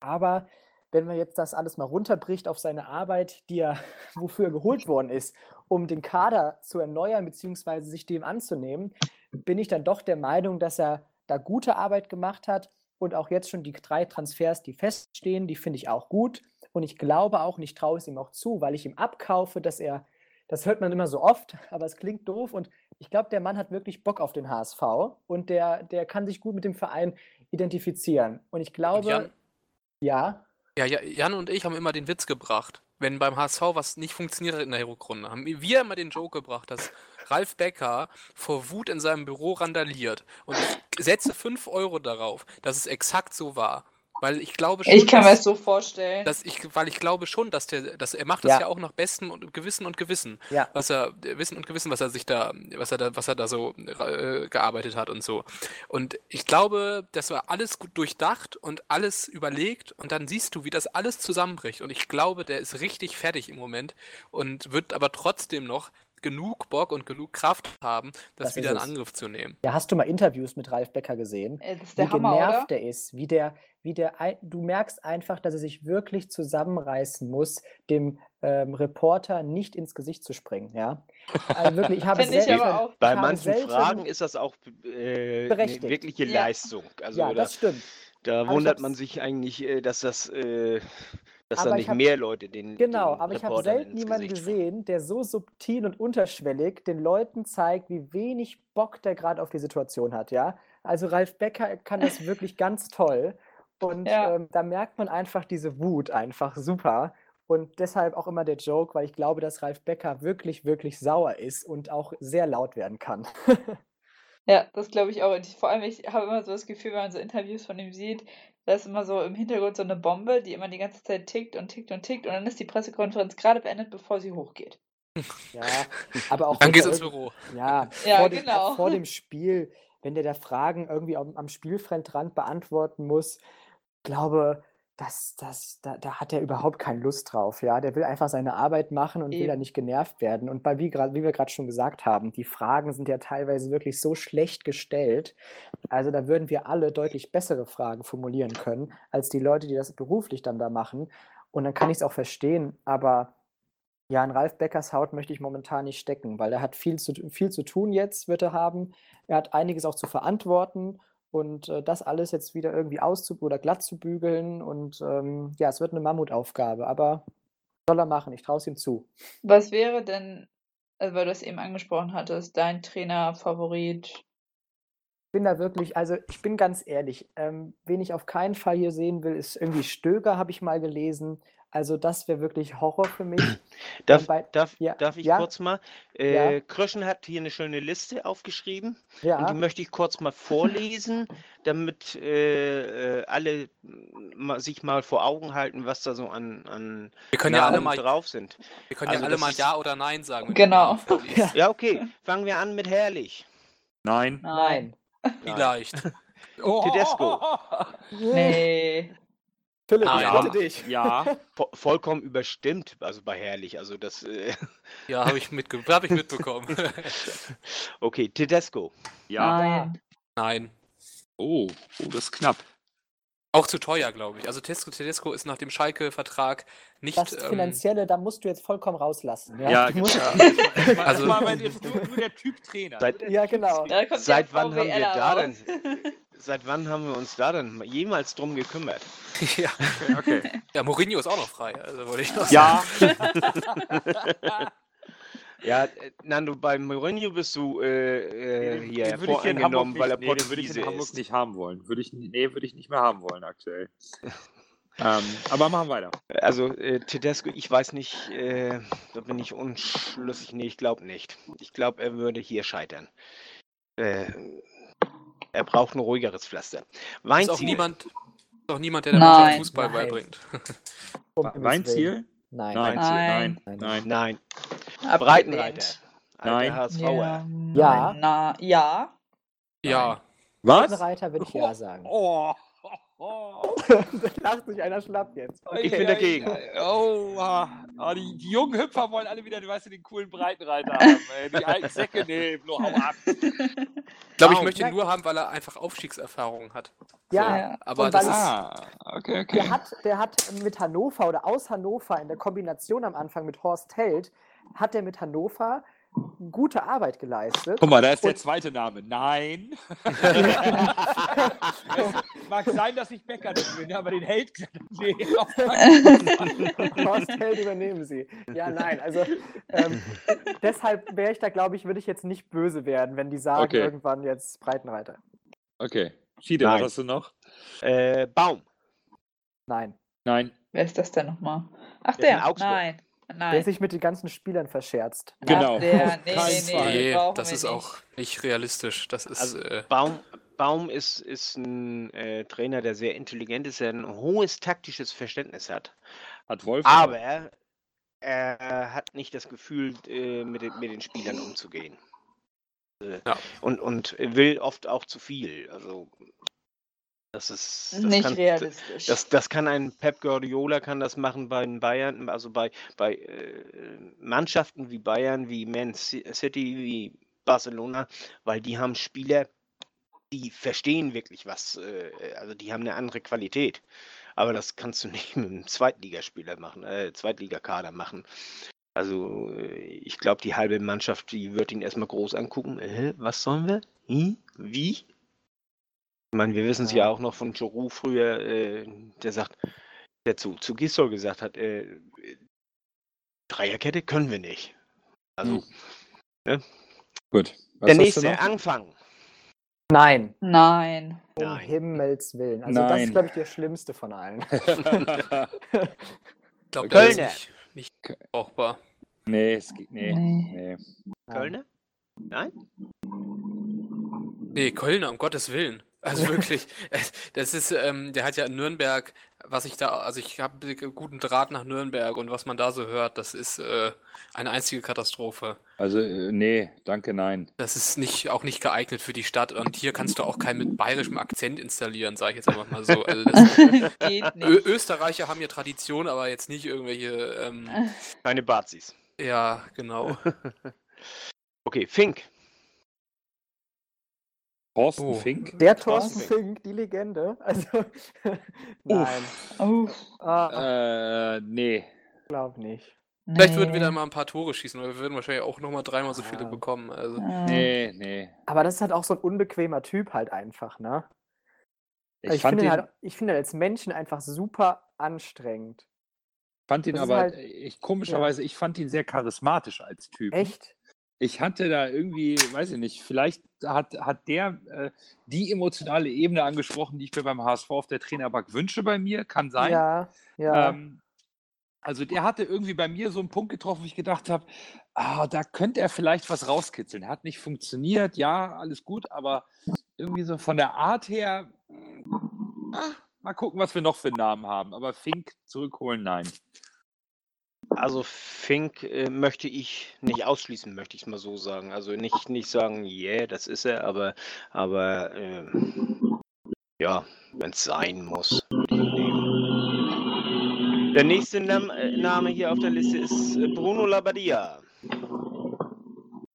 Aber wenn man jetzt das alles mal runterbricht auf seine Arbeit, die er (laughs) wofür er geholt worden ist, um den Kader zu erneuern bzw. sich dem anzunehmen, bin ich dann doch der Meinung, dass er da gute Arbeit gemacht hat und auch jetzt schon die drei Transfers, die feststehen, die finde ich auch gut. Und ich glaube auch, und ich traue es ihm auch zu, weil ich ihm abkaufe, dass er, das hört man immer so oft, (laughs) aber es klingt doof. Und ich glaube, der Mann hat wirklich Bock auf den HSV und der, der kann sich gut mit dem Verein identifizieren. Und ich glaube, Jan? ja, Ja, ja, Jan und ich haben immer den Witz gebracht, wenn beim HSV was nicht funktioniert hat in der Rückrunde, haben wir immer den Joke gebracht, dass Ralf Becker vor Wut in seinem Büro randaliert. Und ich setze 5 Euro darauf, dass es exakt so war. Weil ich glaube schon, Ich kann mir dass, das so vorstellen. dass ich, weil ich glaube schon, dass der, dass er macht das Ja. ja auch nach bestem und Gewissen und Gewissen. ja, was er Wissen und Gewissen, was er sich da, was er da, was er da so äh, gearbeitet hat und so. Und ich glaube, das war alles gut durchdacht und alles überlegt und dann siehst du, wie das alles zusammenbricht. Und ich glaube, der ist richtig fertig im Moment und wird aber trotzdem noch genug Bock und genug Kraft haben, das, Das wieder in. Angriff zu nehmen. ja, hast du mal Interviews mit Ralf Becker gesehen? Äh, Das ist wie der Hammer, genervt oder? der ist, wie der, wie der, du merkst einfach, dass er sich wirklich zusammenreißen muss, dem ähm, Reporter nicht ins Gesicht zu springen, ja. Also wirklich, ich habe (laughs) Finde ich selten, aber auch. Bei habe manchen selten- Fragen ist das auch äh, eine wirkliche Ja. Leistung. Also ja, da, das stimmt. da ich wundert man sich eigentlich, äh, dass das, äh, dass Aber da ich nicht hab- mehr Leute den, Genau, den aber ich habe selten jemanden Gesicht gesehen, der so subtil und unterschwellig den Leuten zeigt, wie wenig Bock der gerade auf die Situation hat, ja. Also Ralf Becker kann das wirklich (laughs) ganz toll und Ja. ähm, da merkt man einfach diese Wut einfach super und deshalb auch immer der Joke, weil ich glaube, dass Ralf Becker wirklich, wirklich sauer ist und auch sehr laut werden kann. (laughs) Ja, das glaube ich auch. Und ich, vor allem, ich habe immer so das Gefühl, wenn man so Interviews von ihm sieht, Da ist immer so im Hintergrund so eine Bombe, die immer die ganze Zeit tickt und tickt und tickt und dann ist die Pressekonferenz gerade beendet, bevor sie hochgeht. Ja, aber auch Dann geht's ins Büro. Ja, (laughs) Ja, vor, dem, genau. vor dem Spiel, wenn der da Fragen irgendwie am, am Spielfeldrand beantworten muss, glaube, das, das, da, da hat er überhaupt keine Lust drauf. Ja, der will einfach seine Arbeit machen und will da nicht genervt werden. Und bei, wie, grad, wie wir gerade schon gesagt haben, die Fragen sind ja teilweise wirklich so schlecht gestellt. Also da würden wir alle deutlich bessere Fragen formulieren können, als die Leute, die das beruflich dann da machen. Und dann kann ich es auch verstehen, aber ja, in Ralf Beckers Haut möchte ich momentan nicht stecken, weil er hat viel zu, viel zu tun jetzt, wird er haben. Er hat einiges auch zu verantworten und äh, das alles jetzt wieder irgendwie auszu oder glatt zu bügeln. Und ähm, ja, es wird eine Mammutaufgabe, aber soll er machen, ich traue es ihm zu. Was wäre denn, also weil du es eben angesprochen hattest, dein Trainer-Favorit? Ich bin da wirklich, also ich bin ganz ehrlich, ähm, wen ich auf keinen Fall hier sehen will, ist irgendwie Stöger, habe ich mal gelesen. Also das wäre wirklich Horror für mich. (clears throat) Darf, bei- darf, ja, darf ich ja. kurz mal? Ja. Äh, Kröschen hat hier eine schöne Liste aufgeschrieben und Ja, die möchte ich kurz mal vorlesen, (laughs) damit äh, äh, alle ma- sich mal vor Augen halten, was da so an, an Wir können ja alle Namen mal, drauf sind. wir können Also ja alle mal Ja oder Nein sagen. Genau. (laughs) Ja, okay, fangen wir an mit Herrlich. Nein. nein. Vielleicht. (laughs) Tedesco. Nee. Philipp, Ah, ich ja. bitte dich. Ja. Vo vollkommen überstimmt, also bei Herrlich. Also das, äh, Ja, habe ich, mitge hab ich mitbekommen. (laughs) okay, Tedesco. Ja. Nein. Nein. Oh, oh, das ist knapp. Auch zu teuer, glaube ich. Also Tedesco, Tedesco ist nach dem Schalke-Vertrag nicht. Das ähm, Finanzielle, da musst du jetzt vollkommen rauslassen. Ja, Ja, Du genau. (laughs) (laughs) Also- Also, mal, weil jetzt nur, nur der Typ Trainer. Seit, ja genau. Seit wann haben wir da denn, seit wann haben wir uns da denn jemals drum gekümmert? (laughs) ja. Okay. ja, Mourinho ist auch noch frei. Also wollte ich noch sagen. Ja. Ja, äh, Nando, bei Mourinho bist du äh, äh, hier Den würde ich hier nicht, weil er nee, den würde ich Portugiese in Hamburg ist. nicht haben wollen. Würde ich, nee, würde ich nicht mehr haben wollen aktuell. (laughs) ähm, aber machen weiter. Also äh, Tedesco, ich weiß nicht, äh, da bin ich unschlüssig. Nee, ich glaube nicht. Ich glaube, er würde hier scheitern. Äh, er braucht ein ruhigeres Pflaster. Ist auch Weinziel. niemand, ist auch niemand, der der. Mannschaft Fußball Nein. beibringt. (laughs) Willen. Weinziel? Nein. Nein. Nein. Nein. Nein. Breitenreiter. Nein. HSVer. Ja. Ja. Na, ja. Ja. Was? Reiter würde ich ja sagen. Oh. (laughs) Oh. da lacht sich einer schlapp jetzt. Ich bin dagegen. Oh, ah, ah, die, die jungen Hüpfer wollen alle wieder, du weißt, den coolen Breitenreiter haben. Ey. Die alten Säcke, nee, nur hau ab. (laughs) Ich glaube, ich möchte ihn nur haben, weil er einfach Aufstiegserfahrung hat. Ja, Ja. Aber das ist. Ah, okay, Der hat, der hat mit Hannover oder aus Hannover in der Kombination am Anfang mit Horst Held, hat er mit Hannover gute Arbeit geleistet. Guck mal, da ist der zweite Name. Nein. (laughs) Mag sein, dass ich Bäcker nicht bin, aber den Held. Nee. (laughs) Horst Held übernehmen sie. Ja, nein, also ähm, (laughs) deshalb wäre ich da, glaube ich, würde ich jetzt nicht böse werden, wenn die sagen Okay. irgendwann jetzt Breitenreiter. Okay. Schiede, was Nein. hast du noch? Äh, Baum. Nein. Nein. Wer ist das denn nochmal? Ach, Der der. Augsburg. Nein. Der sich mit den ganzen Spielern verscherzt. Genau. Der. Nee, nee, nee. Das ist nicht. auch nicht realistisch. Das ist. Also, äh, Baum, Baum ist, ist ein äh, Trainer, der sehr intelligent ist, der ein hohes taktisches Verständnis hat. Hat Wolf. Aber er hat nicht das Gefühl, äh, mit, den, mit den Spielern umzugehen. Äh, Ja. Und, und will oft auch zu viel. Also das ist das Nicht kann, realistisch. Das, das kann ein Pep Guardiola kann das machen bei den Bayern, also bei, bei äh, Mannschaften wie Bayern, wie Man Ci- City, wie Barcelona, weil die haben Spieler, die verstehen wirklich was, äh, also die haben eine andere Qualität. Aber das kannst du (laughs) nicht mit einem Zweitligaspieler machen, äh, Zweitligakader machen. Also äh, ich glaube, die halbe Mannschaft, die wird ihn erstmal groß angucken. Äh, was sollen wir? Hm? Wie? Ich meine, wir wissen es ja Ja. auch noch von Giroud früher, äh, der sagt, der zu, zu Gisdol gesagt hat, äh, Dreierkette können wir nicht. Also Hm. Gut. Was der nächste? Anfang. Nein. Nein. Um Nein. Himmels Willen. Also das Nein. ist, glaube ich, der schlimmste von allen. (laughs) ich glaube, das ist Kölner. nicht, nicht brauchbar. nee, es geht. Nee. Nee. nee. Kölner? Nein? Nee, Kölner, um Gottes Willen. Also wirklich, äh, das ist, ähm, der hat ja in Nürnberg, was ich da, also ich habe guten Draht nach Nürnberg und was man da so hört, das ist äh, eine einzige Katastrophe. Also, äh, nee, danke, nein. Das ist nicht, auch nicht geeignet für die Stadt und hier kannst du auch keinen mit bayerischem Akzent installieren, sage ich jetzt einfach mal so. Also das, (laughs) Geht Ö nicht. Österreicher haben hier Tradition, aber jetzt nicht irgendwelche, ähm, (laughs) Keine Bazis. ja, genau. (laughs) Okay, Fink. Thorsten Oh. Fink? Der Thorsten. Fink, die Legende. (laughs) Also, nein, Oh, ah, Äh, nee. glaub nicht. Vielleicht würden wir dann mal ein paar Tore schießen, weil wir würden wahrscheinlich auch nochmal dreimal so viele Ja. bekommen. Also. Nee, nee. Aber das ist halt auch so ein unbequemer Typ halt einfach, ne? Ich, Also ich finde ihn, halt, ich finde ihn als Menschen einfach super anstrengend. fand ihn das aber, halt- ich, komischerweise, ich fand ihn sehr charismatisch als Typ. Echt? Ich hatte da irgendwie, weiß ich nicht, vielleicht hat, hat der äh, die emotionale Ebene angesprochen, die ich mir beim HSV auf der Trainerbank wünsche bei mir, kann sein. Ja, ja. Ähm, also der hatte irgendwie bei mir so einen Punkt getroffen, wo ich gedacht habe, ah, da könnte er vielleicht was rauskitzeln. Hat nicht funktioniert, ja, alles gut, aber irgendwie so von der Art her, ah, mal gucken, was wir noch für einen Namen haben. Aber Fink zurückholen, nein. Also Fink äh, möchte ich nicht ausschließen, möchte ich es mal so sagen. Also nicht, nicht sagen, yeah, das ist er, aber, aber ähm, ja, wenn es sein muss. würde ich ihn nehmen. Der nächste Nam äh, Name hier auf der Liste ist äh, Bruno Labbadia.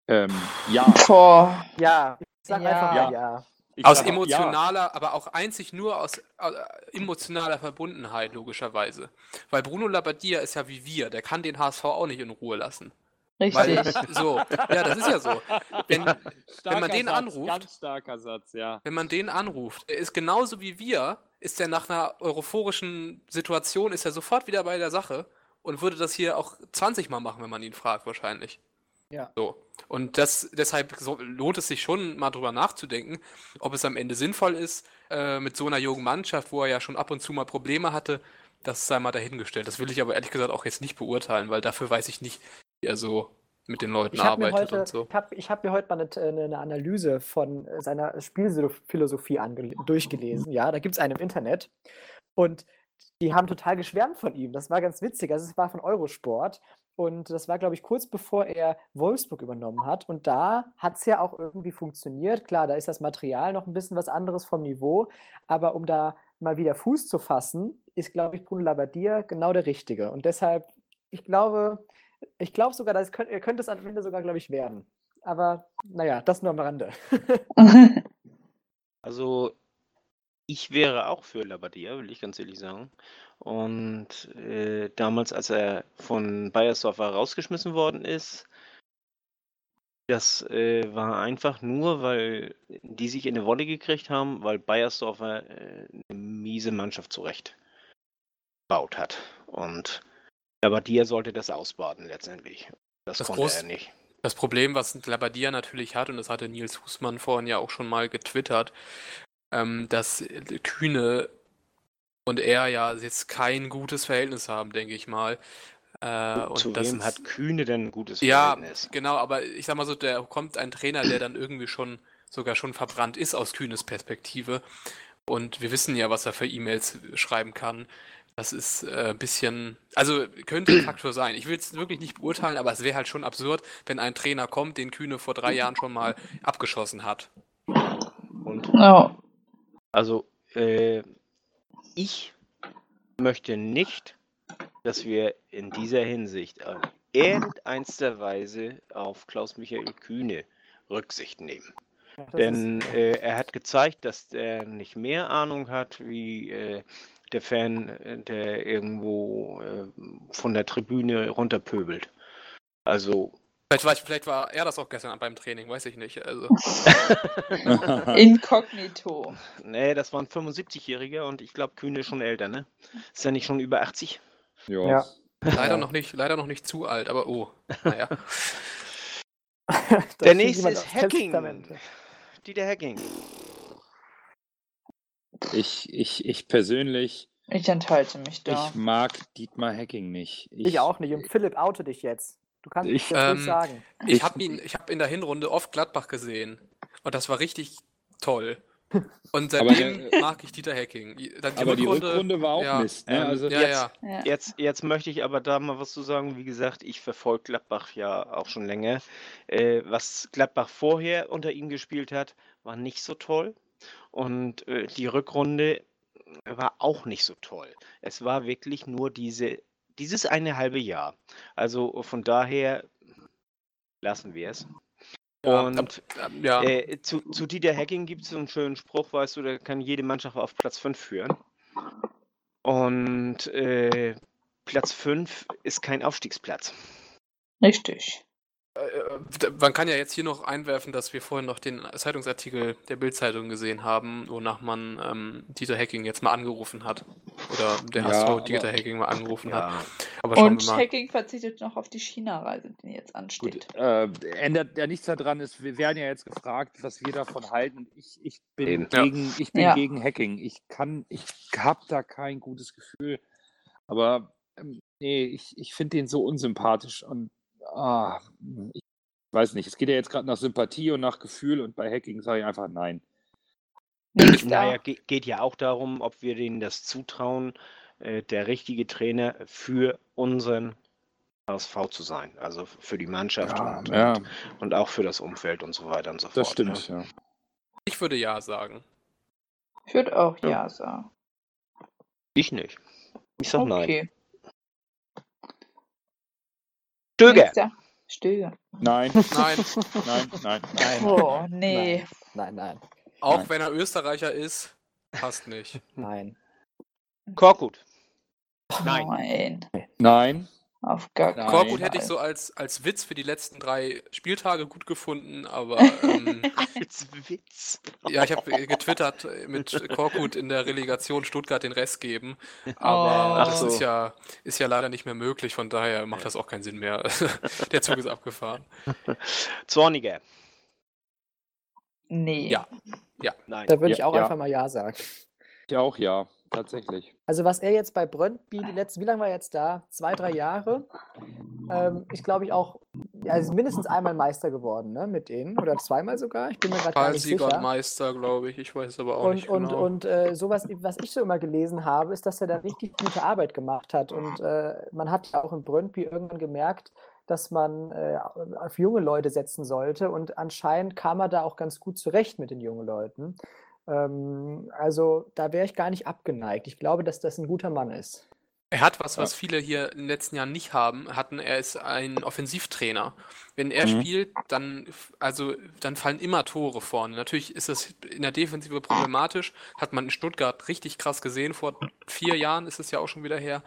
Ähm, ja. Boah. ja, ich sag Ja. einfach Ja. mal ja. Ich Aus auch ja. emotionaler, aber auch einzig nur aus äh, emotionaler Verbundenheit, logischerweise. Weil Bruno Labbadia ist ja wie wir, der kann den HSV auch nicht in Ruhe lassen. Weil, Richtig. so, ja, das ist ja so. Wenn, Starker man den Satz, anruft- Ganz starker Satz, ja. wenn man den anruft, er ist genauso wie wir, ist er nach einer euphorischen Situation, ist er sofort wieder bei der Sache und würde das hier auch 20 Mal machen, wenn man ihn fragt, wahrscheinlich. Ja. So. Und das, deshalb lohnt es sich schon, mal drüber nachzudenken, ob es am Ende sinnvoll ist, äh, mit so einer jungen Mannschaft, wo er ja schon ab und zu mal Probleme hatte, das sei mal dahingestellt. Das will ich aber ehrlich gesagt auch jetzt nicht beurteilen, weil dafür weiß ich nicht, wie er so mit den Leuten habe arbeitet heute- und so. ich hab, ich hab mir heute mal eine, eine, eine Analyse von seiner Spielphilosophie durchgelesen. Ja, da gibt es einen im Internet. Und die haben total geschwärmt von ihm. Das war ganz witzig. Also es war von Eurosport. Und das war, glaube ich, kurz bevor er Wolfsburg übernommen hat. Und da hat es ja auch irgendwie funktioniert. Klar, da ist das Material noch ein bisschen was anderes vom Niveau. Aber um da mal wieder Fuß zu fassen, ist, glaube ich, Bruno Labbadia genau der Richtige. Und deshalb, ich glaube, ich glaube sogar, dass könnt, er könnte es am Ende sogar, glaube ich, werden. Aber naja, das nur am Rande. (laughs) Also ich wäre auch für Labbadia, will ich ganz ehrlich sagen. Und äh, damals, als er von Bayersdorfer rausgeschmissen worden ist, das äh, war einfach nur, weil die sich in eine Wolle gekriegt haben, weil Bayersdorfer äh, eine miese Mannschaft zurecht baut hat. Und Labbadia sollte das ausbaden letztendlich. Das, Das konnte er nicht. Das Problem, was Labadia natürlich hat, und das hatte Nils Husmann vorhin ja auch schon mal getwittert, ähm, dass Kühne und er ja jetzt kein gutes Verhältnis haben, denke ich mal. Äh, und Zu das wem ist- hat Kühne denn ein gutes Ja, Verhältnis? genau, aber ich sag mal so, da kommt ein Trainer, der dann irgendwie schon sogar schon verbrannt ist aus Kühnes Perspektive. Und wir wissen ja, was er für E-Mails schreiben kann. Das ist äh, ein bisschen, also könnte ein (clears throat) Faktor sein. Ich will es wirklich nicht beurteilen, aber es wäre halt schon absurd, wenn ein Trainer kommt, den Kühne vor drei Jahren schon mal abgeschossen hat. Und ja. Also, äh, ich möchte nicht, dass wir in dieser Hinsicht in irgendeinster Weise auf Klaus-Michael Kühne Rücksicht nehmen. Ja, Denn äh, er hat gezeigt, dass er nicht mehr Ahnung hat wie äh, der Fan, äh, der irgendwo äh, von der Tribüne runterpöbelt. Also, Vielleicht war, ich, vielleicht war er das auch gestern beim Training, weiß ich nicht. Also, (laughs) Inkognito. nee, das waren 75-Jährige und ich glaube, Kühne ist schon älter, ne? Ist er nicht schon über 80? ja. Ja. leider Ja. noch nicht, leider noch nicht zu alt, aber oh, naja. (laughs) Der nächste ist Hacking. Dieter Hacking. Ich, ich, ich persönlich, Ich enthalte mich da. ich mag Dietmar Hacking nicht. Ich auch nicht. Und Philipp, oute dich jetzt. Du kannst Ich- ruhig Ähm, sagen. Ich Ich- habe ihn, ich habe in der Hinrunde oft Gladbach gesehen und das war richtig toll. Und Aber seitdem der- mag ich Dieter Hacking. Dann die Aber die Rückrunde, Rückrunde war auch ja, Mist. Ne? ähm, Also, ja, jetzt-. Ja. Jetzt, jetzt möchte ich aber da mal was zu sagen. Wie gesagt, ich verfolge Gladbach ja auch schon länger. Äh, was Gladbach vorher unter ihm gespielt hat, war nicht so toll. Und äh, die Rückrunde war auch nicht so toll. Es war wirklich nur diese, dieses eine halbe Jahr. Also von daher lassen wir es. Ja, Und Ähm, ja. äh, zu, zu Dieter Hacking gibt es einen schönen Spruch, weißt du, der kann jede Mannschaft auf Platz 5 führen. Und äh, Platz 5 ist kein Aufstiegsplatz. Richtig. Äh, Man kann ja jetzt hier noch einwerfen, dass wir vorhin noch den Zeitungsartikel der Bild-Zeitung gesehen haben, wonach man ähm, Dieter Hacking jetzt mal angerufen hat. Oder der Ja, aber- Dieter Hacking mal angerufen hat. Ja, Aber schauen Und wir mal. Hacking verzichtet noch auf die China-Reise, die jetzt ansteht. Gut, äh, ändert ja nichts daran, ist, wir werden ja jetzt gefragt, was wir davon halten. Ich, ich bin. Ja. gegen, ich bin Ja. gegen Hacking. Ich kann, ich habe da kein gutes Gefühl. Aber ähm, nee, ich, ich finde den so unsympathisch und ah, ich weiß nicht. Es geht ja jetzt gerade nach Sympathie und nach Gefühl und bei Hacking sage ich einfach nein. (clears throat) Naja, ge geht ja auch darum, ob wir denen das zutrauen, äh, der richtige Trainer für unseren HSV zu sein. Also für die Mannschaft und, ja, und, auch für das Umfeld und so weiter und so fort. das stimmt. Ne? Ja. Ich würde ja sagen. Ich würde auch Ja. ja, sagen. Ich nicht. Ich sag nein. Okay. Stöger! Nächster. Stöger. Nein, Nein, nein, nein, nein. Oh, nee. Nein, nein, auch Nein. wenn er Österreicher ist, passt nicht. nein. Korkut. Nein. Nein. Auf gar keinen Nein. Korkut hätte ich Fall. so als, als Witz für die letzten drei Spieltage gut gefunden, aber (laughs) ähm, Als Witz. ja, ich habe getwittert äh, mit Korkut in der Relegation Stuttgart den Rest geben, aber Oh. das so. ist ja ist ja leider nicht mehr möglich, von daher macht das auch keinen Sinn mehr. (laughs) der Zug ist abgefahren. (laughs) Zorniger. Nee. Ja. Nein. Da würde Ja, ich auch ja. einfach mal Ja sagen. ich auch ja, tatsächlich. Also was er jetzt bei Brøndby, die letzten, wie lange war er jetzt da? Zwei, drei Jahre. Ähm, ich glaube ich auch, er ist mindestens einmal Meister geworden, ne, mit denen. Oder zweimal sogar. Ich bin mir gerade gar nicht Pokalsieger sicher. und Meister, glaube ich. Ich weiß es aber auch Und, nicht und, genau. und äh, sowas, was ich so immer gelesen habe, ist, dass er da richtig gute Arbeit gemacht hat. Und äh, man hat ja auch in Brøndby irgendwann gemerkt, dass man äh, auf junge Leute setzen sollte. Und anscheinend kam er da auch ganz gut zurecht mit den jungen Leuten. Ähm, also da wäre ich gar nicht abgeneigt. Ich glaube, dass das ein guter Mann ist. Er hat was, was viele hier in den letzten Jahren nicht haben, hatten. Er ist ein Offensivtrainer. Wenn er Mhm. spielt, dann, also, dann fallen immer Tore vorne. Natürlich ist das in der Defensive problematisch. Hat man in Stuttgart richtig krass gesehen. Vor vier Jahren ist es ja auch schon wieder her.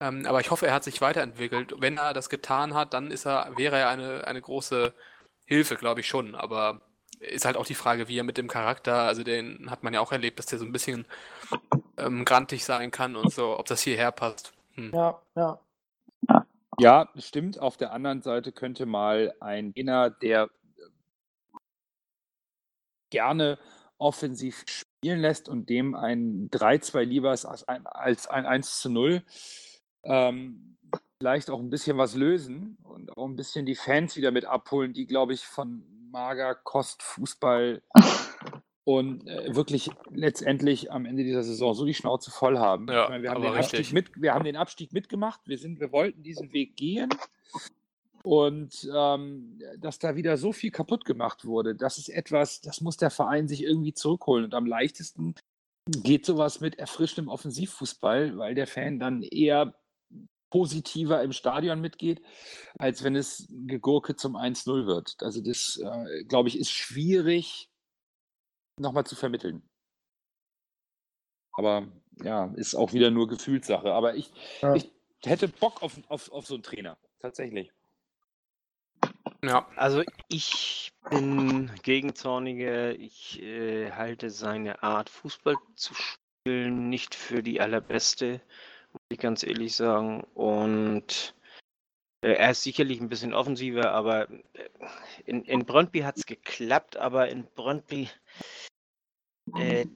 Ähm, aber ich hoffe, er hat sich weiterentwickelt. Wenn er das getan hat, dann ist er, wäre er eine, eine große Hilfe, glaube ich schon. Aber ist halt auch die Frage, wie er mit dem Charakter, also den hat man ja auch erlebt, dass der so ein bisschen ähm, grantig sein kann und so, ob das hierher passt. Hm. Ja, ja. Ja, stimmt. Auf der anderen Seite könnte mal ein Trainer, der äh, gerne offensiv spielen lässt und dem ein 3-2 lieber ist als ein, als ein 1 zu 0, ähm, vielleicht auch ein bisschen was lösen und auch ein bisschen die Fans wieder mit abholen, die, glaube ich, von mager Kost Fußball (laughs) und äh, wirklich letztendlich am Ende dieser Saison so die Schnauze voll haben. Ja, ich meine, wir, haben den Abstieg richtig. mit, wir haben den Abstieg mitgemacht, wir, sind, wir wollten diesen Weg gehen. Und ähm, dass da wieder so viel kaputt gemacht wurde, das ist etwas, das muss der Verein sich irgendwie zurückholen. Und am leichtesten geht sowas mit erfrischtem Offensivfußball, weil der Fan dann eher positiver im Stadion mitgeht, als wenn es Gegurke zum 1-0 wird. Also das, äh, glaube ich, ist schwierig nochmal zu vermitteln. Aber ja, ist auch wieder nur Gefühlssache. Aber ich, Ja. ich hätte Bock auf, auf, auf so einen Trainer, tatsächlich. Ja, Also ich bin gegen Zorniger. Ich äh, halte seine Art, Fußball zu spielen, nicht für die allerbeste, muss ich ganz ehrlich sagen. Und äh, er ist sicherlich ein bisschen offensiver, aber äh, in, in Brøndby hat es geklappt, aber in Brøndby, äh,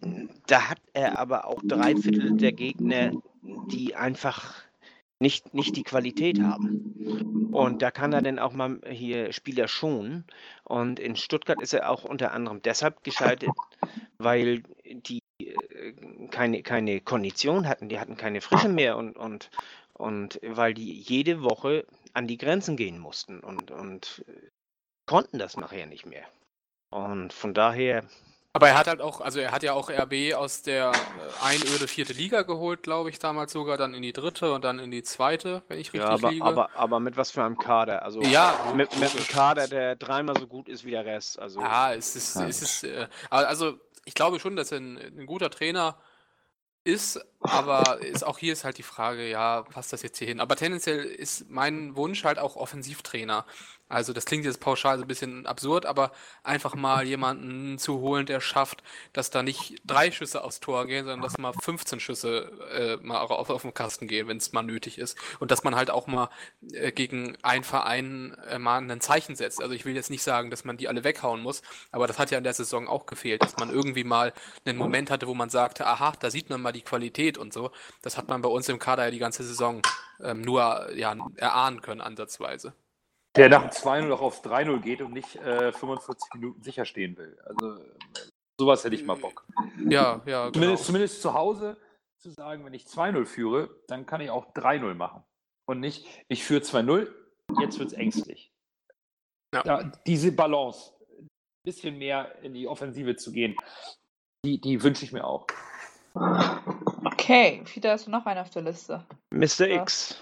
da hat er aber auch drei Viertel der Gegner, die einfach nicht, nicht die Qualität haben. Und da kann er dann auch mal hier Spieler schonen. Und in Stuttgart ist er auch unter anderem deshalb gescheitert, weil die keine, keine Kondition hatten, die hatten keine Frische mehr und, und, und weil die jede Woche an die Grenzen gehen mussten und, und konnten das nachher nicht mehr. Und von daher, Aber er hat halt auch, also er hat ja auch RB aus der äh, einöde vierte Liga geholt, glaube ich, damals sogar, dann in die dritte und dann in die zweite, wenn ich richtig ja, aber, liege. aber, aber mit was für einem Kader? Also ja, mit, mit einem. Kader, der dreimal so gut ist wie der Rest. Also Ja, es ist, es ist, äh, also ich glaube schon, dass er ein, ein guter Trainer ist, aber ist, auch hier ist halt die Frage, ja, passt das jetzt hier hin? Aber tendenziell ist mein Wunsch halt auch Offensivtrainer. Also das klingt jetzt pauschal so ein bisschen absurd, aber einfach mal jemanden zu holen, der schafft, dass da nicht drei Schüsse aufs Tor gehen, sondern dass mal 15 Schüsse äh, mal auf, auf den Kasten gehen, wenn es mal nötig ist. Und dass man halt auch mal äh, gegen einen Verein äh, mal ein Zeichen setzt. Also ich will jetzt nicht sagen, dass man die alle weghauen muss, aber das hat ja in der Saison auch gefehlt, dass man irgendwie mal einen Moment hatte, wo man sagte, aha, da sieht man mal die Qualität und so. Das hat man bei uns im Kader ja die ganze Saison ähm, nur ja, erahnen können, ansatzweise. Der nach dem 2-0 auch aufs 3-0 geht und nicht äh, 45 Minuten sicher stehen will. Also äh, sowas hätte ich mal Bock. Ja, ja, genau. Zumindest, zumindest zu Hause zu sagen, wenn ich 2-0 führe, dann kann ich auch 3-0 machen. Und nicht, ich führe 2-0, jetzt wird es ängstlich. Ja. Ja, diese Balance, ein bisschen mehr in die Offensive zu gehen, die, die wünsche ich mir auch. Okay, wieder hast du noch einen auf der Liste. Mr. X.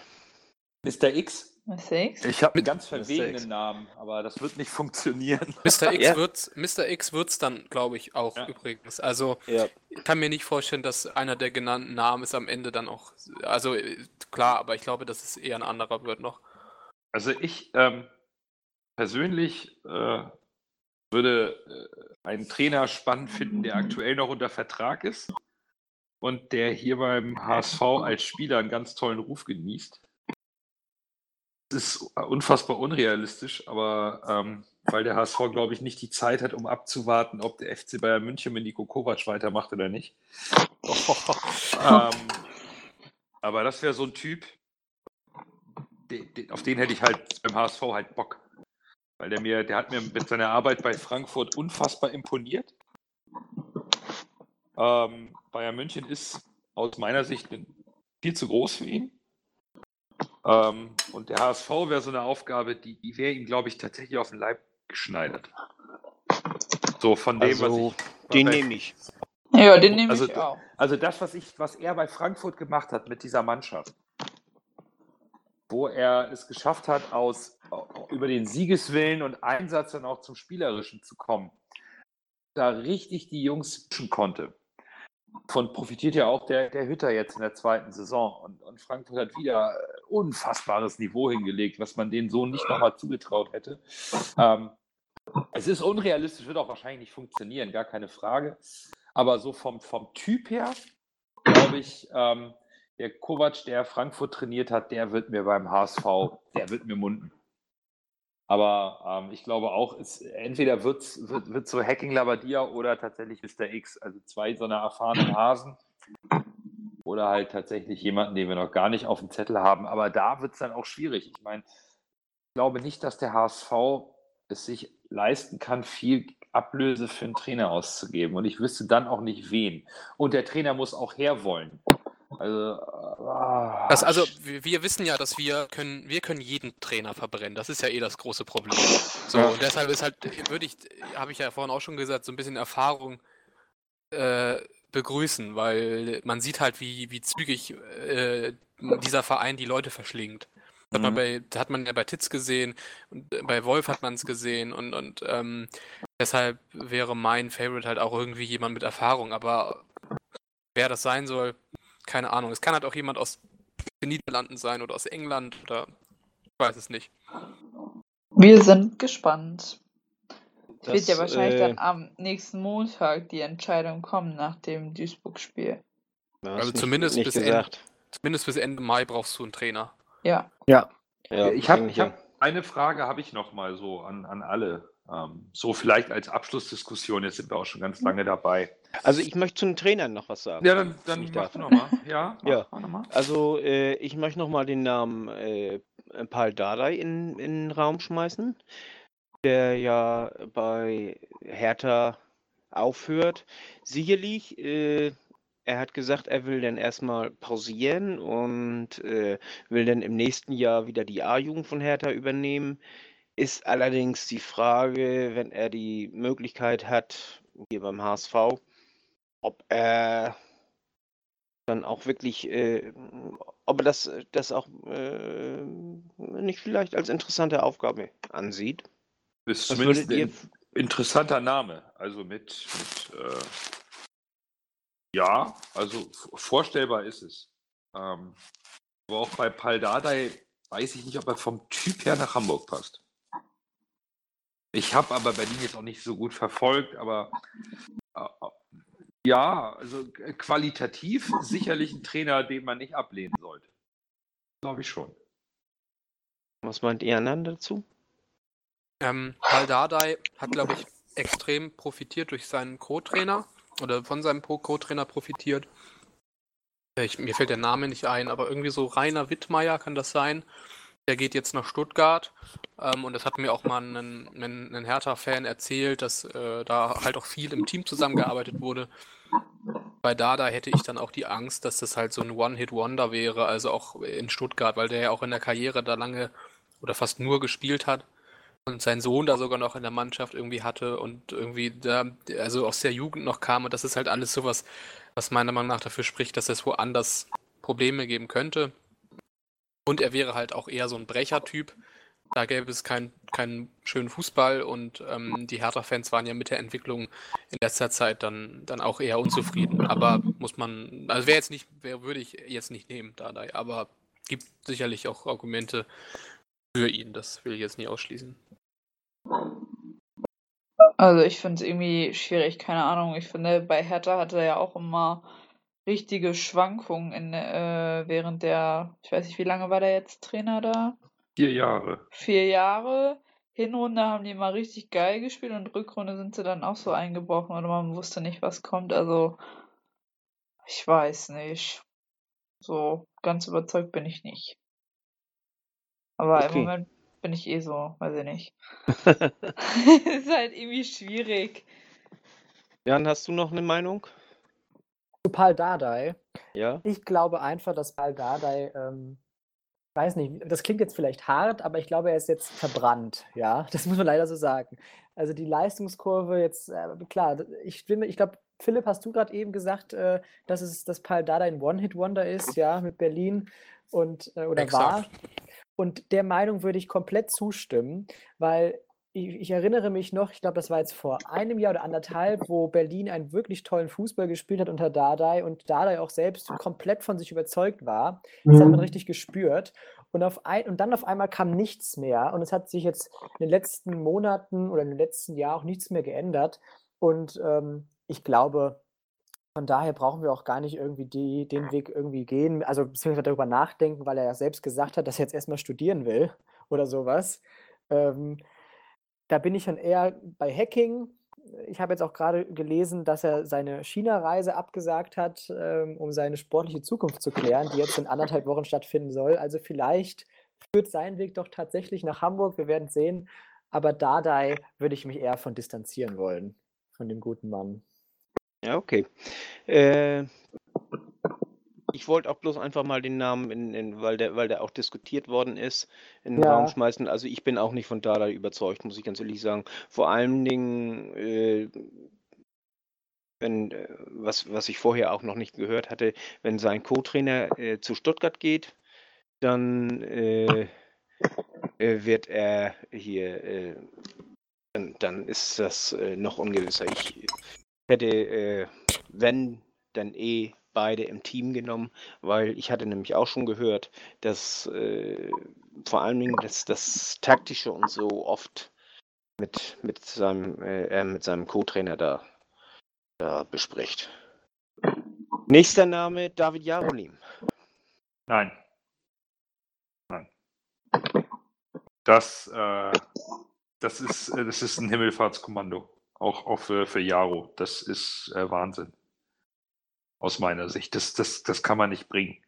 Mr. X, Sagst ich habe einen ganz Mr. Verwegenen Namen, aber das wird nicht funktionieren. (laughs) Mr. X Ja. wird's, Mr. X wird's dann, glaube ich, auch Ja. übrigens. Also Ja. ich kann mir nicht vorstellen, dass einer der genannten Namen ist am Ende dann auch. Also äh, klar, aber ich glaube, dass es eher ein anderer wird noch. Also ich ähm, persönlich äh, würde äh, einen Trainer spannend finden, der aktuell noch unter Vertrag ist und der hier beim HSV als Spieler einen ganz tollen Ruf genießt. Ist unfassbar unrealistisch, aber ähm, weil der HSV, glaube ich, nicht die Zeit hat, um abzuwarten, ob der FC Bayern München mit Nico Kovac weitermacht oder nicht. (laughs) ähm, aber das wäre so ein Typ, de, de, auf den hätte ich halt beim HSV halt Bock. Weil der mir, der hat mir mit seiner Arbeit bei Frankfurt unfassbar imponiert. Ähm, Bayern München ist aus meiner Sicht viel zu groß für ihn. Ähm, und der HSV wäre so eine Aufgabe, die, die wäre ihm, glaube ich, tatsächlich auf den Leib geschneidert. So von dem, Also, was ich. Den nehme ich. Ja, den nehme Also, ich auch. Also das, was ich, was er bei Frankfurt gemacht hat mit dieser Mannschaft, wo er es geschafft hat, aus über den Siegeswillen und Einsatz dann auch zum Spielerischen zu kommen, da richtig die Jungs konnte. Von profitiert ja auch der, der Hütter jetzt in der zweiten Saison. Und, und Frankfurt hat wieder unfassbares Niveau hingelegt, was man denen so nicht nochmal zugetraut hätte. Ähm, es ist unrealistisch, wird auch wahrscheinlich nicht funktionieren, gar keine Frage. Aber so vom, vom Typ her, glaube ich, ähm, der Kovac, der Frankfurt trainiert hat, der wird mir beim HSV, der wird mir munden. Aber ähm, ich glaube auch, es, entweder wird's, wird wird so Hacking Labadia oder tatsächlich Mr. X, also zwei so einer erfahrenen Hasen. Oder halt tatsächlich jemanden, den wir noch gar nicht auf dem Zettel haben. Aber da wird es dann auch schwierig. Ich meine, ich glaube nicht, dass der HSV es sich leisten kann, viel Ablöse für einen Trainer auszugeben. Und ich wüsste dann auch nicht wen. Und der Trainer muss auch herwollen. Also, ah, Das, also wir, wissen ja, dass wir können, wir können jeden Trainer verbrennen. Das ist ja eh das große Problem. So, Ja. und deshalb ist halt, würde ich, habe ich ja vorhin auch schon gesagt, so ein bisschen Erfahrung äh, begrüßen, weil man sieht halt, wie, wie zügig äh, dieser Verein die Leute verschlingt. Das hat man Mhm. bei, das hat man ja bei Titz gesehen und äh, bei Wolf hat man es gesehen und, und ähm, deshalb wäre mein Favorite halt auch irgendwie jemand mit Erfahrung, aber wer das sein soll, keine Ahnung. Es kann halt auch jemand aus den Niederlanden sein oder aus England oder ich weiß es nicht. Wir sind gespannt. Es wird ja wahrscheinlich äh, dann am nächsten Montag die Entscheidung kommen nach dem Duisburg-Spiel. Ja, Also zumindest nicht bis Ende- gesagt. Zumindest bis Ende Mai brauchst du einen Trainer. Ja. Ja, ich habe hab eine Frage, habe ich noch mal so an, an alle. Ähm, so vielleicht als Abschlussdiskussion, jetzt sind wir auch schon ganz lange dabei. Also ich möchte zu den Trainern noch was sagen. Ja, dann, dann ich mach darf. du noch mal. Ja, (laughs) mach, Ja. mach noch mal. Also äh, ich möchte noch mal den Namen äh, Paul Dardai in, in den Raum schmeißen, der ja bei Hertha aufhört. Sicherlich, äh, er hat gesagt, er will dann erstmal pausieren und äh, will dann im nächsten Jahr wieder die A-Jugend von Hertha übernehmen. Ist allerdings die Frage, wenn er die Möglichkeit hat, hier beim HSV, ob er dann auch wirklich, äh, ob er das, das auch äh, nicht vielleicht als interessante Aufgabe ansieht. Ist Was zumindest ein interessanter Name. Also mit, mit äh, ja, also vorstellbar ist es. Ähm, aber auch bei Paldadei weiß ich nicht, ob er vom Typ her nach Hamburg passt. Ich habe aber Berlin jetzt auch nicht so gut verfolgt, aber äh, ja, also qualitativ sicherlich ein Trainer, den man nicht ablehnen sollte. Glaube ich schon. Was meint ihr anderen dazu? Ähm, Dardai hat, glaube ich, extrem profitiert durch seinen Co-Trainer oder von seinem Co-Trainer profitiert. Äh, Ich, mir fällt der Name nicht ein, aber irgendwie so Rainer Wittmeier kann das sein. Der geht jetzt nach Stuttgart ähm, und das hat mir auch mal ein, ein, ein Hertha-Fan erzählt, dass äh, da halt auch viel im Team zusammengearbeitet wurde. Bei Dada hätte ich dann auch die Angst, dass das halt so ein One-Hit-Wonder wäre, also auch in Stuttgart, weil der ja auch in der Karriere da lange oder fast nur gespielt hat und sein Sohn da sogar noch in der Mannschaft irgendwie hatte und irgendwie da, also aus der Jugend noch kam und das ist halt alles sowas, was meiner Meinung nach dafür spricht, dass es woanders Probleme geben könnte. Und er wäre halt auch eher so ein Brechertyp. Da gäbe es keinen keinen schönen Fußball und ähm, die Hertha-Fans waren ja mit der Entwicklung in letzter Zeit dann, dann auch eher unzufrieden. Aber muss man, also wäre jetzt nicht, wär, würde ich jetzt nicht nehmen, Dardai, aber gibt sicherlich auch Argumente für ihn, das will ich jetzt nicht ausschließen. Also ich finde es irgendwie schwierig, keine Ahnung. Ich finde, bei Hertha hatte er ja auch immer richtige Schwankungen in, äh, während der, ich weiß nicht, wie lange war der jetzt Trainer da? Vier Jahre. Vier Jahre. Hinrunde haben die immer richtig geil gespielt und Rückrunde sind sie dann auch so eingebrochen oder man wusste nicht, was kommt. Also ich weiß nicht. So ganz überzeugt bin ich nicht. Aber im Okay. Moment bin ich eh so, weiß ich nicht. (laughs) (laughs) ist halt irgendwie schwierig. Jan, hast du noch eine Meinung? Zu Pal Dardai. Ja? Ich glaube einfach, dass Pal Dardai, ähm, weiß nicht, das klingt jetzt vielleicht hart, aber ich glaube, er ist jetzt verbrannt, ja. (laughs) Das muss man leider so sagen. Also die Leistungskurve jetzt, äh, klar, ich, ich glaube, Philipp, hast du gerade eben gesagt, äh, dass es dass Pal Dardai ein One-Hit-Wonder ist, ja, mit Berlin und äh, oder war. Und der Meinung würde ich komplett zustimmen, weil ich, ich erinnere mich noch, ich glaube, das war jetzt vor einem Jahr oder anderthalb, wo Berlin einen wirklich tollen Fußball gespielt hat unter Dardai und Dardai auch selbst komplett von sich überzeugt war. Das hat man richtig gespürt. Und, auf ein, und dann auf einmal kam nichts mehr. Und es hat sich jetzt in den letzten Monaten oder im letzten Jahr auch nichts mehr geändert. Und ähm, ich glaube, von daher brauchen wir auch gar nicht irgendwie die, den Weg irgendwie gehen, also beziehungsweise darüber nachdenken, weil er ja selbst gesagt hat, dass er jetzt erstmal studieren will (laughs) oder sowas. Ähm, da bin ich schon eher bei Hacking. Ich habe jetzt auch gerade gelesen, dass er seine China-Reise abgesagt hat, ähm, um seine sportliche Zukunft zu klären, die jetzt in anderthalb Wochen stattfinden soll. Also vielleicht führt sein Weg doch tatsächlich nach Hamburg. Wir werden sehen. Aber Dardai würde ich mich eher von distanzieren wollen, von dem guten Mann. Ja, okay. Äh, ich wollte auch bloß einfach mal den Namen, in, in, weil, der, weil der auch diskutiert worden ist, in den Ja. Raum schmeißen. Also ich bin auch nicht von Dada überzeugt, muss ich ganz ehrlich sagen. Vor allen Dingen, äh, wenn, äh, was, was ich vorher auch noch nicht gehört hatte, wenn sein Co-Trainer äh, zu Stuttgart geht, dann äh, äh, wird er hier, äh, dann, dann ist das noch ungewisser. Ich hätte, äh, wenn, dann eh beide im Team genommen, weil ich hatte nämlich auch schon gehört, dass äh, vor allen Dingen das, das Taktische und so oft mit, mit seinem, äh, mit seinem Co-Trainer da, da bespricht. Nächster Name, David Jarolim. Nein. Nein. Das, äh, das, ist, äh, das ist ein Himmelfahrtskommando. Auch, auch für, für Jaro. Das ist äh, Wahnsinn. Aus meiner Sicht. Das, das, das kann man nicht bringen.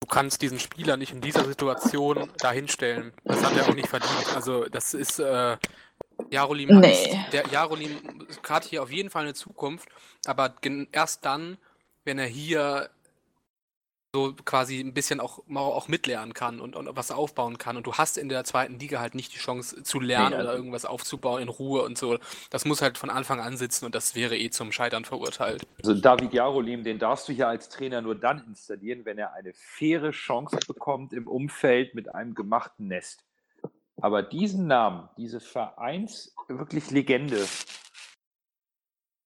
Du kannst diesen Spieler nicht in dieser Situation dahinstellen. Das hat er auch nicht verdient. Also das ist, äh, Jarolim, Nee. hat, der Jarolim hat hier auf jeden Fall eine Zukunft, aber erst dann, wenn er hier so quasi ein bisschen auch, auch mitlernen kann und, und was aufbauen kann. Und du hast in der zweiten Liga halt nicht die Chance zu lernen Nee, oder irgendwas aufzubauen in Ruhe und so. Das muss halt von Anfang an sitzen und das wäre eh zum Scheitern verurteilt. Also David Jarolim, den darfst du hier als Trainer nur dann installieren, wenn er eine faire Chance bekommt im Umfeld mit einem gemachten Nest. Aber diesen Namen, diese Vereins wirklich Legende,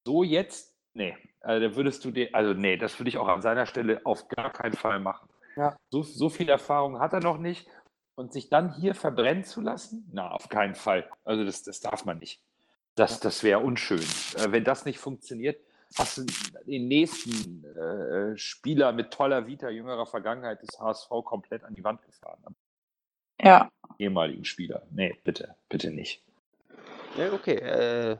so jetzt, nee, also da würdest du den, also nee, das würde ich auch an seiner Stelle auf gar keinen Fall machen. Ja. So, so viel Erfahrung hat er noch nicht und sich dann hier verbrennen zu lassen, na, auf keinen Fall. Also das, das darf man nicht. Das, das wäre unschön. Äh, wenn das nicht funktioniert, hast du den nächsten äh, Spieler mit toller Vita, jüngerer Vergangenheit des HSV komplett an die Wand gefahren. Ja. ehemaligen Spieler. Nee, bitte, bitte nicht. Ja, okay. Äh,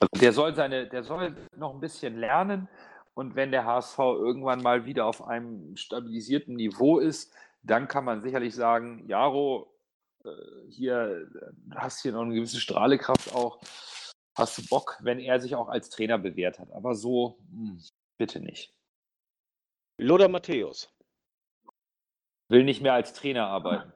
Also der soll seine, der soll noch ein bisschen lernen und wenn der HSV irgendwann mal wieder auf einem stabilisierten Niveau ist, dann kann man sicherlich sagen, Jaro, äh, hier äh, du hast hier noch eine gewisse Strahlekraft auch, hast du Bock, wenn er sich auch als Trainer bewährt hat. Aber so, hm, bitte nicht. Lothar Matthäus. Will nicht mehr als Trainer arbeiten.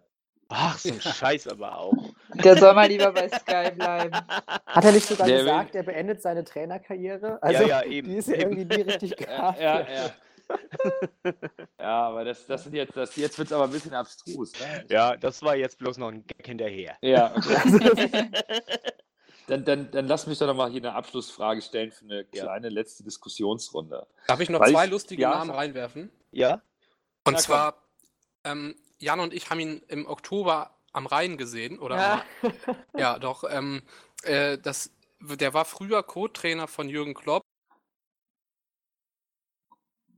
Ach, so ein Scheiß aber auch. Der soll mal lieber bei Sky bleiben. Hat er nicht sogar Der gesagt, er beendet seine Trainerkarriere? Also, ja, eben. die ist ja eben. irgendwie nie richtig (laughs) gehabt. ja, ja. ja, aber das, das sind jetzt, das, jetzt wird es aber ein bisschen abstrus. Ne? Ja, das war jetzt bloß noch ein Gag hinterher. Ja, okay. Also, Dann, dann, dann lass mich doch noch mal hier eine Abschlussfrage stellen für eine Ja. kleine letzte Diskussionsrunde. Darf ich noch Weil zwei ich- lustige ja, Namen reinwerfen? Ja? Und Na, zwar, ähm, Jan und ich haben ihn im Oktober am Rhein gesehen. Oder ja. (laughs) ja, doch. Ähm, äh, das, der war früher Co-Trainer von Jürgen Klopp.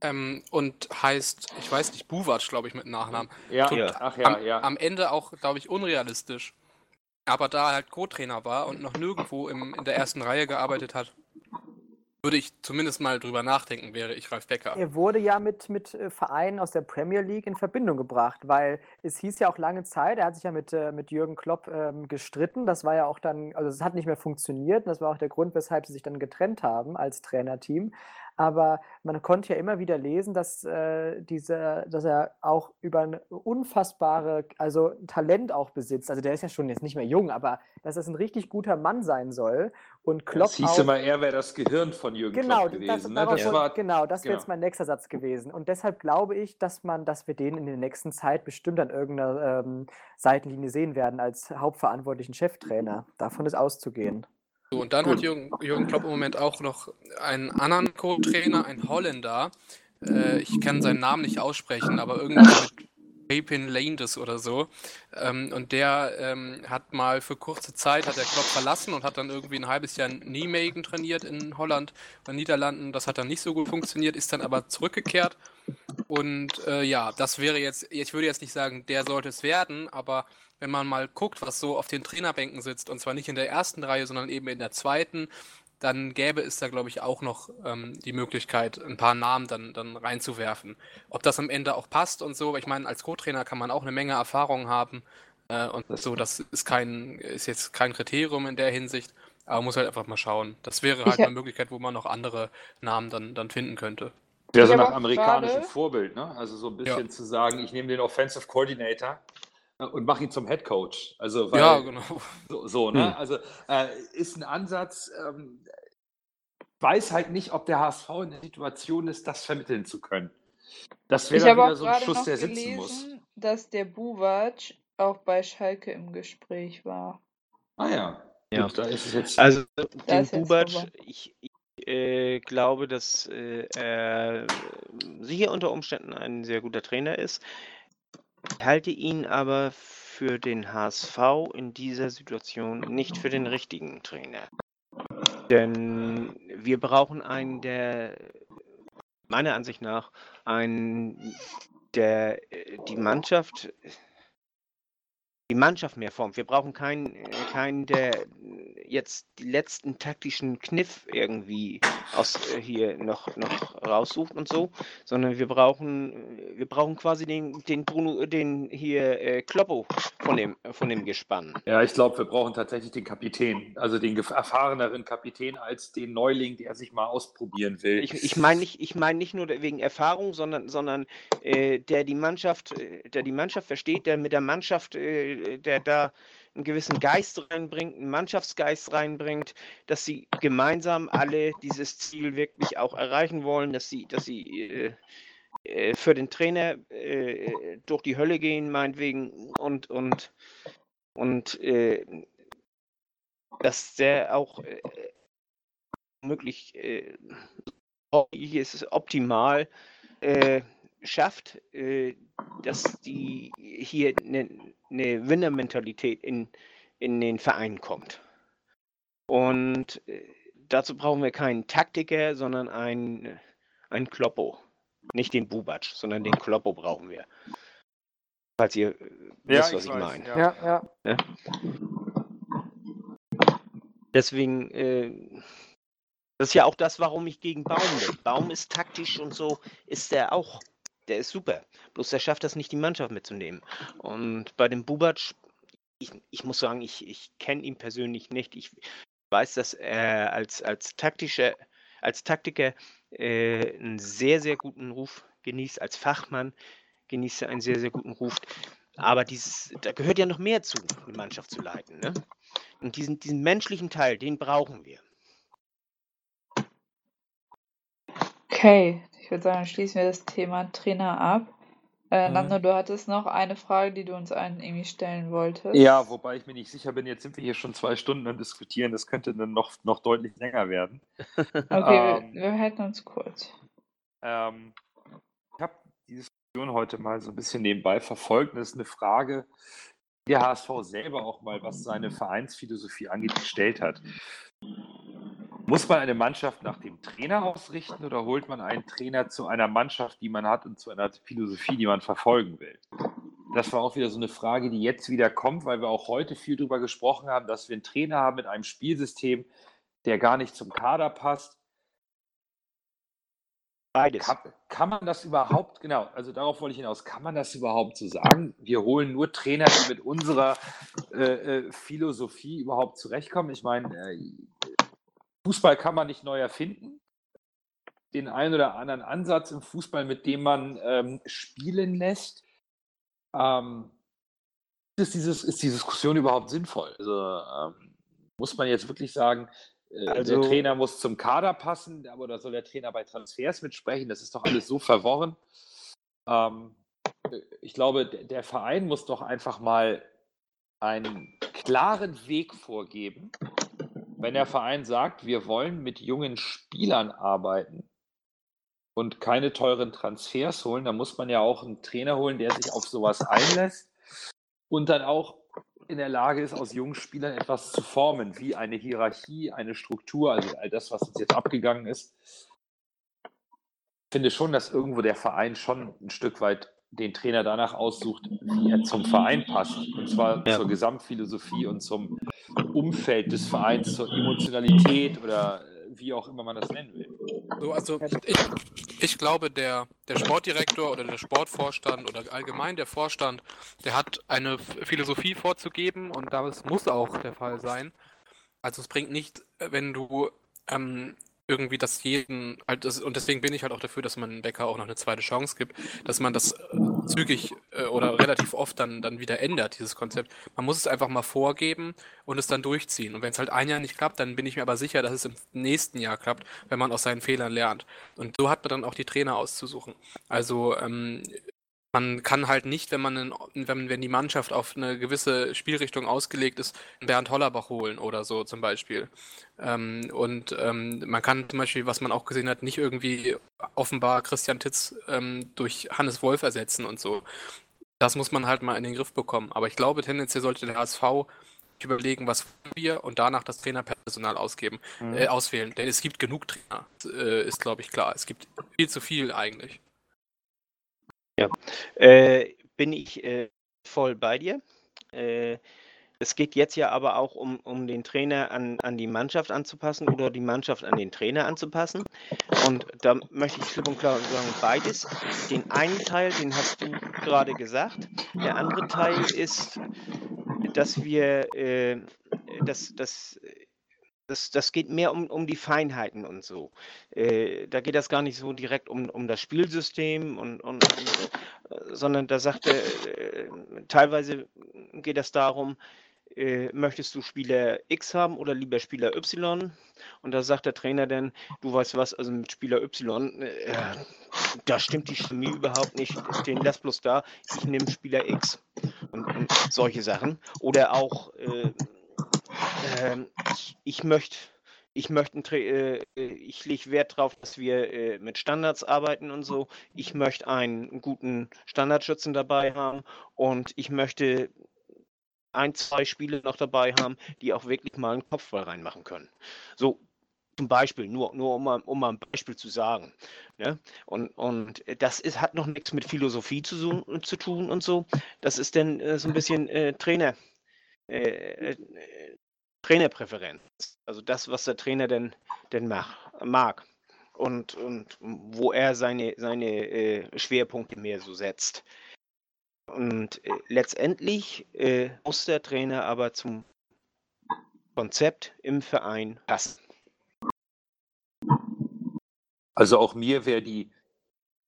Ähm, und heißt, ich weiß nicht, Buwatsch, glaube ich, mit Nachnamen. Ja, Tut- Ja. ach ja, am, ja. am Ende auch, glaube ich, unrealistisch. Aber da er halt Co-Trainer war und noch nirgendwo im, in der ersten Reihe gearbeitet hat, würde ich zumindest mal drüber nachdenken, wäre ich Ralf Becker. Er wurde ja mit, mit äh, Vereinen aus der Premier League in Verbindung gebracht, weil es hieß ja auch lange Zeit, er hat sich ja mit, äh, mit Jürgen Klopp ähm, gestritten. Das war ja auch dann, also es hat nicht mehr funktioniert. Und das war auch der Grund, weshalb sie sich dann getrennt haben als Trainerteam. Aber man konnte ja immer wieder lesen, dass, äh, diese, dass er auch über ein unfassbare, also Talent auch besitzt. Also der ist ja schon jetzt nicht mehr jung, aber dass das ein richtig guter Mann sein soll. Und Klopp Das hieß auch, immer, er wäre das Gehirn von Jürgen Genau, Klopp das, gewesen. darauf ne? das war, genau, das wäre genau. jetzt mein nächster Satz gewesen. Und deshalb glaube ich, dass man, dass wir den in der nächsten Zeit bestimmt an irgendeiner ähm, Seitenlinie sehen werden als hauptverantwortlichen Cheftrainer. Davon ist auszugehen. So, und dann hat Jürgen, Jürgen Klopp im Moment auch noch einen anderen Co-Trainer, einen Holländer. Äh, ich kann seinen Namen nicht aussprechen, aber irgendwas mit Pepin Landes oder so. Ähm, und der ähm, hat mal für kurze Zeit hat der Klopp verlassen und hat dann irgendwie ein halbes Jahr in Nijmegen trainiert in Holland und Niederlanden. Das hat dann nicht so gut funktioniert, ist dann aber zurückgekehrt. Und äh, ja, das wäre jetzt, ich würde jetzt nicht sagen, der sollte es werden, aber wenn man mal guckt, was so auf den Trainerbänken sitzt, und zwar nicht in der ersten Reihe, sondern eben in der zweiten, dann gäbe es da, glaube ich, auch noch ähm, die Möglichkeit, ein paar Namen dann, dann reinzuwerfen. Ob das am Ende auch passt und so, weil ich meine, als Co-Trainer kann man auch eine Menge Erfahrung haben äh, und so, das ist kein, ist jetzt kein Kriterium in der Hinsicht, aber man muss halt einfach mal schauen. Das wäre halt Ich eine Möglichkeit, wo man noch andere Namen dann, dann finden könnte. Der Ich so nach amerikanischem Vorbild, ne? Also so ein bisschen zu sagen, ich nehme den Offensive Coordinator und mache ihn zum Head Coach. Also weil, ja, genau. so, so ne? Hm. Also äh, ist ein Ansatz. Ähm, weiß halt nicht, ob der HSV in der Situation ist, das vermitteln zu können. Das wäre wieder auch so ein Schuss, noch der sitzen muss. gelesen, dass der Buwac auch bei Schalke im Gespräch war. Ah ja. Ja. Gut, da ist es jetzt. Also den vorbei. ich, ich äh, glaube, dass äh, er sicher unter Umständen ein sehr guter Trainer ist. Ich halte ihn aber für den HSV in dieser Situation nicht für den richtigen Trainer. Denn wir brauchen einen, der meiner Ansicht nach einen, der äh, die Mannschaft die Mannschaft mehr formt. Wir brauchen keinen, äh, keinen, der jetzt die letzten taktischen Kniff irgendwie aus äh, hier noch, noch raussucht und so, sondern wir brauchen, äh, wir brauchen quasi den, den Bruno, den hier äh, Kloppo von dem, von dem Gespann. Ja, ich glaube, wir brauchen tatsächlich den Kapitän, also den erfahreneren Kapitän als den Neuling, der sich mal ausprobieren will. Ich, ich meine nicht, ich mein nicht nur wegen Erfahrung, sondern, sondern äh, der die Mannschaft, äh, der die Mannschaft versteht, der mit der Mannschaft, äh, der da einen gewissen Geist reinbringt, einen Mannschaftsgeist reinbringt, dass sie gemeinsam alle dieses Ziel wirklich auch erreichen wollen, dass sie, dass sie äh, äh, für den Trainer äh, durch die Hölle gehen, meinetwegen, und, und, und äh, dass der auch äh, möglich äh, ist optimal äh, schafft, äh, dass die hier eine ne Winnermentalität in, in den Verein kommt. Und äh, dazu brauchen wir keinen Taktiker, sondern einen, einen Kloppo. Nicht den Bubatsch, sondern den Kloppo brauchen wir. Falls ihr äh, wisst, was ich, weiß, meine. ja. Ja, ja. Deswegen, äh, das ist ja auch das, warum ich gegen Baum bin. Baum ist taktisch und so ist der auch. Der ist super. Bloß der schafft das nicht, die Mannschaft mitzunehmen. Und bei dem Bubatsch, ich, ich muss sagen, ich, ich kenne ihn persönlich nicht. Ich weiß, dass er als, als taktischer, als Taktiker äh, einen sehr, sehr guten Ruf genießt. Als Fachmann genießt er einen sehr, sehr guten Ruf. Aber dieses, da gehört ja noch mehr zu, eine Mannschaft zu leiten. Ne? Und diesen, diesen menschlichen Teil, den brauchen wir. Okay, ich würde sagen, schließen wir das Thema Trainer ab. Äh, Mhm. Nando, du hattest noch eine Frage, die du uns allen irgendwie stellen wolltest. Ja, wobei ich mir nicht sicher bin, jetzt sind wir hier schon zwei Stunden am Diskutieren, das könnte dann noch, noch deutlich länger werden. (laughs) Okay, Ähm. wir, wir halten uns kurz. Ähm, ich habe die Diskussion heute mal so ein bisschen nebenbei verfolgt. Und das ist eine Frage, die der HSV selber auch mal, was seine Vereinsphilosophie angeht, gestellt hat. Muss man eine Mannschaft nach dem Trainer ausrichten oder holt man einen Trainer zu einer Mannschaft, die man hat und zu einer Philosophie, die man verfolgen will? Das war auch wieder so eine Frage, die jetzt wieder kommt, weil wir auch heute viel darüber gesprochen haben, dass wir einen Trainer haben mit einem Spielsystem, der gar nicht zum Kader passt. Beides. Kann, kann man das überhaupt, genau, also darauf wollte ich hinaus, kann man das überhaupt so sagen? Wir holen nur Trainer, die mit unserer äh, äh, Philosophie überhaupt zurechtkommen. Ich meine, äh, Fußball kann man nicht neu erfinden. Den einen oder anderen Ansatz im Fußball, mit dem man ähm, spielen lässt. Ähm, ist, dieses, ist die Diskussion überhaupt sinnvoll? Also ähm, muss man jetzt wirklich sagen, äh, Also- der Trainer muss zum Kader passen, aber oder soll der Trainer bei Transfers mitsprechen? Das ist doch alles so verworren. Ähm, äh, ich glaube, der Verein muss doch einfach mal einen klaren Weg vorgeben. Wenn der Verein sagt, wir wollen mit jungen Spielern arbeiten und keine teuren Transfers holen, dann muss man ja auch einen Trainer holen, der sich auf sowas (laughs) einlässt und dann auch in der Lage ist, aus jungen Spielern etwas zu formen, wie eine Hierarchie, eine Struktur, also all das, was uns jetzt abgegangen ist. Ich finde schon, dass irgendwo der Verein schon ein Stück weit den Trainer danach aussucht, wie er zum Verein passt. Und zwar Ja. zur Gesamtphilosophie und zum Umfeld des Vereins, zur Emotionalität oder äh, wie auch immer man das nennen will. So, also ich, ich glaube, der, der Sportdirektor oder der Sportvorstand oder allgemein der Vorstand, der hat eine Philosophie vorzugeben und das muss auch der Fall sein. Also es bringt nicht, wenn du ähm, irgendwie das jeden, halt das, und deswegen bin ich halt auch dafür, dass man Becker auch noch eine zweite Chance gibt, dass man das äh, zügig äh, oder relativ oft dann, dann wieder ändert, dieses Konzept. Man muss es einfach mal vorgeben und es dann durchziehen. Und wenn es halt ein Jahr nicht klappt, dann bin ich mir aber sicher, dass es im nächsten Jahr klappt, wenn man aus seinen Fehlern lernt. Und so hat man dann auch die Trainer auszusuchen. Also ähm, man kann halt nicht, wenn man, einen, wenn, wenn die Mannschaft auf eine gewisse Spielrichtung ausgelegt ist, Bernd Hollerbach holen oder so zum Beispiel. Ähm, und ähm, man kann zum Beispiel, was man auch gesehen hat, nicht irgendwie offenbar Christian Titz ähm, durch Hannes Wolf ersetzen und so. Das muss man halt mal in den Griff bekommen. Aber ich glaube, tendenziell sollte der HSV überlegen, was wir und danach das Trainerpersonal ausgeben, Mhm. äh, auswählen. Denn es gibt genug Trainer, äh, ist glaube ich klar. Es gibt viel zu viel eigentlich. Äh, bin ich äh, voll bei dir. Äh, es geht jetzt ja aber auch um, um den Trainer an, an die Mannschaft anzupassen oder die Mannschaft an den Trainer anzupassen. Und da möchte ich klipp und klar sagen, beides. Den einen Teil, den hast du gerade gesagt. Der andere Teil ist, dass wir, äh, dass, dass, das, das geht mehr um, um die Feinheiten und so. Äh, da geht das gar nicht so direkt um, um das Spielsystem und, und, und äh, sondern da sagt er, äh, teilweise geht es darum, äh, möchtest du Spieler X haben oder lieber Spieler Y? Und da sagt der Trainer dann, du weißt was, also mit Spieler Y, äh, da stimmt die Chemie überhaupt nicht, den lass bloß da, ich nehme Spieler X und, und solche Sachen. Oder auch, äh, ähm, ich möchte ich möchte, äh, ich lege Wert darauf, dass wir äh, mit Standards arbeiten und so. Ich möchte einen guten Standardschützen dabei haben und ich möchte ein, zwei Spiele noch dabei haben, die auch wirklich mal einen Kopfball reinmachen können. So zum Beispiel, nur, nur um, mal, um mal ein Beispiel zu sagen. Ne? Und, und das ist, hat noch nichts mit Philosophie zu, zu tun und so. Das ist dann äh, so ein bisschen äh, Trainer. Äh, äh Trainerpräferenz. Also das, was der Trainer denn, denn mach, mag. Und, und wo er seine, seine äh, Schwerpunkte mehr so setzt. Und äh, letztendlich äh, muss der Trainer aber zum Konzept im Verein passen. Also auch mir wäre die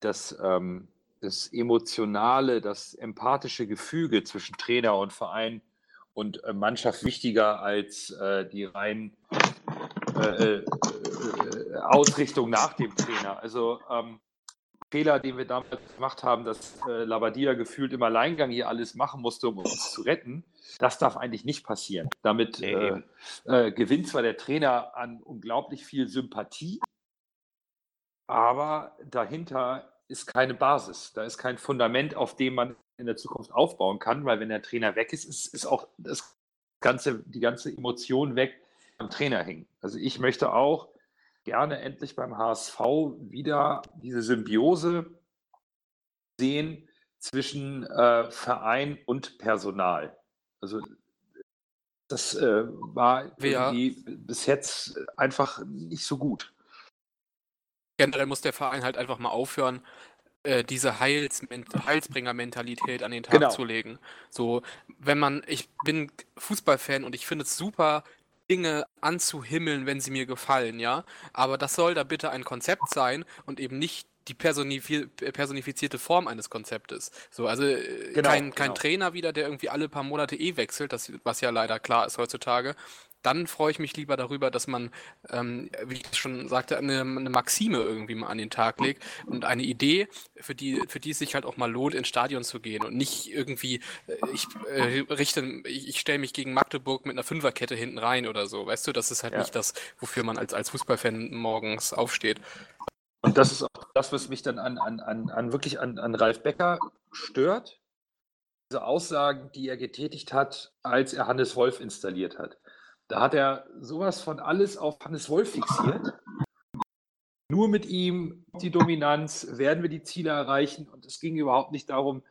das, ähm, das emotionale, das empathische Gefüge zwischen Trainer und Verein und äh, Mannschaft wichtiger als äh, die rein äh, äh, Ausrichtung nach dem Trainer. Also ähm, Fehler, den wir damals gemacht haben, dass äh, Labadia gefühlt im Alleingang hier alles machen musste, um uns zu retten, das darf eigentlich nicht passieren. Damit nee, äh, äh, gewinnt zwar der Trainer an unglaublich viel Sympathie, aber dahinter ist keine Basis. Da ist kein Fundament, auf dem man in der Zukunft aufbauen kann, weil wenn der Trainer weg ist, ist, ist auch das ganze, die ganze Emotion weg am Trainer hängen. Also ich möchte auch gerne endlich beim HSV wieder diese Symbiose sehen zwischen äh, Verein und Personal. Also das äh, war ja. bis jetzt einfach nicht so gut. Generell muss der Verein halt einfach mal aufhören, äh, diese Heils Heilsbringer-Mentalität an den Tag genau. zu legen. So, wenn man, ich bin Fußballfan und ich finde es super, Dinge anzuhimmeln, wenn sie mir gefallen, ja. Aber das soll da bitte ein Konzept sein und eben nicht die personifizierte Form eines Konzeptes. So, also äh, genau, kein, kein genau. Trainer wieder, der irgendwie alle paar Monate eh wechselt, das, was ja leider klar ist heutzutage, dann freue ich mich lieber darüber, dass man, ähm, wie ich schon sagte, eine, eine, Maxime irgendwie mal an den Tag legt und eine Idee, für die, für die es sich halt auch mal lohnt, ins Stadion zu gehen und nicht irgendwie, äh, ich äh, richte, ich, ich stelle mich gegen Magdeburg mit einer Fünferkette hinten rein oder so. Weißt du, das ist halt ja. nicht das, wofür man als, als Fußballfan morgens aufsteht. Und das ist auch das, was mich dann an, an, an, an wirklich an, an Ralf Becker stört. Diese Aussagen, die er getätigt hat, als er Hannes Wolf installiert hat. Da hat er sowas von alles auf Hannes Wolf fixiert. Nur mit ihm die Dominanz werden wir die Ziele erreichen. Und es ging überhaupt nicht darum,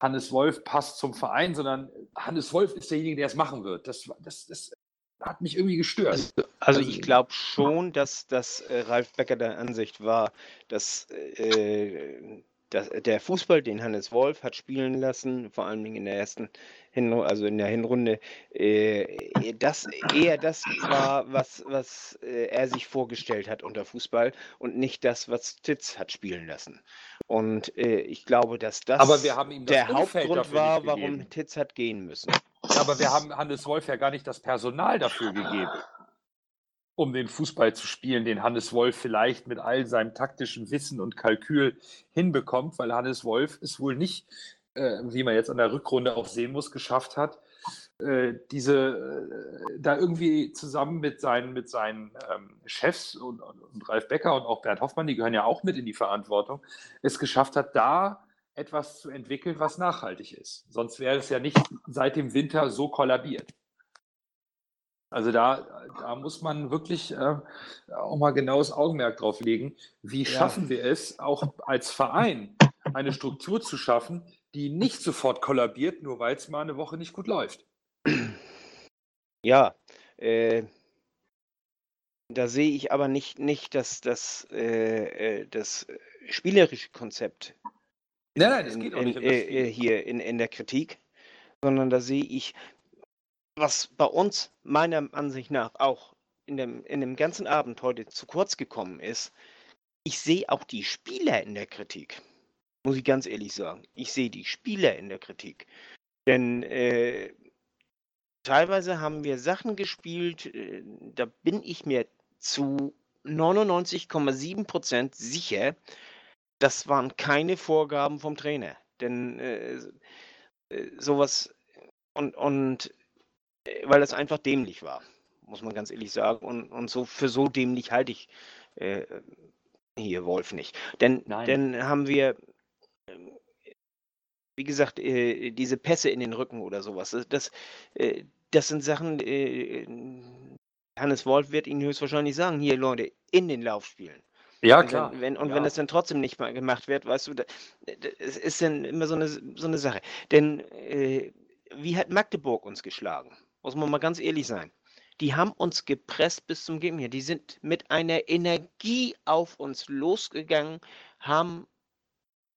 Hannes Wolf passt zum Verein, sondern Hannes Wolf ist derjenige, der es machen wird. Das, das, das hat mich irgendwie gestört. Also, also ich glaube schon, dass, dass äh, Ralf Becker der Ansicht war, dass äh, das, der Fußball, den Hannes Wolf hat spielen lassen, vor allen Dingen in der ersten Hinrunde, also in der Hinrunde, äh, das eher das war, was, was äh, er sich vorgestellt hat unter Fußball und nicht das, was Titz hat spielen lassen. Und äh, ich glaube, dass das, das der Hauptgrund war, warum Titz hat gehen müssen. Ja, aber wir haben Hannes Wolf ja gar nicht das Personal dafür gegeben um den Fußball zu spielen, den Hannes Wolf vielleicht mit all seinem taktischen Wissen und Kalkül hinbekommt, weil Hannes Wolf es wohl nicht, äh, wie man jetzt an der Rückrunde auch sehen muss, geschafft hat, äh, diese äh, da irgendwie zusammen mit seinen, mit seinen ähm, Chefs und, und, Ralf Becker und auch Bernd Hoffmann, die gehören ja auch mit in die Verantwortung, es geschafft hat, da etwas zu entwickeln, was nachhaltig ist. Sonst wäre es ja nicht seit dem Winter so kollabiert. Also da, da muss man wirklich äh, auch mal genaues Augenmerk drauf legen. Wie schaffen wir es, auch als Verein eine Struktur zu schaffen, die nicht sofort kollabiert, nur weil es mal eine Woche nicht gut läuft? Ja, äh, da sehe ich aber nicht, nicht das, das, äh, äh das spielerische Konzept nein, nein, das geht auch nicht in, äh, hier in, in der Kritik, sondern da sehe ich, was bei uns meiner Ansicht nach auch in dem, in dem ganzen Abend heute zu kurz gekommen ist. Ich sehe auch die Spieler in der Kritik. Muss ich ganz ehrlich sagen. Ich sehe die Spieler in der Kritik. Denn äh, teilweise haben wir Sachen gespielt, äh, da bin ich mir zu 99,7% sicher, das waren keine Vorgaben vom Trainer. Denn äh, äh, sowas und, und weil das einfach dämlich war, muss man ganz ehrlich sagen. Und, und so für so dämlich halte ich äh, hier Wolf nicht. Denn Nein. dann haben wir, wie gesagt, äh, diese Pässe in den Rücken oder sowas. Das, das, äh, das sind Sachen, äh, Hannes Wolf wird Ihnen höchstwahrscheinlich sagen, hier Leute, in den Lauf spielen. Ja, Und klar. wenn, wenn, und ja. wenn das dann trotzdem nicht mal gemacht wird, weißt du, da, da, es ist dann immer so eine, so eine Sache. Denn äh, wie hat Magdeburg uns geschlagen? Muss man mal ganz ehrlich sein. Die haben uns gepresst bis zum Gegner. Die sind mit einer Energie auf uns losgegangen, haben,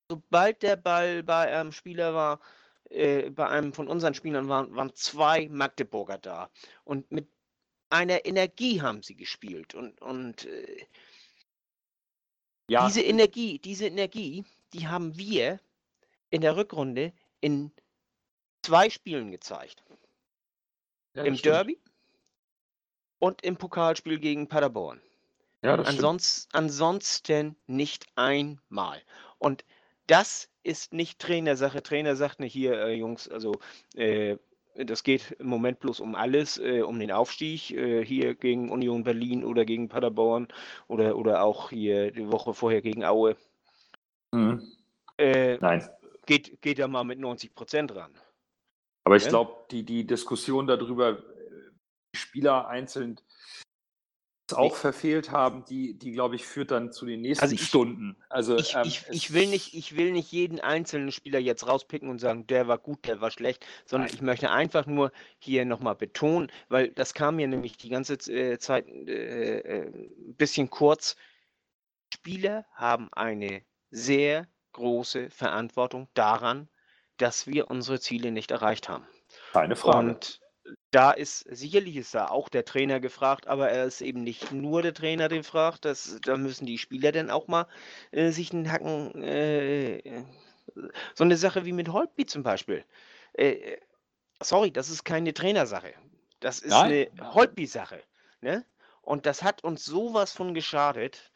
sobald der Ball bei einem Spieler war, äh, bei einem von unseren Spielern waren, waren zwei Magdeburger da. Und mit einer Energie haben sie gespielt. Und, und äh, ja, diese Energie, diese Energie, die haben wir in der Rückrunde in zwei Spielen gezeigt. Ja, Im stimmt. Derby und im Pokalspiel gegen Paderborn. Ja. Ansonsten, ansonsten nicht einmal. Und das ist nicht Trainersache. Trainer sagt nicht hier, äh, Jungs, also äh, das geht im Moment bloß um alles, äh, um den Aufstieg, äh, hier gegen Union Berlin oder gegen Paderborn oder, oder auch hier die Woche vorher gegen Aue. Mhm. Äh, Nein. geht, geht da mal mit 90 Prozent ran. Aber ich glaube, die, die Diskussion darüber, äh, Spieler einzeln es auch verfehlt haben, die, die glaube ich, führt dann zu den nächsten Also ich- Stunden. Also Ich, ähm, ich, ich, will nicht, ich will nicht jeden einzelnen Spieler jetzt rauspicken und sagen, der war gut, der war schlecht, sondern Nein. ich möchte einfach nur hier nochmal betonen, weil das kam mir nämlich die ganze äh, Zeit äh, äh, ein bisschen kurz. Spieler haben eine sehr große Verantwortung daran, dass wir unsere Ziele nicht erreicht haben. Keine Frage. Und da ist sicherlich ist da auch der Trainer gefragt, aber er ist eben nicht nur der Trainer gefragt. Das, da müssen die Spieler dann auch mal äh, sich einen Hacken. Äh, so eine Sache wie mit Holtby zum Beispiel. Äh, sorry, das ist keine Trainersache. Das ist Nein. eine Holtby-Sache. Ne? Und das hat uns sowas von geschadet.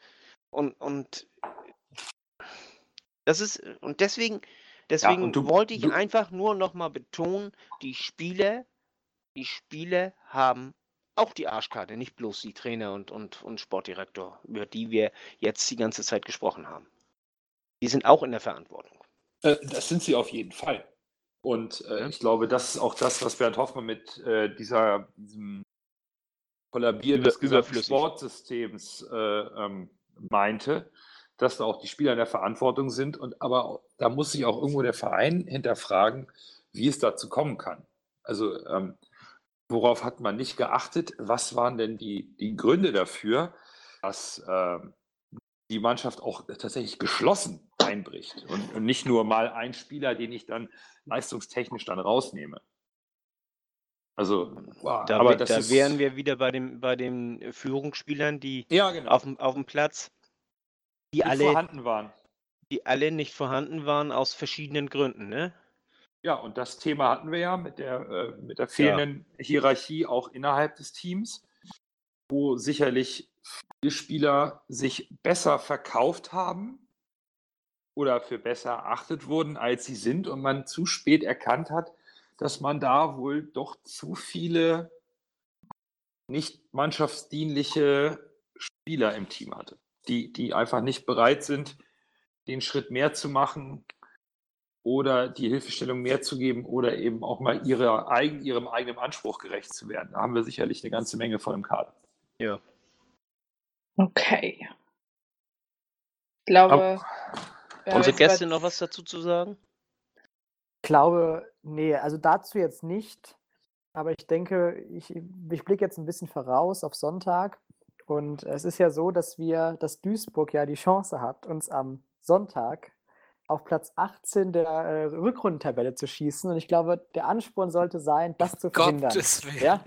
Und, und das ist, und deswegen, deswegen und du- wollte ich du- einfach nur nochmal betonen, die Spieler, die Spieler haben auch die Arschkarte, nicht bloß die Trainer und, und, und Sportdirektor, über die wir jetzt die ganze Zeit gesprochen haben. Die sind auch in der Verantwortung. Äh, das sind sie auf jeden Fall. Und äh, Ja. ich glaube, das ist auch das, was Bernd Hoffmann mit äh, dieser, diesem Kollabieren des gesamten. Sportsystems äh, ähm, meinte, dass da auch die Spieler in der Verantwortung sind. Und aber da muss sich auch irgendwo der Verein hinterfragen, wie es dazu kommen kann. Also ähm, worauf hat man nicht geachtet? Was waren denn die, die Gründe dafür, dass ähm, die Mannschaft auch tatsächlich geschlossen einbricht und, und nicht nur mal ein Spieler, den ich dann leistungstechnisch dann rausnehme. Also, wow, Da, aber da wären wir wieder bei, dem, bei den Führungsspielern, die ja genau, auf auf dem Platz, die die alle, vorhanden waren. die alle nicht vorhanden waren aus verschiedenen Gründen. Ne? Ja, und das Thema hatten wir ja mit der, äh, mit der fehlenden Hierarchie auch innerhalb des Teams, wo sicherlich viele Spieler sich besser verkauft haben oder für besser erachtet wurden, als sie sind und man zu spät erkannt hat, dass man da wohl doch zu viele nicht mannschaftsdienliche Spieler im Team hatte, die, die einfach nicht bereit sind, den Schritt mehr zu machen, oder die Hilfestellung mehr zu geben oder eben auch mal ihre eigen, ihrem eigenen Anspruch gerecht zu werden. Da haben wir sicherlich eine ganze Menge von im Kader. Ja. Okay. Ich glaube. haben Unsere jetzt Gäste noch was dazu zu sagen? Ich glaube, nee, also dazu jetzt nicht. Aber ich denke, ich, ich blicke jetzt ein bisschen voraus auf Sonntag. Und es ist ja so, dass wir, dass Duisburg ja die Chance hat, uns am Sonntag auf Platz 18 der äh, Rückrundentabelle zu schießen. Und ich glaube, der Ansporn sollte sein, das zu verhindern. Gottes Willen. Ja?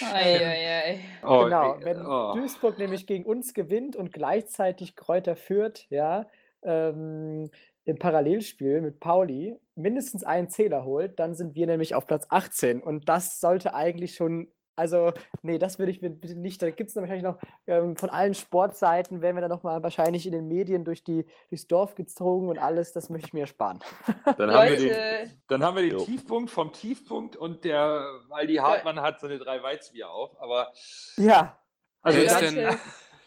(laughs) Eieiei. Oh, genau, wenn oh. Duisburg nämlich gegen uns gewinnt und gleichzeitig Kräuter führt, ja, ähm, im Parallelspiel mit Pauli mindestens einen Zähler holt, dann sind wir nämlich auf Platz 18. Und das sollte eigentlich schon, also, nee, das würde ich mir bitte nicht, da gibt es wahrscheinlich noch ähm, von allen Sportseiten, werden wir dann nochmal wahrscheinlich in den Medien durch die, durchs Dorf gezogen und alles, das möchte ich mir sparen. (laughs) Dann haben, wir den, dann haben wir den Jo. Tiefpunkt vom Tiefpunkt und der Waldi Hartmann hat so eine drei Weizenbier auf. Aber Ja, also Wer ist denn-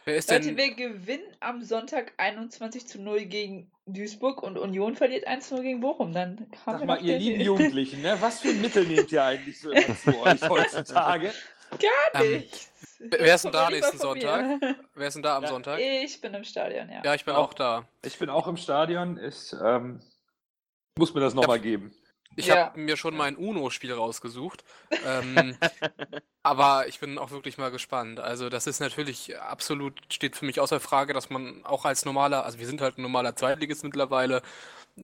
Wer ist Leute, denn. wir gewinnen am Sonntag 21 zu 0 gegen Duisburg und Union verliert 1 zu 0 gegen Bochum. Dann haben sag wir mal, noch ihr den- lieben Jugendlichen, ne? was für Mittel nehmt ihr eigentlich so zu euch (laughs) heutzutage? Gar Ähm, nichts. wer ist denn da nächsten Sonntag? mir. Wer ist denn da am Ja, Sonntag? Ich bin im Stadion, ja. Ja, ich bin Auch. auch da. Ich bin auch im Stadion. Ich ähm, muss mir das nochmal geben. Ich Ja. habe mir schon mein UNO-Spiel rausgesucht. ähm, (laughs) aber ich bin auch wirklich mal gespannt. Also, das ist natürlich absolut, steht für mich außer Frage, dass man auch als normaler, also wir sind halt ein normaler Zweitligist mittlerweile,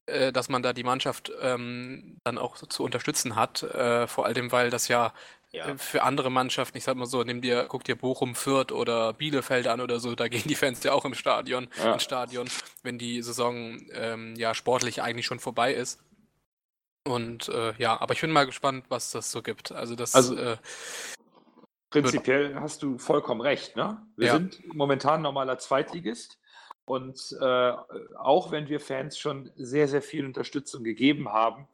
äh, dass man da die Mannschaft ähm, dann auch so zu unterstützen hat. Äh, vor allem, weil das ja Ja. äh, für andere Mannschaften, ich sag mal so, nimm dir, guck dir Bochum, Fürth oder Bielefeld an oder so, da gehen die Fans ja auch im Stadion, Ja. ins Stadion, wenn die Saison ähm, ja sportlich eigentlich schon vorbei ist. Und äh, ja, aber ich bin mal gespannt, was das so gibt. Also das Also- äh, Prinzipiell hast du vollkommen recht. Ne? Wir Ja. sind momentan normaler Zweitligist. Und äh, auch wenn wir Fans schon sehr, sehr viel Unterstützung gegeben haben,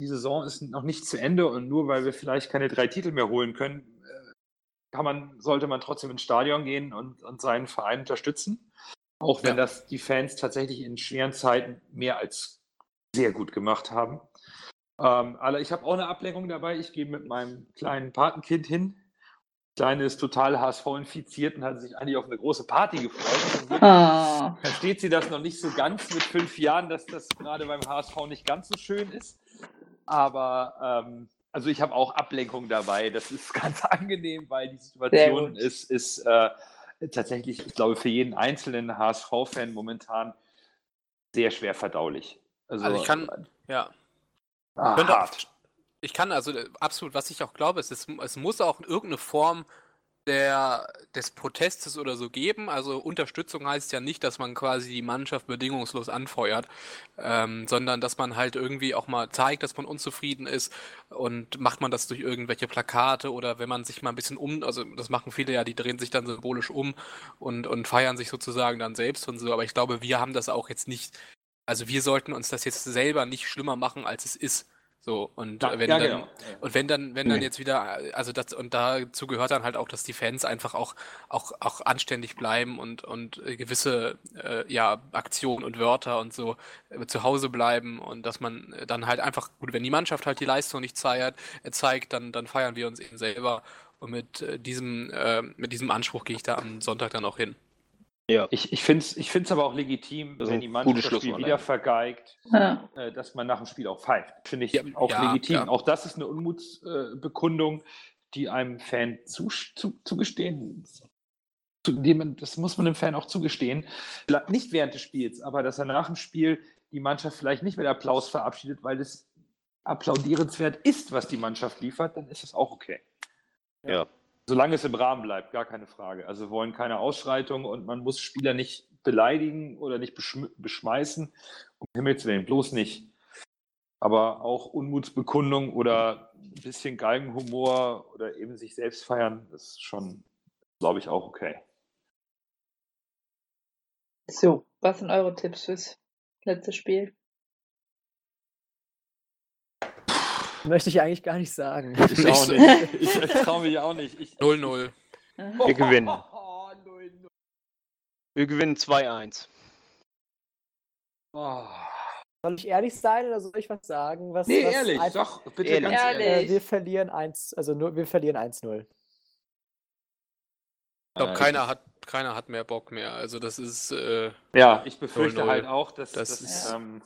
die Saison ist noch nicht zu Ende und nur weil wir vielleicht keine drei Titel mehr holen können, äh, kann man, sollte man trotzdem ins Stadion gehen und, und seinen Verein unterstützen. Auch wenn Ja. das die Fans tatsächlich in schweren Zeiten mehr als sehr gut gemacht haben. Ähm, aber ich habe auch eine Ablenkung dabei. Ich gehe mit meinem kleinen Patenkind hin. Kleine ist total HSV infiziert und hat sich eigentlich auf eine große Party gefreut. Ah. versteht sie das noch nicht so ganz mit fünf Jahren, dass das gerade beim HSV nicht ganz so schön ist. Aber ähm, also ich habe auch Ablenkung dabei. Das ist (laughs) ganz angenehm, weil die Situation ist, ist äh, tatsächlich, ich glaube, für jeden einzelnen HSV-Fan momentan sehr schwer verdaulich. Also, Also ich kann, ja, ah, könnte hart. ich kann also äh, absolut, was ich auch glaube, ist, es, es muss auch irgendeine Form der, des Protestes oder so geben. Also Unterstützung heißt ja nicht, dass man quasi die Mannschaft bedingungslos anfeuert, ähm, sondern dass man halt irgendwie auch mal zeigt, dass man unzufrieden ist und macht man das durch irgendwelche Plakate oder wenn man sich mal ein bisschen um, also das machen viele ja, die drehen sich dann symbolisch um und, und feiern sich sozusagen dann selbst und so, aber ich glaube, wir haben das auch jetzt nicht, also wir sollten uns das jetzt selber nicht schlimmer machen, als es ist. So, und Ja, wenn ja, dann, genau. und wenn dann, wenn dann Nee. jetzt wieder, also das, und dazu gehört dann halt auch, dass die Fans einfach auch, auch, auch anständig bleiben und, und gewisse äh, ja, Aktionen und Wörter und so äh, zu Hause bleiben und dass man dann halt einfach, gut, wenn die Mannschaft halt die Leistung nicht zeigt, äh, zeigt dann, dann feiern wir uns eben selber. Und mit äh, diesem, äh, mit diesem Anspruch gehe ich da am Sonntag dann auch hin. Ich, ich finde es ich find's aber auch legitim, ist wenn die Mannschaft das Spiel wieder ja. vergeigt, Ja. äh, dass man nach dem Spiel auch pfeift. Finde ich Ja, auch ja, legitim. ja. Auch das ist eine Unmutsbekundung, äh, Bekundung, die einem Fan zu, zu, zugestehen. Zu, die man, das muss man dem Fan auch zugestehen. Vielleicht Nicht während des Spiels, aber dass er nach dem Spiel die Mannschaft vielleicht nicht mit Applaus verabschiedet, weil es applaudierenswert ist, was die Mannschaft liefert, dann ist es auch okay. Ja. Solange es im Rahmen bleibt, gar keine Frage. Also wir wollen keine Ausschreitung und man muss Spieler nicht beleidigen oder nicht beschm beschmeißen. Um Himmels Willen, bloß nicht. Aber auch Unmutsbekundung oder ein bisschen Galgenhumor oder eben sich selbst feiern, ist schon, glaube ich, auch okay. So, was sind eure Tipps fürs letzte Spiel? Möchte ich eigentlich gar nicht sagen. Ich auch nicht. Ich, (laughs) ich traue mich auch nicht. Ich, 0-0. Wir gewinnen. (laughs) Wir gewinnen 2-1. Oh. Soll ich ehrlich sein oder soll ich was sagen? Was, Nee, was ehrlich, einfach- doch, bitte Ehrlich. ganz Ehrlich. ehrlich. Äh, wir verlieren 1, also nur, wir verlieren 1-0. Ich glaube, keiner hat, keiner hat mehr Bock mehr. Also das ist, äh, Ja, ich befürchte 0-0. halt auch, dass, Das dass ist- ähm,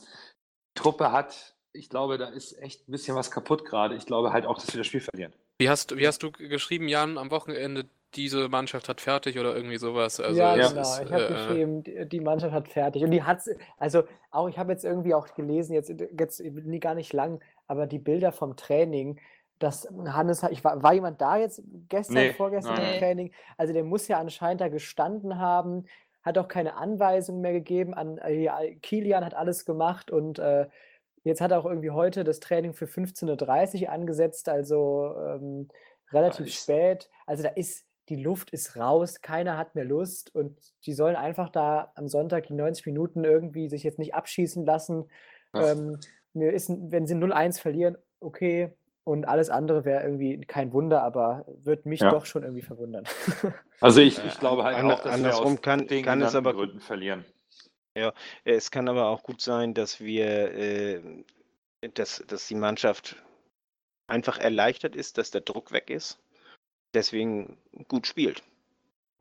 die Truppe hat, ich glaube, da ist echt ein bisschen was kaputt gerade. Ich glaube halt auch, dass wir das Spiel verlieren. wie hast, wie hast du geschrieben, Jan, am Wochenende diese Mannschaft hat fertig oder irgendwie sowas. Also ja, genau. ist, ich habe äh, geschrieben, die Mannschaft hat fertig. Und die hat also auch, ich habe jetzt irgendwie auch gelesen, jetzt, jetzt nie, gar nicht lang, aber die Bilder vom Training, dass Hannes, ich war, war jemand da jetzt gestern, Nee, vorgestern nein. im Training? Also der muss ja anscheinend da gestanden haben, hat auch keine Anweisungen mehr gegeben. An, äh, ja, Kilian hat alles gemacht und äh, jetzt hat er auch irgendwie heute das Training für 15.30 Uhr angesetzt, also ähm, relativ Nice. spät. Also da ist, die Luft ist raus, keiner hat mehr Lust und die sollen einfach da am Sonntag die 90 Minuten irgendwie sich jetzt nicht abschießen lassen. Ähm, mir ist, wenn sie 0-1 verlieren, okay. Und alles andere wäre irgendwie kein Wunder, aber wird mich Ja. doch schon irgendwie verwundern. (laughs) Also ich, Äh, ich glaube halt ander- auch, dass wir andersrum aus kann- den kann es aber- Gründen verlieren. Es kann aber auch gut sein, dass wir, äh, dass, dass die Mannschaft einfach erleichtert ist, dass der Druck weg ist, deswegen gut spielt.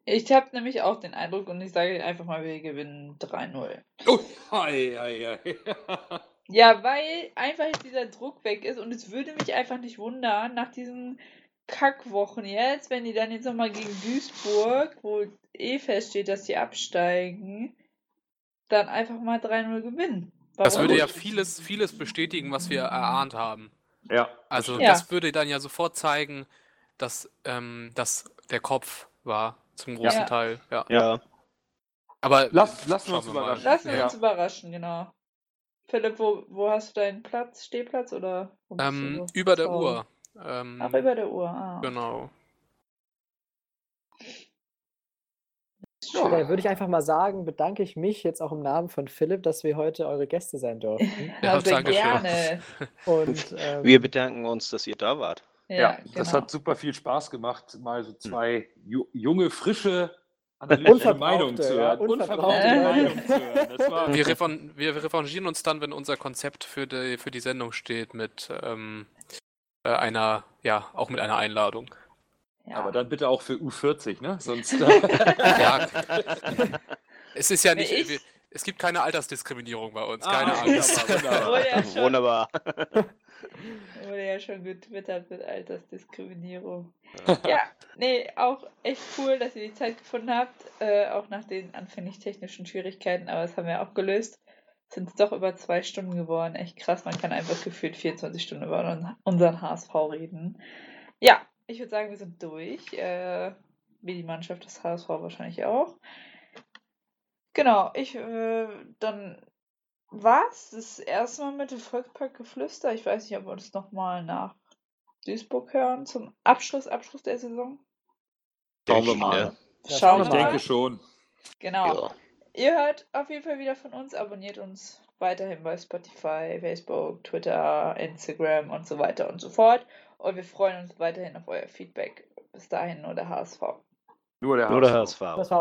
Ich habe nämlich auch den Eindruck und ich sage einfach mal, wir gewinnen 3-0. Oh, ei, ei, ei. (laughs) Ja, weil einfach dieser Druck weg ist und es würde mich einfach nicht wundern, nach diesen Kackwochen jetzt, wenn die dann jetzt nochmal gegen Duisburg, wo eh feststeht, dass die absteigen, dann einfach mal 3-0 gewinnen. das Warum würde ja vieles, vieles bestätigen, was wir erahnt haben. ja, Also Ja. das würde dann ja sofort zeigen, dass ähm, das der Kopf war, zum großen Ja. Teil. Ja. Ja, Aber Lass, lassen wir uns überraschen. Lassen wir ja. uns überraschen, genau. Philipp, wo, wo hast du deinen Platz? Stehplatz oder? wo bist ähm, über der? Uhr. Ähm, Ach, über der Uhr. Ah. Genau. Ja, dann würde ich einfach mal sagen, bedanke ich mich jetzt auch im Namen von Philipp, dass wir heute eure Gäste sein durften. (laughs) Ja, Ja, sehr danke schön. gerne. (laughs) Und ähm, wir bedanken uns, dass ihr da wart. Ja, Ja, das genau. hat super viel Spaß gemacht, mal so zwei ju junge, frische, analytische Meinungen zu ja, hören. unverbrauchte Meinungen. Meinungen zu hören. Das (laughs) war Wir, wir revanchieren uns dann, wenn unser Konzept für die, für die Sendung steht, mit ähm, äh, einer, ja, auch mit einer Einladung. Ja. Aber dann bitte auch für U40, ne? Sonst. äh, (laughs) (laughs) Ja. es ist ja nicht, Ich- wir, es gibt keine Altersdiskriminierung bei uns, Ah, keine wunderbar, Angst. wunderbar. Wurde ja schon, Wunderbar. (laughs) wurde ja schon getwittert mit Altersdiskriminierung. Ja, nee, auch echt cool, dass ihr die Zeit gefunden habt, äh, auch nach den anfänglich technischen Schwierigkeiten, aber das haben wir auch gelöst. Sind es doch über zwei Stunden geworden. Echt krass, man kann einfach gefühlt 24 Stunden über un- unseren HSV reden. Ja, ich würde sagen, wir sind durch. Äh, wie die Mannschaft des HSV wahrscheinlich auch. Genau, ich, äh, dann war's das erste Mal mit dem Volksparkgeflüster. Ich weiß nicht, ob wir uns nochmal nach Duisburg hören zum Abschluss, Abschluss der Saison. Schauen wir mal. Schauen Ich wir mal. denke schon. Genau. Ja. Ihr hört auf jeden Fall wieder von uns, abonniert uns weiterhin bei Spotify, Facebook, Twitter, Instagram und so weiter und so fort. Und wir freuen uns weiterhin auf euer Feedback. Bis dahin nur der HSV. Nur der Nur der HSV. HSV.